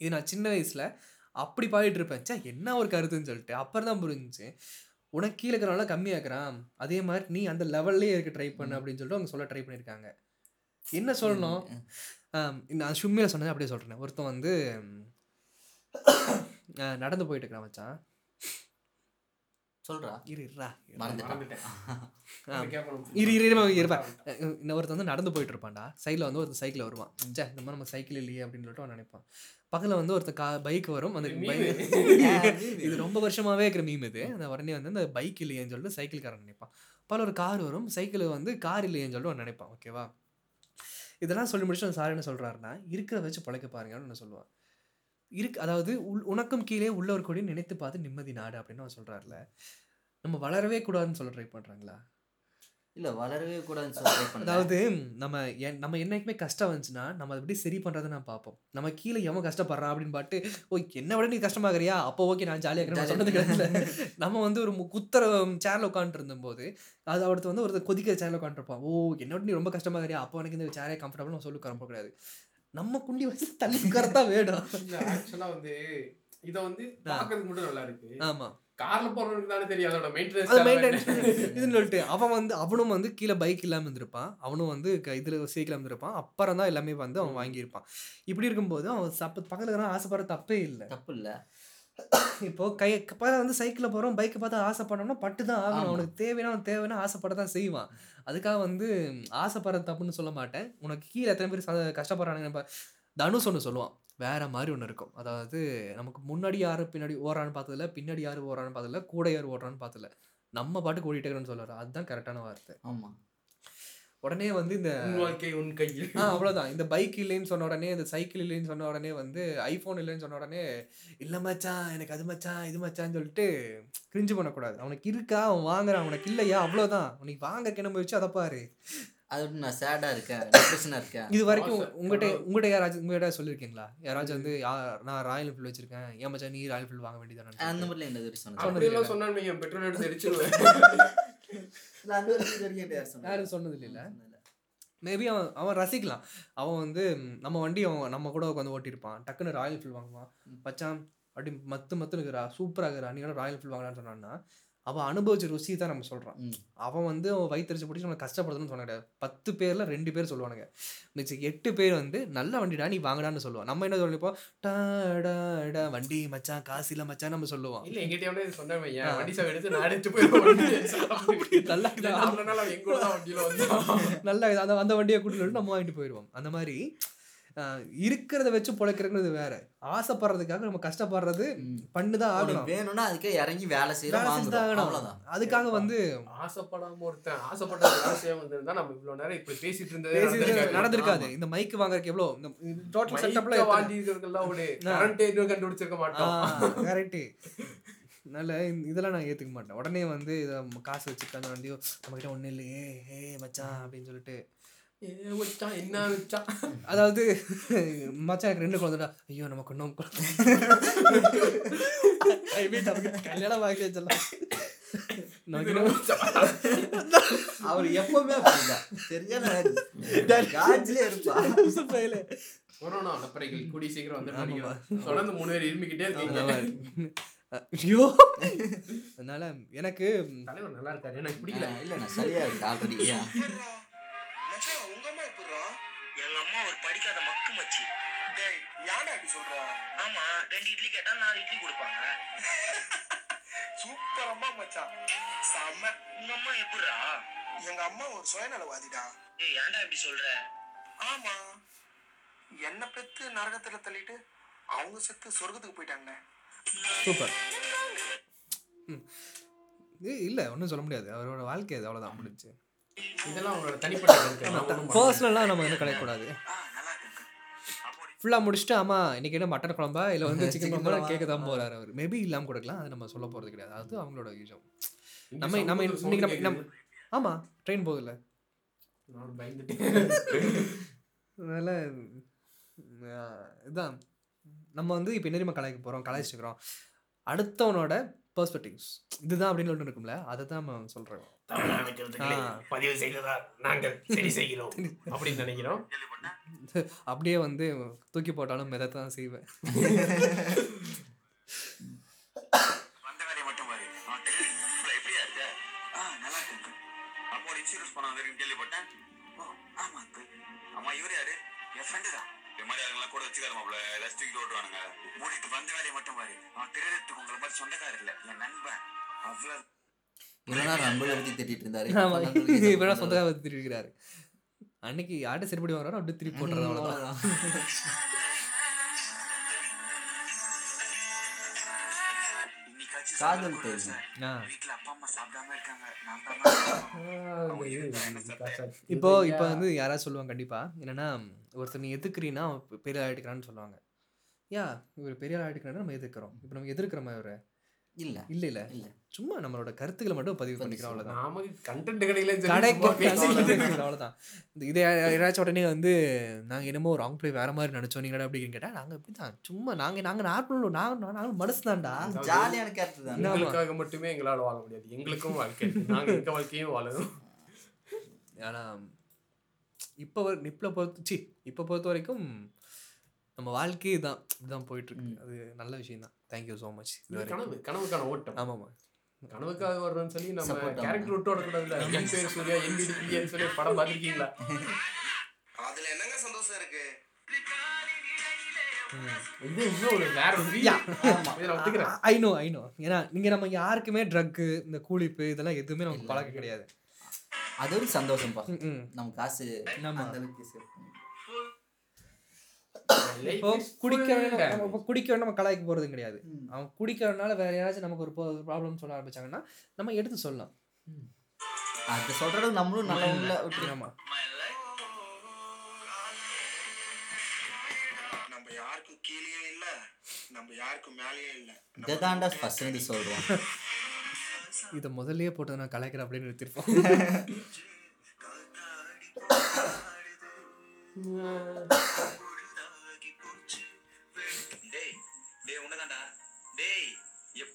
இது நான் சின்ன வயசுல அப்படி பாடிட்டு இருப்பேன். ச்சே என்ன ஒரு கருத்துன்னு சொல்லிட்டு. அப்புறம் தான் புரிஞ்சுச்சு. உனக்கு கீழே இருக்கிறனால கம்மியாக்குறான் அதே மாதிரி நீ அந்த லெவல்லே இருக்க ட்ரை பண்ணு அப்படின்னு சொல்லிட்டு அவங்க சொல்ல ட்ரை பண்ணியிருக்காங்க. என்ன சொல்லணும்? நான் ஷும்மியில் சொன்னது அப்படியே சொல்கிறேன் ஒருத்தன் வந்து நடந்து போயிட்டு இருக்கிறான் மச்சான். சொல்றா? இரு இருடா. இரு இரு இருப்பா. இருப்பா இந்த ஒருத்தன் வந்து நடந்து போயிட்டு இருப்பான்டா. சைடில் வந்து ஒருத்தன் சைக்கிள் வருவான். சே இந்த மாதிரி நம்ம சைக்கிள் இல்லையே அப்படின்னு சொல்லிட்டு அவன் நினைப்பான். பக்கத்தில் வந்து ஒருத்தன் கா பைக் வரும். அந்த இது பைக் இது ரொம்ப வருஷமாவே இருக்கிற மீம் இது. அந்த உடனே வந்து அந்த பைக் இல்லையேன்னு சொல்லிட்டு சைக்கிள்காரன் நினைப்பான். பல ஒரு கார் வரும். சைக்கிள் வந்து கார் இல்லையேன்னு சொல்லிட்டு அவன் நினைப்பான். ஓகேவா இதெல்லாம் சொல்லி முடிச்சுட்டு சார் என்ன சொல்றாருன்னா இருக்கிறத வச்சு பழைக்க பாருங்கன்னு நான் சொல்லுவான். இருக்கு அதாவது உள் உனக்கும் கீழே உள்ள ஒரு கொடி நினைத்து பார்த்து நிம்மதி நாடு அப்படின்னு அவன் சொல்றாருல. நம்ம வளரவே கூடாதுன்னு சொல்ல ட்ரை பண்றாங்களா? இல்ல வளரவே கூடாதுன்னு. அதாவது நம்ம என்- நம்ம என்னைக்குமே கஷ்டம் வந்துச்சுன்னா நம்ம அதை எப்படி சரி பண்றதை நான் பார்ப்போம். நம்ம கீழே எவன் கஷ்டப்படுறான் அப்படின்னு பாட்டு ஓ என்ன விட நீ கஷ்டமாகறியா? அப்போ ஓகே நான் ஜாலியாக இருக்கிறேன். சொன்னது கிடையாது நம்ம வந்து ஒரு குத்துற சேர்ல உட்காந்துட்டு இருந்தபோது அது அடுத்து வந்து ஒருத்தர் கொதிக்கிற சேர்ல உட்காந்துருப்பான் ஓ என்ன விட நீ ரொம்ப கஷ்டமாகறியா? அப்போ எனக்கு இந்த சேரே கம்ஃபர்டபுள் நம்ம சொல்லி உட்கார கூடாது நம்ம குண்டி வச்சு தள்ளி உட்காரத்தான் வேணும் இல்ல ஆக்சுவலா வந்து இத வந்து பாக்குறதுக்கு மட்டும் நல்லா இருக்கு. ஆமா. கார்ல போறவனுக்கு தானே தெரியும் அதோட அது மெயின்டெனன்ஸ் மெயின்டெனன்ஸ் இதுன்னு சொல்லிட்டு அவன் வந்து அவனும் வந்து கீழே பைக் இல்லாமல் இருந்திருப்பான். அவனும் வந்து க- இதுல சைக்கிள் இருந்திருப்பான். அப்புறம் தான் எல்லாமே வந்து அவன் வாங்கியிருப்பான். இப்படி இருக்கும்போது அவன் சப்ப பக்கத்துல ஆசைப்படுற தப்பே இல்லை. தப்பு இல்ல. இப்போ கை பக்கத்துல வந்து சைக்கிளில் போகிறோம் பைக்கை பார்த்து ஆசைப்படணும்னா பட்டு தான் ஆகணும். அவனுக்கு தேவைன்னா அவன் தேவைன்னா ஆசைப்பட தான் செய்வான். அதுக்காக வந்து ஆசைப்படுற தப்புன்னு சொல்ல மாட்டேன். உனக்கு கீழே எத்தனை பேர் கஷ்டப்படுறானுங்க தனுஷ் ஒன்று சொல்லுவான். வேற மாதிரி ஒன்று இருக்கும். அதாவது நமக்கு முன்னாடி யாரு பின்னாடி ஓடுறான்னு பார்த்ததில்ல பின்னாடி யாரு ஓடுறான்னு பார்த்ததில்ல கூட யார் ஓடுறான்னு பார்த்ததில்ல. நம்ம பாட்டுக்கு ஓடிட்டே இருக்கிறோம்னு சொல்றாரு. அதுதான் கரெக்டான வார்த்தை. ஆமா. உடனே வந்து இந்த வாழ்க்கை உன் கையில். ஆ அவ்வளோதான் இந்த பைக் இல்லைன்னு சொன்ன உடனே இந்த சைக்கிள் இல்லைன்னு சொன்ன உடனே வந்து ஐஃபோன் இல்லைன்னு சொன்ன உடனே இல்லை மச்சான் எனக்கு அது மச்சான் இது மச்சான்னு சொல்லிட்டு கிரிஞ்சு பண்ணக்கூடாது. அவனுக்கு இருக்கா? அவன் வாங்குறான். அவனுக்கு இல்லையா? அவ்வளோதான் அவனுக்கு வாங்க கிளம்ப வச்சு அதை பாரு. அது நான் சேடா இருக்கேன் டிப்ரெஷனா இருக்கேன் இது வரைக்கும். உங்கள்கிட்ட உங்கள்கிட்ட யாராச்சும் உங்கள்கிட்ட சொல்லியிருக்கீங்களா யாராச்சும் வந்து நான் ராயல் என்ஃபீல்டு வச்சிருக்கேன் ஏன் மச்சான் நீ ராயல் என்ஃபீல்டு வாங்க அந்த வேண்டியதானே மாதிரிலாம் என்ன இது சொன்னது இல்ல. சொன்னான்னு பெட்ரோல் எடுத்து எரிச்சிருவேன் அந்த? யாரும் சொன்னது இல்லைல்ல? இல்ல. மேபி அவன் அவன் ரசிக்கலாம் அவன் வந்து நம்ம வண்டி அவன் நம்ம கூட உட்காந்து ஓட்டியிருப்பான் டக்குன்னு ராயல் என்ஃபீல்டு வாங்குவான் மச்சான் அப்படி மத்து மத்து இருக்கிறா சூப்பராக இருக்கிறா நீ ராயல் என்ஃபீல்டு வாங்கலான்னு சொன்னான்னா அவன் அனுபவிச்ச ருசி தான் நம்ம சொல்கிறான். அவன் வந்து அவன் வயிற்றுச்சு பிடிச்சி நம்ம கஷ்டப்படுதுன்னு சொன்ன கிடையாது. பத்து பேரில் ரெண்டு பேர் சொல்லுவானுங்க. மிச்சம் எட்டு பேர் வந்து நல்ல வண்டிடா நீ வாங்கடான்னு சொல்லுவான். நம்ம என்ன சொல்லிப்போம் டா வண்டி மச்சான் காசு இல்லை மச்சான் நம்ம சொல்லுவோம். இல்ல எங்கிட்ட இது சொன்னேன் வண்டி சாவி எடுத்து நான் எடுத்து போயிருவேன் நல்லா நல்ல. அந்த அந்த வண்டியை கூட்டிட்டு நம்ம வாங்கிட்டு போயிடுவோம் அந்த மாதிரி இருக்கிறத வச்சு பொழைக்கிறதுங்கிறது வேற. ஆசைப்படுறதுக்காக நம்ம கஷ்டப்படுறது. பண்ணுதான் ஆகணும். வேணும்னா அதுக்கே இறங்கி வேலை வேலை அவ்வளவுதான். அதுக்காக வந்து ஆசைப்படாம ஒருத்தன் ஆசைப்பட்ட ஆசையா வந்திருந்தா நம்ம இவ்வளவு நேரம் இப்படி பேசிட்டு இருந்ததே பேசிட்டு நடந்திருக்காது. இந்த மைக் வாங்குறதுக்கு எவ்வளோ இந்த டோட்டல் செட்டப்ல இருக்கிறதுக்கெல்லாம் ஒரு கரண்ட் கண்டுபிடிச்சிருக்க மாட்டோம். கரெக்டு அதனால இந்த- இதெல்லாம் நான் ஏத்துக்க மாட்டேன். உடனே வந்து இதை காசு வச்சுருக்காங்க வண்டியோ நம்மகிட்ட ஒன்றும் இல்லையே ஏ மச்சான் அப்படின்னு சொல்லிட்டு வச்சான் என்ன வச்சான் அதாவது மச்சான் எனக்கு ரெண்டு குழந்தைடா. ஐயோ நமக்கு இன்னும் கல்யாணம் ஆகி வச்சிடலாம். அவர் எப்பவுமே சரியான. கொரோனா அலப்பறைகள் கூடி சீக்கிரம் வந்து தொடர்ந்து மூணு பேர் இருமிக்கிட்டே இருக்கீங்க. ஐயோ. அதனால எனக்கு தலைவர் நல்லா இருக்காரு. எனக்கு பிடிக்கல. இல்ல நான் சரியா இருக்கு உங்க அம்மா எப்படிறா? எங்க அம்மா ஒரு படிக்காத மக்கு மச்சி. டேய் யாடா அப்படி சொல்ற? ஆமா ரெண்டு இட்லி கேட்டா நாலு இட்லி கொடுப்பாங்க. சூப்பர் அம்மா மச்சான். செம்ம. உங்க அம்மா எப்படிடா எங்க அம்மா ஒரு சுயநலவாதிடா. ஏய் ஏன்டா இப்படி சொல்ற? ஆமா. என்ன பெத்து நரகத்துல தள்ளிட்டு அவங்க செத்து சொர்க்கத்துக்கு போயிட்டாங்க சூப்பர். ம். ஏய், இல்ல ஒன்றும் சொல்ல முடியாது. அவரோட வாழ்க்கை அது அவ்வளோதான் முடிஞ்சு இதெல்லாம் அவங்களோட தனிப்பட்ட பர்சனலாக நம்ம வந்து கிடைக்கக்கூடாது ஃபுல்லாக முடிச்சுட்டு ஆமா இன்னைக்கு என்ன மட்டன் குழம்பா? இல்லை வந்து சிக்கன் குழம்பா. கேட்க தான் போறாரு அவர். மேபி இல்லாமல் கொடுக்கலாம் அது நம்ம சொல்ல போறது கிடையாது. அது அவங்களோட விஷயம் இங்க நம்ம நம்ம இன்னைக்கு நம்ம. நம்ம ஆமா ட்ரெயின் போகுதுல்ல அதனால இதான். நம்ம வந்து இப்போ என்ன கலாய்க்க போகிறோம் கலாய்ச்சிக்கிறோம் அடுத்தவனோட பர்ஸ்பெக்டிவ்ஸ் இதுதான் அப்படின்னு ஒன்று இருக்கும்ல அதை தான் நம்ம சொல்கிறோம். பதிவு செய்ததா நாங்கள் சரி செய்கிறோம் அப்படின்னு நினைக்கிறோம். அப்படியே வந்து தூக்கி போட்டாலும் மிதத்தை தான் செய்வேன் கேள்விப்பட்டேன். ஆமா இவர் யாரு? என் ஃப்ரெண்டு தான். இந்த மாதிரி ஆளுங்கெல்லாம் கூட வச்சுக்காத மாப்பிள ஏதாச்சும் தூக்கிட்டு ஓட்டுவானுங்க. மூடிட்டு வந்த வேலையை மட்டும் பாரு. அவன் திருடத்துக்கு உங்களை மாதிரி சொந்தக்காரர் இல்ல. என் நண்பன். அவ்வளவு சொந்தக்காக அன்னைக்கு யார்கிட்ட செருப்படி வாங்குறாரோ அப்படியே திருப்பி போட்டுறது அவ்வளோதான் நான் தான் இப்போ இப்போ வந்து யாராவது சொல்லுவாங்க கண்டிப்பா. என்னன்னா ஒருத்தர் நீ எதுக்குறீன்னா பெரிய ஆயிட்டுக்கிறான்னு சொல்லுவாங்க. யா இவர் பெரிய ஆள் ஆயிட்டுக்கிறான்னு நம்ம எதிர்க்கிறோம் இப்போ நம்ம எதிர்க்கிறோமா இவரை? இல்ல. இல்ல இல்ல. இல்ல. சும்மா நம்மளோட கருத்துக்களை மட்டும் பதிவு பண்ணிக்கிறோம் அவ்வளவுதான். நமக்கு கண்டென்ட் கிடைக்கல கடைக்கு அவ்வளோதான் இந்த இதை யாராச்சும் உடனே வந்து நாங்கள் என்னமோ ராங் ப்ளே வேற மாதிரி நினச்சோம் நீங்கடா அப்படின்னு கேட்டால் நாங்கள் இப்படி தான் சும்மா நாங்கள் நாங்கள் நார்மல் நாங்கள் நாங்கள் மனசு தான்டா. ஜாலியான கேரக்டர் தான். எங்களுக்காக மட்டுமே எங்களால் வாழ முடியாது. எங்களுக்கும் வாழ்க்கை இருக்கு. நாங்க எங்க வாழ்க்கையும் வாழணும். ஆனால் இப்போ இப்போ பொறுத்து சி இப்போ பொறுத்த வரைக்கும் நம்ம வாழ்க்கையே தான் இப்படிதான் போயிட்டு இருக்கு அது நல்ல விஷயம் தான் தேங்க்யூ ஸோ மச் கனவு கனவுக்கான ஓட்டம். ஆமாம்மா கனவுக்காக வர்றோம்னு சொல்லி நம்ம. கேரக்டர் விட்டு ஓடக்கூடாதுல்ல என் பேர் சூர்யா என் வீடு பிள்ளைன்னு சொல்லி படம் பார்த்துருக்கீங்களா? அதுல என்னங்க சந்தோஷம் இருக்கு? இது இன்னும் ஒரு வேற ஒரு feel. ஆமா. இதை நான் ஒத்துக்கிறேன். ஐ நோ ஐ நோ ஏன்னா நீங்கள் நம்ம யாருக்குமே ட்ரக்கு இந்த கூலிப்பு இதெல்லாம் எதுவுமே நமக்கு பழக்கம் கிடையாது. அது ஒரு சந்தோஷம்ப்பா ம், ம். நம்ம காசு ஆமா. அந்த அளவுக்கு குடிக்க. நம்ம இப்போ குடிக்க வேணும் நம்ம கலாய்க்க போகிறதும் கிடையாது. அவன் குடிக்கிறதுனால வேற யாராச்சும் நமக்கு ஒரு ப்ராப்ளம் சொல்ல ஆரம்பிச்சாங்கன்னா நம்ம எடுத்து சொல்லலாம். அது சொல்ற அளவுக்கு நம்மளும் நல்ல ஆமா. நம்ம யாருக்கும் கீழேயும் இல்ல. நம்ம யாருக்கும் மேலேயும் இல்ல. இதை தாண்டா ஃபர்ஸ்ட் சொல்றோம். இதை முதல்லயே போட்டு நான் கலாய்க்கிறேன் அப்படின்னு நிறுத்திருப்போம்.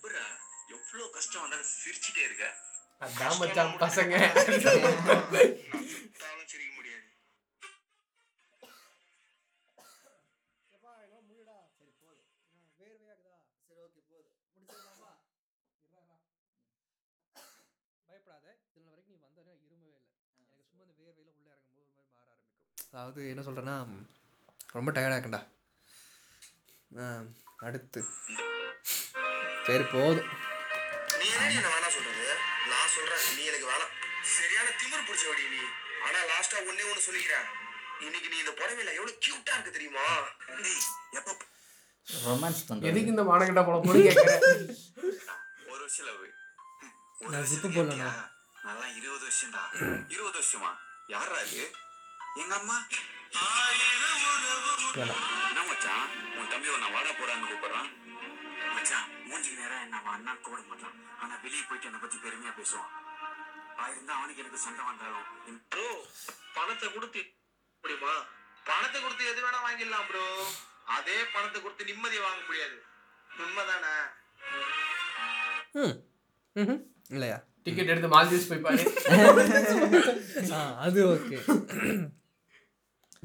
எப்படிடா எவ்வளவு கஷ்டம் வந்தாலும் சிரிச்சிட்டே இருக்க. அதான் மச்சான் பசங்க. தானும் சிரிக்க முடியாது. பயப்படாத. இதில் வரைக்கும் நீ வந்தா இருமவே இல்லை. எனக்கு சும்மா இந்த வேர்வையில உள்ள இறங்கும்போது ஒரு மாதிரி மாற ஆரம்பிக்கும். அதாவது என்ன சொல்றேன்னா ரொம்ப டயர்டாக இருக்கேன்டா. ஆ, அடுத்து. சரி போதும் நீ என்னடி என்ன வேணா சொல்றது? நான் சொல்றேன் நீ எனக்கு வேணாம். சரியான திமிர் பிடிச்ச வடி நீ. ஆனா லாஸ்டா ஒண்ணே ஒண்ணு சொல்லிக்கிறேன். இன்னைக்கு நீ இந்த புடவையில எவ்வளவு கியூட்டா இருக்கு தெரியுமா? டேய் எப்ப ரொமான்ஸ் பண்றது எதுக்கு இந்த மானகட்டா போல போய் கேட்கறேன் ஒரு வருஷம் லவ் ஒரு நான் வருஷம் போடலண்ணா. கேட்டியா? நல்லா இருபது வருஷம்டா. இருபது வருஷமா? யாரா இது? எங்க அம்மா? என்ன மச்சான்? உன் தம்பி உன்னை வாடா போடான்னு கூப்பிடுறான். மச்சான் மூஞ்சிக்கு நேரம் என்ன அவன் அண்ணா கூட மாட்டான் ஆனா வெளியே போயிட்டு என்னை பத்தி பெருமையா பேசுவான். ஆயிருந்தா அவனுக்கு எனக்கு சண்டை வந்தாலும் ப்ரோ பணத்தை கொடுத்து முடியுமா? பணத்தை கொடுத்து எது வேணா வாங்கிடலாம் ப்ரோ. அதே பணத்தை கொடுத்து நிம்மதியை வாங்க முடியாது. உண்மைதானே. இல்லையா? டிக்கெட் எடுத்து மால்தீவ்ஸ் போய் பாரு. ஆ அது ஓகே.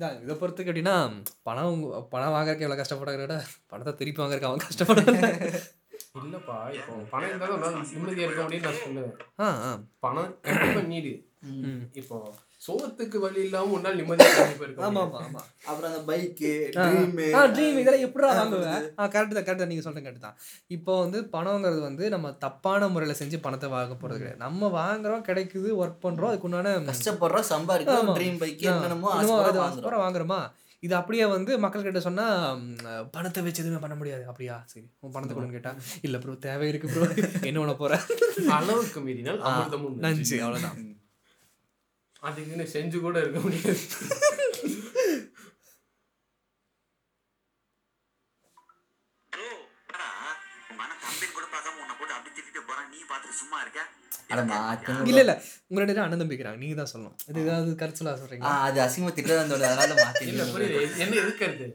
இதான் இதை பொறுத்துக்கு எப்படின்னா பணம் பணம் வாங்குறதுக்கு எவ்வளோ கஷ்டப்படுறத பணத்தை திருப்பி வாங்குறதுக்கு அவன் கஷ்டப்படுறாங்க இல்லப்பா இப்போ பணம் இருந்தாலும் உன்னால நிம்மதியா இருக்க முடியும்னு நான் சொல்லுவேன். ஆ ஆ. பணம் கண்டிப்பா நீடு. இப்போ சோத்துக்கு வழி இல்லாம உன்னால நிம்மதியா கண்டிப்பா இருக்க ஆமா. ஆமா ஆமா. அப்புறம் அந்த பைக்கு ட்ரீம் ஆ ட்ரீம் இதெல்லாம் எப்படிடா வாங்குவேன்? ஆ கரெக்ட் தான் கரெக்ட் தான். நீங்கள் சொல்கிறது கரெக்ட் தான். இப்போ வந்து பணங்கிறது வந்து நம்ம தப்பான முறையில் செஞ்சு பணத்தை வாங்க போகிறது கிடையாது. நம்ம வாங்குறோம் கிடைக்குது ஒர்க் பண்ணுறோம் அதுக்கு உண்டான கஷ்டப்படுறோம் சம்பாதிக்கிறோம். ட்ரீம் பைக் என்னென்னமோ அது வாங்குறோம். இது அப்படியே வந்து மக்கள் கிட்ட சொன்னா பணத்தை வச்சு எதுவுமே பண்ண முடியாது. அப்படியா? சரி உன் பணத்தை கொடுன்னு கேட்டா இல்ல ப்ரோ தேவை இருக்கு ப்ரோ என்ன பண்ண போற? அளவுக்கு மீறினால் நஞ்சு அவ்வளவுதான். அதுக்குன்னு செஞ்சு கூட இருக்க முடியாது. இல்ல இல்ல. உங்க ரெண்டு பேரும் அண்ணன் தம்பிக்கிறாங்க. நீங்க தான் சொல்லணும். இது ஏதாவது கருத்துலா ஆ, சொல்றீங்களா அது அசிங்கமா அதனால இல்ல மாத்தி புரியுது. என்ன எதுக்கிறது?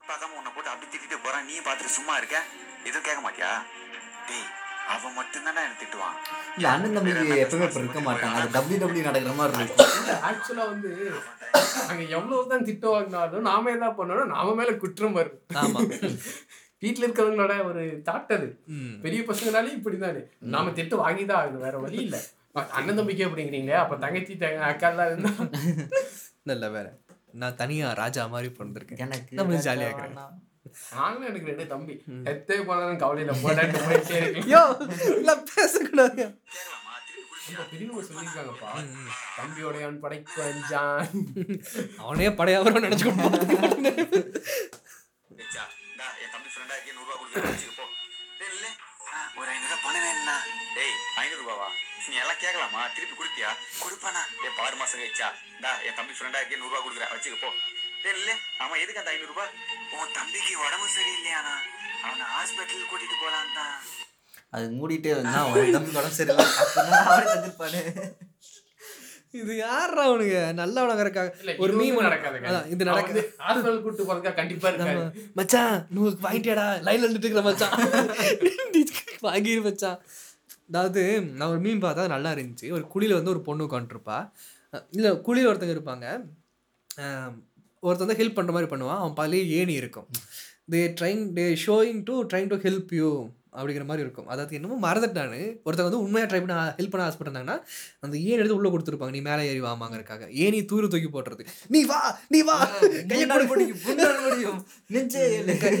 பார்க்காம உன்னை போட்டு அப்படி திட்டிட்டு போறான். நீ பார்த்துட்டு சும்மா இருக்க? இதுவும் கேட்க மாட்டியா? டேய் அவன் மட்டும்தான்டா என்ன திட்டுவான் இல்ல அண்ணன் தம்பிக்கு எப்பவுமே இப்ப இருக்க மாட்டாங்க அது டபிள்யூ டபிள்யூ நடக்கிற மாதிரி இருக்கும். ஆக்சுவலா வந்து அங்க எவ்வளவு தான் திட்டம் வாங்கினாலும் நாம என்ன பண்ணணும் நாம மேல குற்றம் வரும். ஆமா. வீட்டுல இருக்கிறவங்களோட ஒரு தாட் அது. பெரிய பசங்கனாலே இப்படிதானே. நாம திட்டு வாங்கிதான் ஆகணும் வேற வழி இல்ல. அண்ணன் தம்பிக்கே அப்படிங்கிறீங்க அப்ப தங்கச்சி தங்க அக்கா எல்லாம் இருந்தா? நல்ல வேற. நான் தனியா ராஜா மாதிரி பிறந்திருக்கேன். எனக்கு நம்ம ஜாலியா இருக்கிறேன். நாங்களும் எனக்கு ரெண்டு தம்பி எத்தே போனாலும் கவலையில போடாட்டு போயிட்டே இருக்கேன் பேசக்கூடாது பெரியவங்க சொல்லியிருக்காங்கப்பா. தம்பியோடையான் படைக்கு அஞ்சான். அவனே படையாவரம் ஆ, ஒரு ஐநூறுரூவா பணம் வேணும்ண்ணா டேய் ஐநூறுரூவாவா நீ எல்லாம் கேட்கலாமா? திருப்பி கொடுப்பியா? கொடுப்பானா டேய் பாரு மாசம் கழிச்சா டா என் தம்பி ஃப்ரெண்டா இருக்கே நூறுரூவா கொடுக்குறேன். வச்சுக்க போ டேய் இல்ல ஆமா எதுக்கு அந்த ஐநூறுரூவா உன் தம்பிக்கு உடம்பு சரியில்லையாண்ணா அவனை ஹாஸ்பிட்டல் கூட்டிட்டு போலாம் தான். அது மூடிட்டே வந்தா அவன் தம்பி உடம்பு சரியில்லை அப்படின்னா அவரே தந்துருப்பாரு இது யாரா அவனுங்க? நல்லவனங்க இருக்காங்க இல்ல ஒரு மீம் நடக்காதுங்க அதான், இது இது நடக்க- நடக்குது ஹாஸ்பிட்டல் கூட்டு போறதுக்கா கண்டிப்பா இருக்காது. நம்ம மச்சான் நூறு வாங்கிட்டியாடா? லைன்ல இருந்துட்டு இருக்கிற மச்சான். வாங்கிரு மச்சான். அதாவது நான் ஒரு மீன் பார்த்தா நல்லா இருந்துச்சு. ஒரு குழியில வந்து ஒரு பொண்ணு உட்காந்துருப்பா இல்லை குழியில் ஒருத்தங்க இருப்பாங்க. அஹ் ஒருத்தன் வந்து ஹெல்ப் பண்ணுற மாதிரி பண்ணுவான். அவன் பாலே ஏணி இருக்கும். They trying they showing to trying to help you அப்படிங்கிற மாதிரி இருக்கும். அதாவது என்னமோ மறந்துட்டானு. ஒருத்தங்க வந்து உண்மையாக ட்ரை பண்ண ஹெல்ப் பண்ண ஆசைப்பட்டாங்கன்னா அந்த ஏணி எடுத்து உள்ளே கொடுத்துருப்பாங்க. நீ மேலே ஏறி வாமாங்கறக்காக ஏணி தூர தூக்கி போட்டுறது. நீ வா நீ வா. கையை கொடு. முடியும்.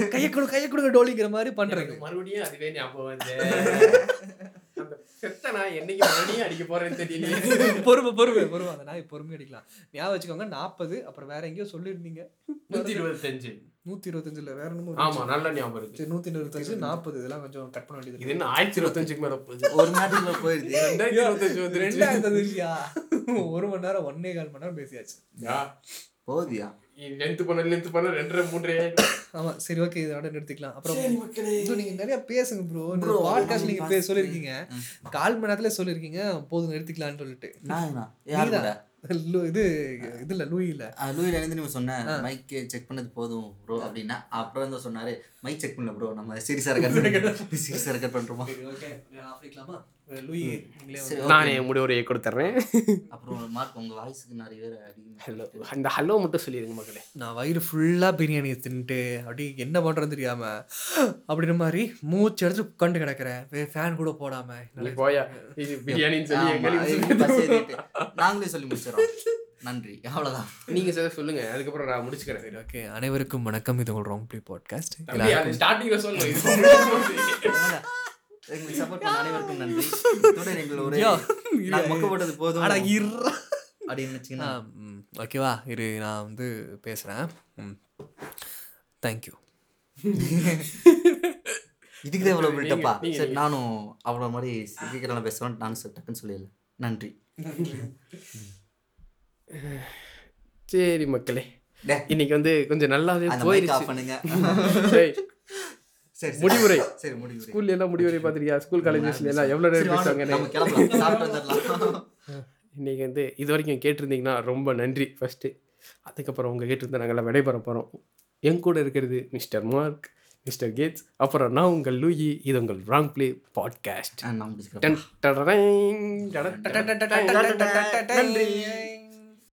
கையை கொடு கையை கொடுங்க டோலிங்கிற மாதிரி எனக்கு மறுபடியும் அதுவே ஞாபகம் அந்த செத்த நான் என்னைக்கு மறுபடியும் அடிக்க போறேன்னு தெரியல பொறுமை பொறுமை பொறுமை. அந்த நாய் பொறுமை அடிக்கலாம். ஞாபகம் வச்சுக்கோங்க நாற்பது அப்புறம் வேற எங்கேயோ சொல்லியிருந்தீங்க. நூத்தி இருபத்தஞ்சு. நூத்தி இருபத்தஞ்சுல வேற என்னமோ ஆமா நல்ல ஞாபகம் இருக்கு. சரி நூத்தி இருபத்தஞ்சு நாற்பது இதெல்லாம் கொஞ்சம் கட் பண்ண வேண்டியது இது என்ன ஆயிரத்தி இருபத்தஞ்சுக்கு மேல போகுது? ஒரு நாட்டுக்குள்ள போயிருது. ரெண்டாயிரத்தி இருபத்தஞ்சு ரெண்டாயிரத்து ஒரு மணி நேரம் ஒன்னே கால் மணி நேரம் பேசியாச்சு. யா. போகுதியா லென்த் பண்ண லென்த் பண்ண ரெண்டரை ஆயிடும். ஆமா சரி ஓகே இதோட நிறுத்திக்கலாம் அப்புறம் நீங்க நிறைய பேசுங்க ப்ரோ இந்த Bro, பாட்காஸ்ட் நீங்க நம்ம பேச சொல்லிருக்கீங்க கால் மணி நேரத்துல சொல்லிருக்கீங்க போதும் நிறுத்திக்கலாம்னு சொல்லிட்டு. நான் லூ- இது இதுல லூயி இல்ல. லூயில் எழுந்து நீங்க சொன்ன மைக் செக் பண்ணது போதும் ப்ரோ அப்படின்னா அப்புறம் வந்து சொன்னாரு மைக் செக் பண்ணல ப்ரோ நம்ம சீரியஸா ரெக்கார்ட் சீரியஸா ரெக்கார்ட் பண்றோமா? நீங்களே. நானே முடிவுரையை கொடுத்துட்றேன் அப்புறம் மார்க் உங்க வாய்ஸுக்கு நிறைய பேர் ஹலோ அந்த ஹலோ மட்டும் சொல்லிடுங்க மக்களே. நான் வயிறு ஃபுல்லாக பிரியாணி தின்ட்டு அப்படி என்ன பண்ணுறதுன்னு தெரியாம அப்படின்ற மாதிரி மூச்சு எடுத்து உட்காந்து கிடக்கிறேன். ஃபேன் கூட போடாம. நீ போயா? பிரியாணின்னு சொல்லி. நாங்களே சொல்லி முடிச்சிடறோம். நன்றி. அவ்வளவுதான். நீங்க சார் சொல்லுங்க. அதுக்கப்புறம் நான் முடிச்சுக்கிறேன். சரி ஓகே அனைவருக்கும் வணக்கம். இது உங்கள் ராங் ப்ளே பாட்காஸ்ட் தம்பி, அது எங்களுக்கு சப்போர்ட் பண்ண அனைவருக்கும் நன்றி. இத்துடன் எங்கள் ஒரு நாங்க மொக்க போட்டது போதும். அப்படின்னு வச்சுக்கோங்க ஓகேவா இரு நான் வந்து பேசுகிறேன் தேங்க்யூ இதுக்கு தான் இவ்வளவு பில்டப்பா சரி நானும் அவ்வளோ மாதிரி சீக்கிரம் பேசுகிறேன் நானும் சரி டக்குன்னு சொல்லிடல நன்றி. சரி மக்களே. இன்னைக்கு வந்து கொஞ்சம் நல்லாவே போயிருச்சு. பண்ணுங்க. முடிவுரை. சரி முடிவுரை ஸ்கூல்ல எல்லாம் முடிவுரை பார்த்துருக்கியா ஸ்கூல் காலேஜஸ்ல எல்லாம் எவ்வளோ நேரம் வாங்க, பேசுவாங்க இன்னைக்கு வந்து இது வரைக்கும் கேட்டிருந்தீங்கன்னா ரொம்ப நன்றி ஃபர்ஸ்ட்டு அதுக்கப்புறம் உங்கள் கேட்டிருந்தா நாங்கள் விடைபெற போகிறோம் என் கூட இருக்கிறது மிஸ்டர் மார்க் மிஸ்டர் கேட்ஸ் அப்புறம் நான் உங்கள் லூயி இது உங்கள் ராங் ப்ளே பாட்காஸ்ட் நன்றி